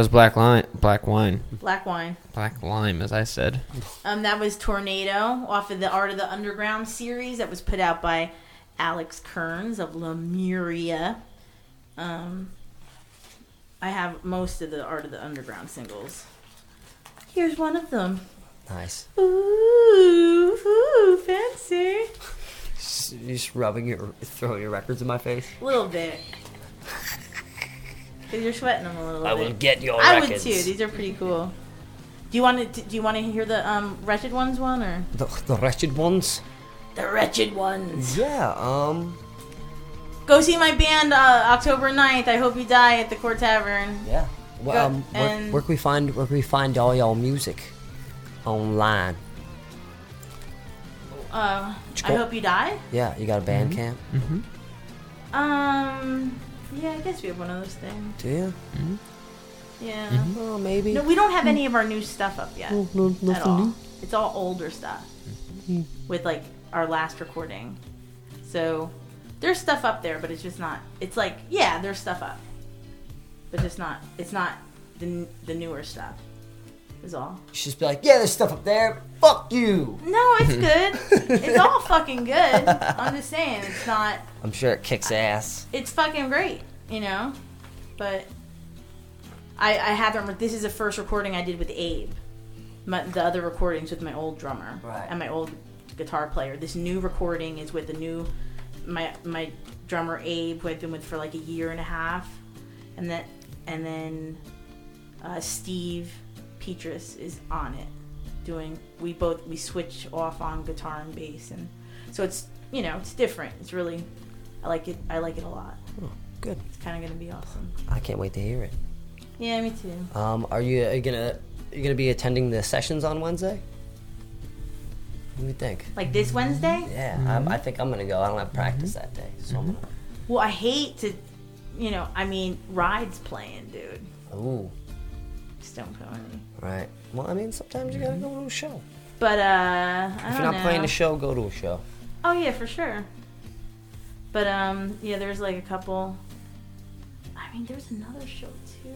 Was black line, black wine, Black wine. black lime, as I said. Um, that was Tornado off of the Art of the Underground series that was put out by Alex Kerns of Lemuria. Um, I have most of the Art of the Underground singles. Here's one of them. Nice. Ooh, ooh, fancy. Just- just rubbing your, throwing your records in my face. A little bit. Cause you're sweating them a little I bit. will get your I records. would too. These are pretty cool. Do you want to? Do you want to hear the um, wretched ones one or The, the wretched ones. the wretched ones? Yeah. Um. Go see my band uh, October 9th. I hope you die at the Court Tavern. Yeah. Well, Go- um, where, and- where can we find where can we find all y'all music online? Uh, I hope you die. Yeah, you got a Bandcamp? Mm-hmm. Um, yeah, I guess we have one of those things. Do you? Yeah. Mhm. Well, maybe. No, we don't have any of our new stuff up yet. No, no, at nothing all. new. It's all older stuff with like our last recording. So there's stuff up there, but it's just not. It's like yeah, there's stuff up, but it's not. It's not the the newer stuff. Is all. You should just be like, yeah, there's stuff up there. Fuck you. No, it's good. it's all fucking good. I'm just saying, it's not. I'm sure it kicks ass. It's fucking great, you know. But I I haven't. This is the first recording I did with Abe. My, the other recordings with my old drummer Right. and my old guitar player. This new recording is with the new my my drummer Abe, who I've been with for like a year and a half, and then and then uh, Steve Petrus is on it doing. We both we switch off on guitar and bass, and so it's you know it's different. It's really I like it. I like it a lot. Oh, good. It's kind of gonna be awesome. I can't wait to hear it. Yeah, me too. Um, are you, are you gonna are you gonna be attending the sessions on Wednesday? What do you think? Like this Wednesday? Yeah, I, I think I'm gonna go. I don't have practice that day, so I'm Well, I hate to, you know. I mean, Ride's playing, dude. gonna. Ooh, Stone Pony. Right. Well, I mean, sometimes you gotta go to a show. But uh, I If don't you're not know. playing a show, go to a show. Oh yeah, for sure. But um, yeah, there's like a couple. I mean, there's another show too.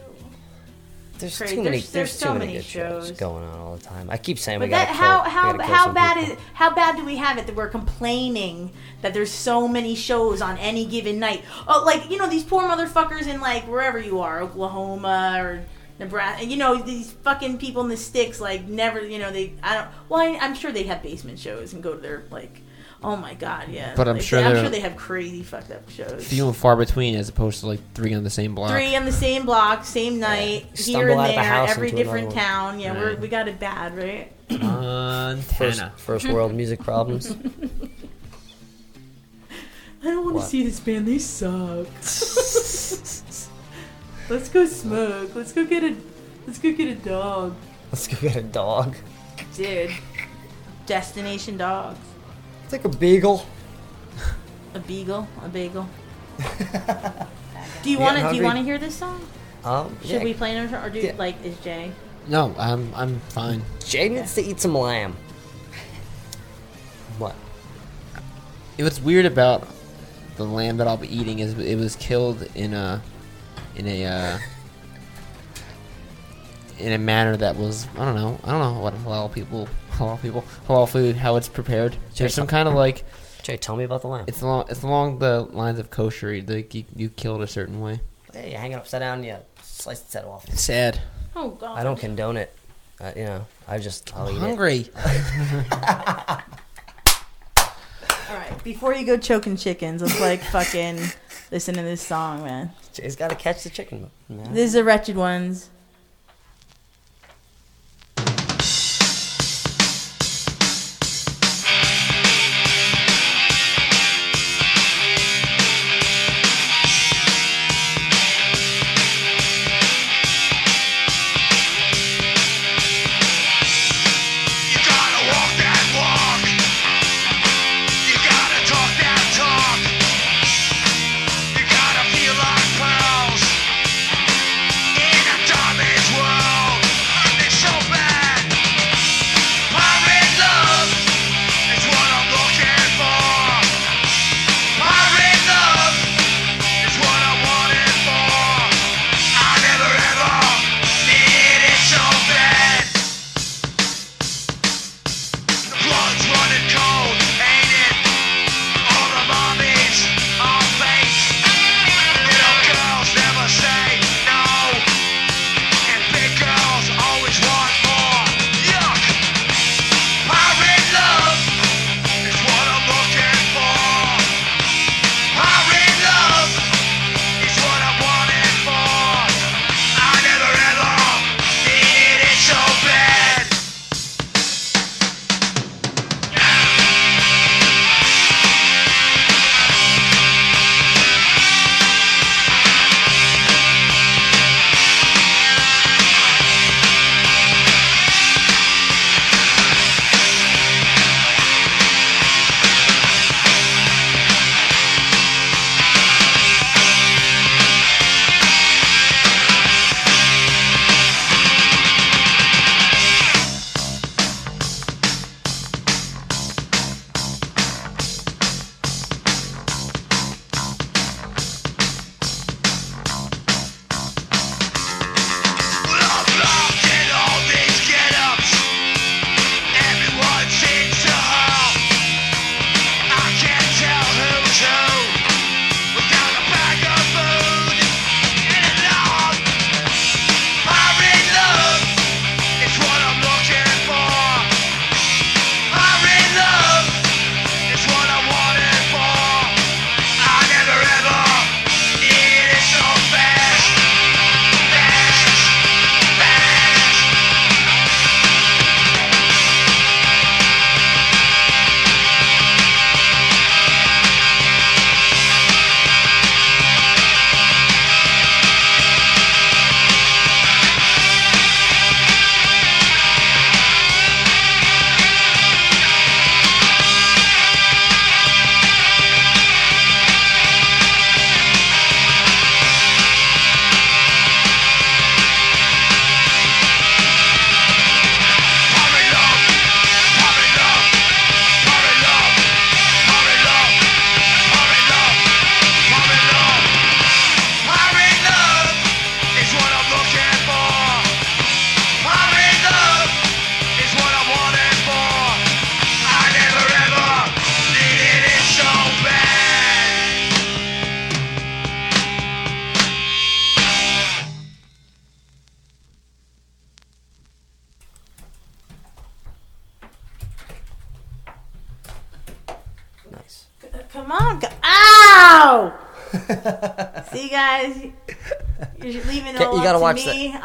There's Crazy. too many. There's- There's, there's too so many many good shows. shows. going on all the time. I keep saying But we gotta that kill, how we how gotta kill how some bad people. is how bad do we have it that we're complaining that there's so many shows on any given night? Oh, like you know these poor motherfuckers in like wherever you are, Oklahoma or Nebraska. You know these fucking people in the sticks like never. You know they I don't. Well, I, I'm sure they have basement shows and go to their like. Oh my god, yeah. But I'm Like, sure I'm they're- sure they have crazy fucked up shows. Few and far between, as opposed to like three on the same block. Three on the same block, same night, here and out of a there, house every different town. Yeah, we're, we got it bad, right? Montana. first world music problems. I don't want to see this band. They suck. let's go smoke. Let's go get a. Let's go get a dog, Let's go get a dog. dude. Destination dogs. It's like a beagle. A beagle. A bagel. do you want to? Do you want to hear this song? Um, Should yeah. we play it or do Yeah. like is Jay? No, I'm I'm fine. Jay needs to eat some lamb. What? It was weird about the lamb that I'll be eating is it was killed in a in a uh, in a manner that was I don't know I don't know what halal people halal people halal food how it's prepared. There's some kind of like Jay, tell me about the lamb. it's along it's along the lines of kosher. Like you, you kill it a certain way. Hey, you hang it upside down, you slice its head off. Sad. Oh God. I don't condone it. Uh, you know, I just I'll I'm eat hungry. All right. Before you go choking chickens, let's like fucking listen to this song, man. Jay's got to catch the chicken. Man. This is the wretched ones.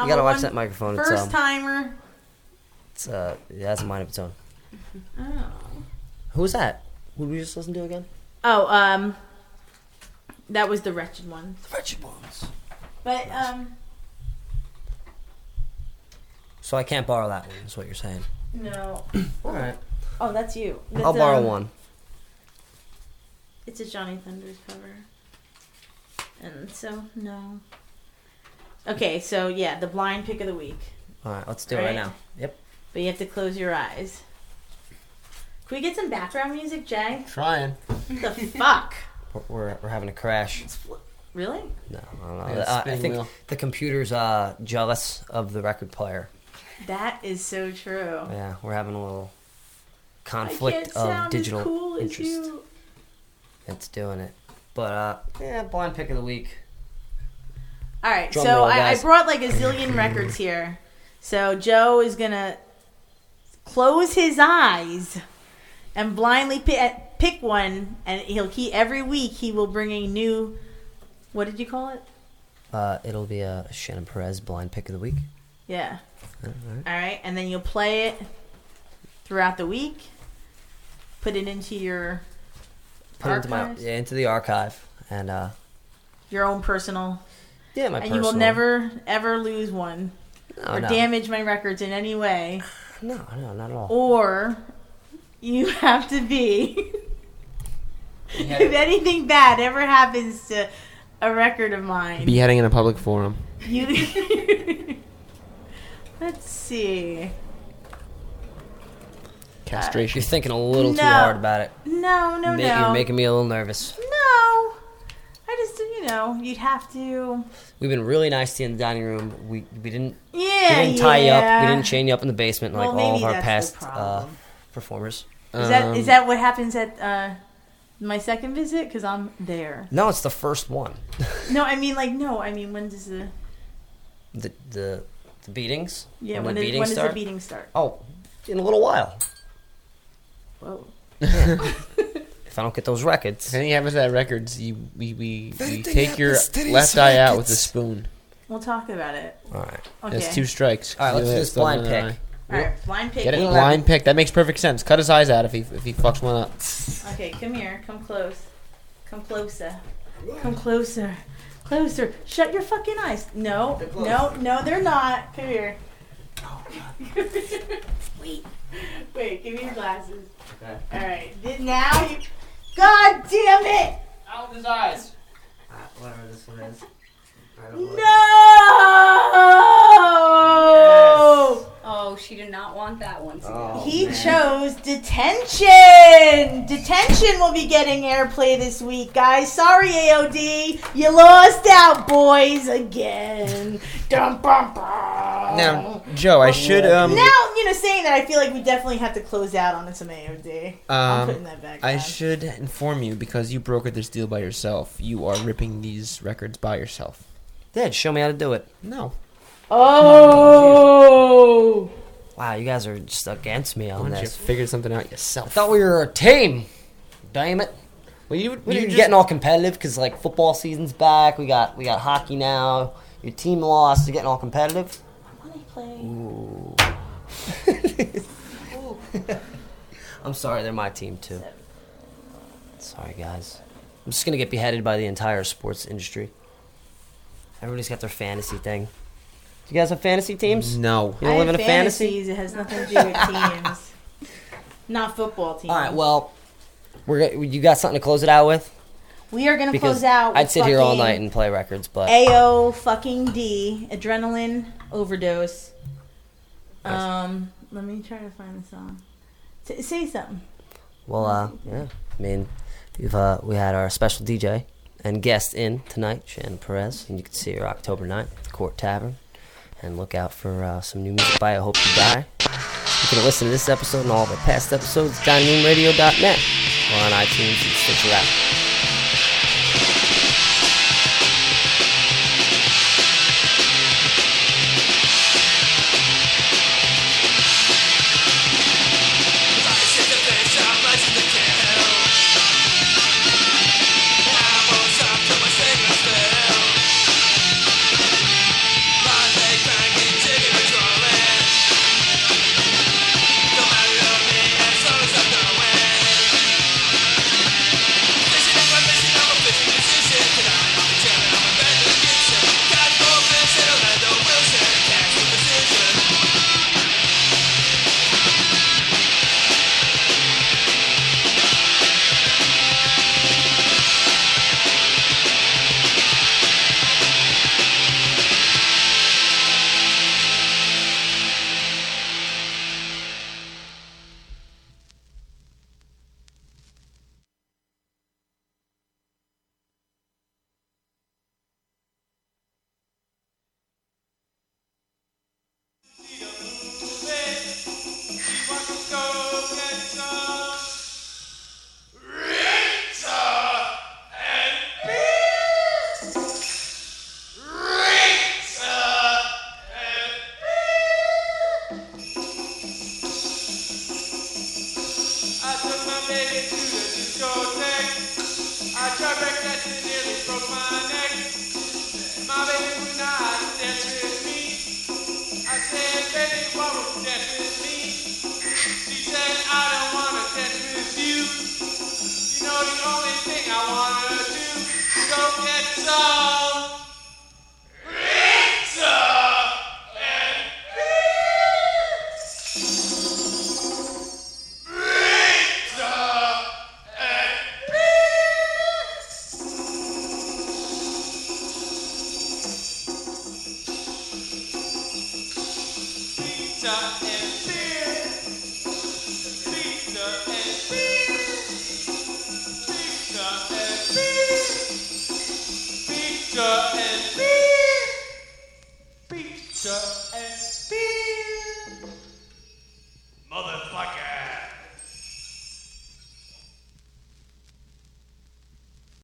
You gotta watch that microphone. It's, First um, timer. It's uh, it has a mind of its own. Oh. Who was that? Who did we just listen to again? Oh, um, that was the wretched one. The wretched ones. But um, So I can't borrow that one. Is what you're saying? no. All right. Oh, that's you. I'll borrow um, one. It's a Johnny Thunders cover. And so, no. Okay, so yeah, the blind pick of the week. All right, let's do it right now. Yep. But you have to close your eyes. Can we get some background music, Jay? Trying. What the fuck? We're, we're, we're having a crash. Really? No, I don't know. Yeah, Uh, I spinning think wheel. the computer's uh, jealous of the record player. That is so true. Yeah, we're having a little I conflict can't of sound digital as cool as interest. you. It's doing it. But uh, yeah, blind pick of the week. All right, Drum so roll, I, I guys. brought like a zillion records here. So Joe is gonna close his eyes and blindly pick, pick one, and he'll keep every week. He will bring a new. What did you call it? Uh, it'll be a Shannon Perez blind pick of the week. Yeah. All right. All right, and then you'll play it throughout the week. Put it into your Put it into my archives, yeah, into the archive and uh, your own personal. Yeah, my and you will never ever lose one No, or no. damage my records in any way. No, no, not at all. Or you have to be. if anything bad ever happens to a record of mine, Beheading in a public forum. you. Let's see. Castration. Uh, you're thinking a little too hard about it. No, no, Ma- no. You're making me a little nervous. No. I just, you know, you'd have to. We've been really nice to you in the dining room. We we didn't Yeah, we didn't tie you up. We didn't chain you up in the basement like Well, all of maybe our that's the past uh, problem. performers. Is that is that what happens at uh, my second visit? Because I'm there. No, it's the first one. No, I mean like no. I mean when does the The the, the beatings. yeah When the when does the beating start? Oh, in a little while. Whoa. If I don't get those records, If anything happens to that records, you we we, we take your happens to left eye out with a spoon. We'll talk about it. All right. Okay. That's two strikes. All right, let's You do this blind pick. eye. All right, blind pick. Get it? Blind pick. That makes perfect sense. Cut his eyes out if he if he fucks one up. Okay, come here. Come close. Come closer. Come closer. Closer. Shut your fucking eyes. No, no, no, they're not. Come here. Oh god. Wait. Wait, give me your glasses. Okay. All right. Th- Now you. God damn it! Out with his eyes. Ah, whatever this one is. No! Oh, she did not want that one. Oh, He man. chose detention. Detention will be getting airplay this week, guys. Sorry, AOD, you lost out, boys, again. Dum, bum, bum. Now, Joe, I should um. now, you know, saying that, I feel like we definitely have to close out on some AOD. I'm Um, putting that back. I down. should inform you because you brokered this deal by yourself. You are ripping these records by yourself. Dad, show me how to do it. No. Oh. Wow, you guys are just against me Why on don't you this. figure something out I yourself? thought we were a team. Damn it. Well, you We're just, getting all competitive because like football season's back. We got we got hockey now. Your team lost. You're getting all competitive. I want to play. Ooh. I'm sorry, they're my team too. Sorry, guys. I'm just gonna get beheaded by the entire sports industry. Everybody's got their fantasy thing. Do You guys have fantasy teams? No. You don't I live in have a fantasy? fantasies. It has nothing to do with teams. Not football teams. All right. Well, we're you got something to close it out with? we are gonna close out. I'd sit here all night and play records, but AO fucking D adrenaline overdose. Um, let me try to find the song. S- say something. Well, uh, yeah. I mean, we've uh, we had our special DJ and guest in tonight, Shannon Perez, and you can see her October 9th at the Court Tavern. And look out for uh, some new music by I Hope You Die. You can listen to this episode and all our past episodes at diningroomradio.net or on iTunes and Stitcher app.